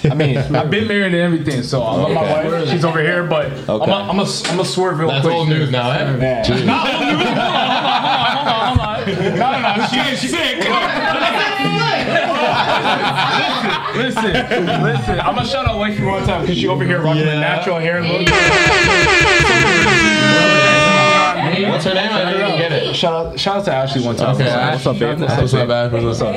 I mean, I've been married and everything, so I'm with my wife. She's over here, but I'm Okay. a, I'm a, I'm a swerve real That's quick. old news now, eh? Yeah. Not old news. Hold on, hold on, hold on, hold on. No, no, no. She, she's sick. Listen, listen. listen. I'm gonna shout out wifey one time because she over here rocking the natural hair look. What's her name? I didn't get it. Shout out, shout out to Ashley one time. Okay, what's up, babe? What's up, What's babe? up, bad? What's up?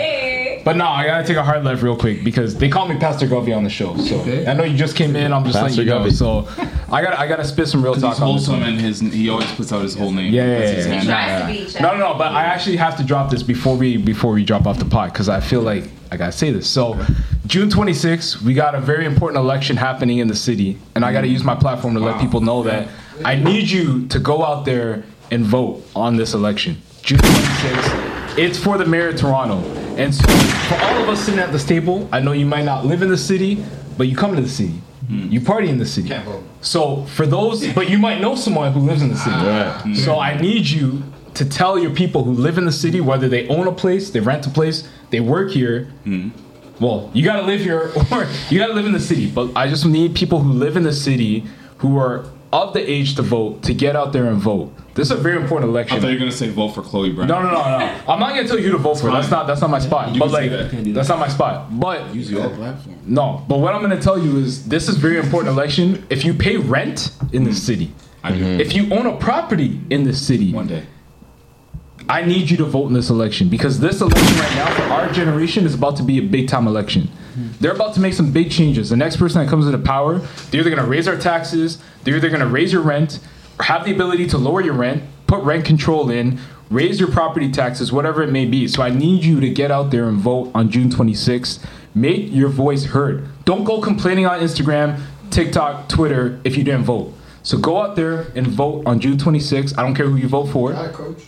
But no, I gotta take a hard left real quick because they call me Pastor Govey on the show. So I know you just came in. I'm just Pastor letting you know. Govey. So I gotta I gotta spit some real He's talk on this wholesome and his he always puts out his whole name. Yeah, yeah, Puts his yeah, hand yeah. out. Tries to be. Chad. No, no, no. But I actually have to drop this before we before we drop off the pot because I feel like I gotta say this. So June 26th, we got a very important election happening in the city, and I gotta use my platform to let people know that I need you to go out there and vote on this election. June 26th. It's for the mayor of Toronto. And so for all of us sitting at this table, I know you might not live in the city, but you come to the city. Hmm. You party in the city. Can't vote. So for those, but you might know someone who lives in the city. Right. So I need you to tell your people who live in the city, whether they own a place, they rent a place, they work here. Hmm. Well, you gotta live here or you gotta live in the city. But I just need people who live in the city who are of the age to vote to get out there and vote. This is a very important election. I election. thought you were gonna say vote for Chloe Brown. No, no, no, no. I'm not gonna tell you who to vote for. That's not that's not my spot. You But can say like that. Can't that's not my spot. But Use your platform. no. But what I'm gonna tell you is this is very important election. If you pay rent in the hmm. city, I do. if you own a property in the city, One day. I need you to vote in this election because this election right now for our generation is about to be a big time election. They're about to make some big changes. The next person that comes into power, they're either going to raise our taxes, they're either going to raise your rent, or have the ability to lower your rent, put rent control in, raise your property taxes, whatever it may be. So I need you to get out there and vote on June 26th. Make your voice heard. Don't go complaining on Instagram, TikTok, Twitter if you didn't vote. So go out there and vote on June 26th. I don't care who you vote for. Hi, coach.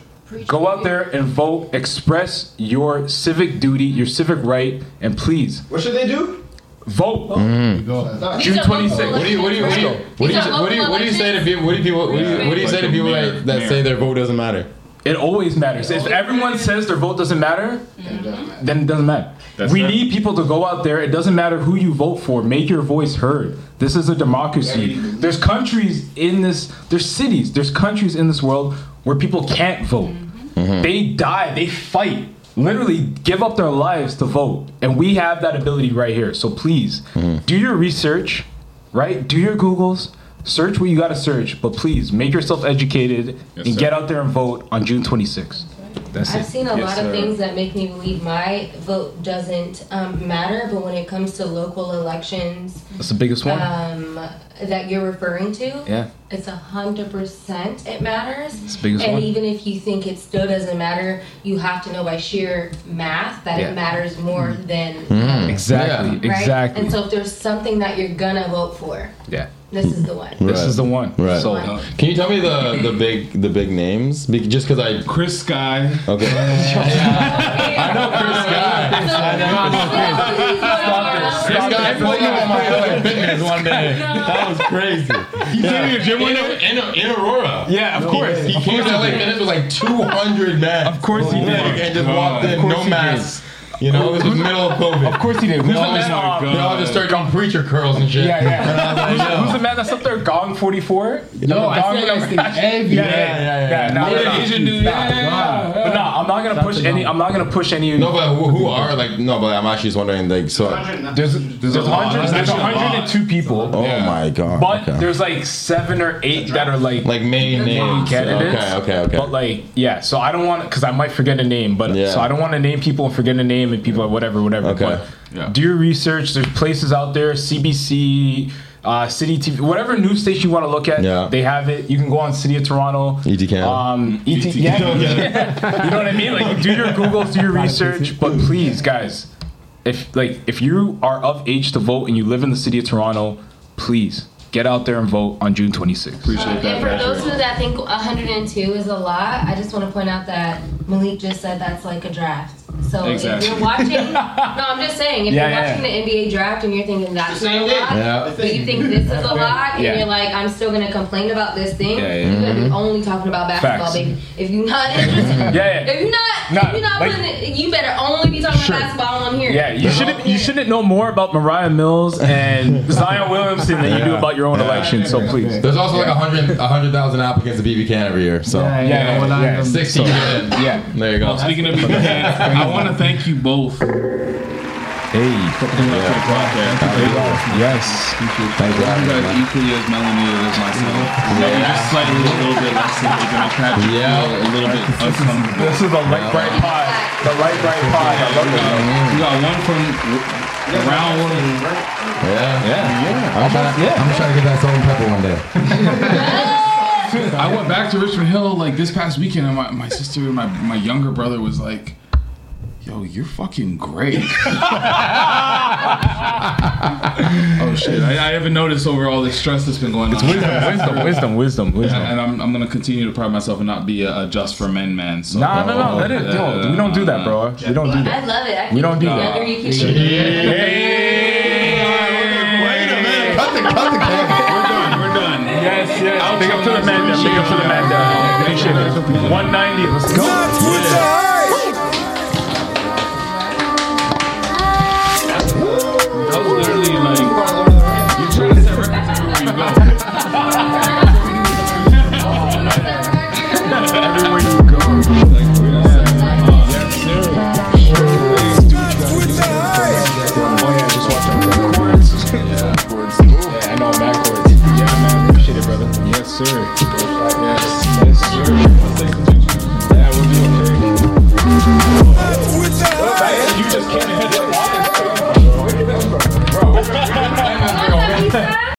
Go out there and vote. Express your civic duty, your civic right, and please What should they do? vote. Mm. Thought- June These are local 26th. What do you what do you what do you what do you, These what do you, what do you say to people? What do you people? What do you, what do you say to people that, that say their vote doesn't matter? It always matters. If everyone says their vote doesn't matter, then it doesn't matter. That's we right. need people to go out there. It doesn't matter who you vote for. Make your voice heard. This is a democracy. There's countries in this. There's cities. There's countries in this world where people can't vote. Mm-hmm. Mm-hmm. They die. They fight. Literally give up their lives to vote. And we have that ability right here. So please mm-hmm. do your research, right? Do your Googles. Search what you got to search, but please make yourself educated Yes, and sir. get out there and vote on June 26th. That's I've it. seen a Yes, lot sir. of things that make me believe my vote doesn't um, matter, but when it comes to local elections That's the biggest one. um, that you're referring to, yeah, it's a hundred percent it matters. it's the biggest And one. even if you think it still doesn't matter, you have to know by sheer math that Yeah. it matters more than Exactly. right? Exactly. And so if there's something that you're gonna vote for, yeah. This is the one. This Right. is the one. Right. So Can you tell me the the big the big names? Be- Just because I Chris Sky. okay. I know Chris Sky. This guy pulled up on my LA Fitness one day. That was crazy. He came to the gym one day in, in Aurora. yeah, of course. He came to LA Fitness with like 200 men. Of course he did. And just walked in, Of course no he mask. You know, this was middle of COVID. Of course he did. Who's They the all, man? just, um, they all just started doing preacher curls and shit. Yeah, yeah. And I Who's, who's the man that's up there? Gong 44? Yo, I Gong see that number- thing every Yeah, day. yeah, yeah. yeah. No, no, no. Asian dude. Nah, Yeah. nah. But no, I'm not gonna push any. I'm not gonna push any. No, but who, who are like? No, but I'm actually just wondering. Like, so. There's there's a lot. hundred. There's There's actually a lot. 102 people. Oh Yeah. my god. But okay. there's like seven or eight that are like like main names. candidates. Okay, okay, okay. But like, yeah. So I don't want because I might forget a name. But Yeah. so I don't want to name people and forget a name and people or whatever, whatever. Okay. But Yeah. do your research. There's places out there. CBC. uh, City TV, whatever news station you want to look at, Yeah. they have it. You can go on City of Toronto. ET Canada. Um, ET, yeah, yeah. you know what I mean? Like, do your Googles, do your research, but please, guys, if like if you are of age to vote and you live in the city of Toronto, please get out there and vote on June 26th. Appreciate Um, and for those of you that think 102 is a lot, I just want to point out that Malik just said that's like a draft. So Exactly. if you're watching, no, I'm just saying, if Yeah, you're yeah, watching the NBA draft and you're thinking that's not a lot, Yeah. but you think this is a lot, and Yeah. you're like, I'm still gonna complain about this thing, Yeah, yeah. you're gonna be mm-hmm. only talking about basketball, Facts. baby. If you're not interested, Yeah, yeah. if you're not, Nah, if you're not like- putting it, you better only be talking Sure. about basketball on here. Yeah, you shouldn't you shouldn't know more about Moriah Mills and Zion Williamson than you do about your own election. So please. There's also like a hundred a hundred thousand applicants to BB Can every year. So Yeah, yeah, well, yeah. sixty get in. Yeah. There you go. Well, speaking of BBK, I want to thank you both Hey. coming up to the podcast. Yes. Thank you guys equally as melanated as myself. Maybe just slightly a little bit less than and I've had to Yeah. a little bit uncomfortable. This is the light bright pod. The light bright pod. I love it. You got one from round one. Yeah. Yeah. I'm trying to, I'm trying to get that salt and pepper one day. I went back to Richmond Hill like this past weekend, and my, my sister and my, my younger brother was like, "Yo, you're fucking great." oh shit! I, I haven't noticed over all the stress that's been going on. Wisdom, wisdom, wisdom, wisdom. And I'm, I'm gonna continue to pride myself and not be a, a just for men man. So Nah, no, no, let it. Yo, we don't do that, bro. Uh, we don't do that. I love it. I We don't do the that. younger you keep Wait a minute. Cut the cut the camera. We're done. We're done. Yes, yes. Big up to the man down. Big up to the man down. Appreciate it. 190. Let's go. sir. Like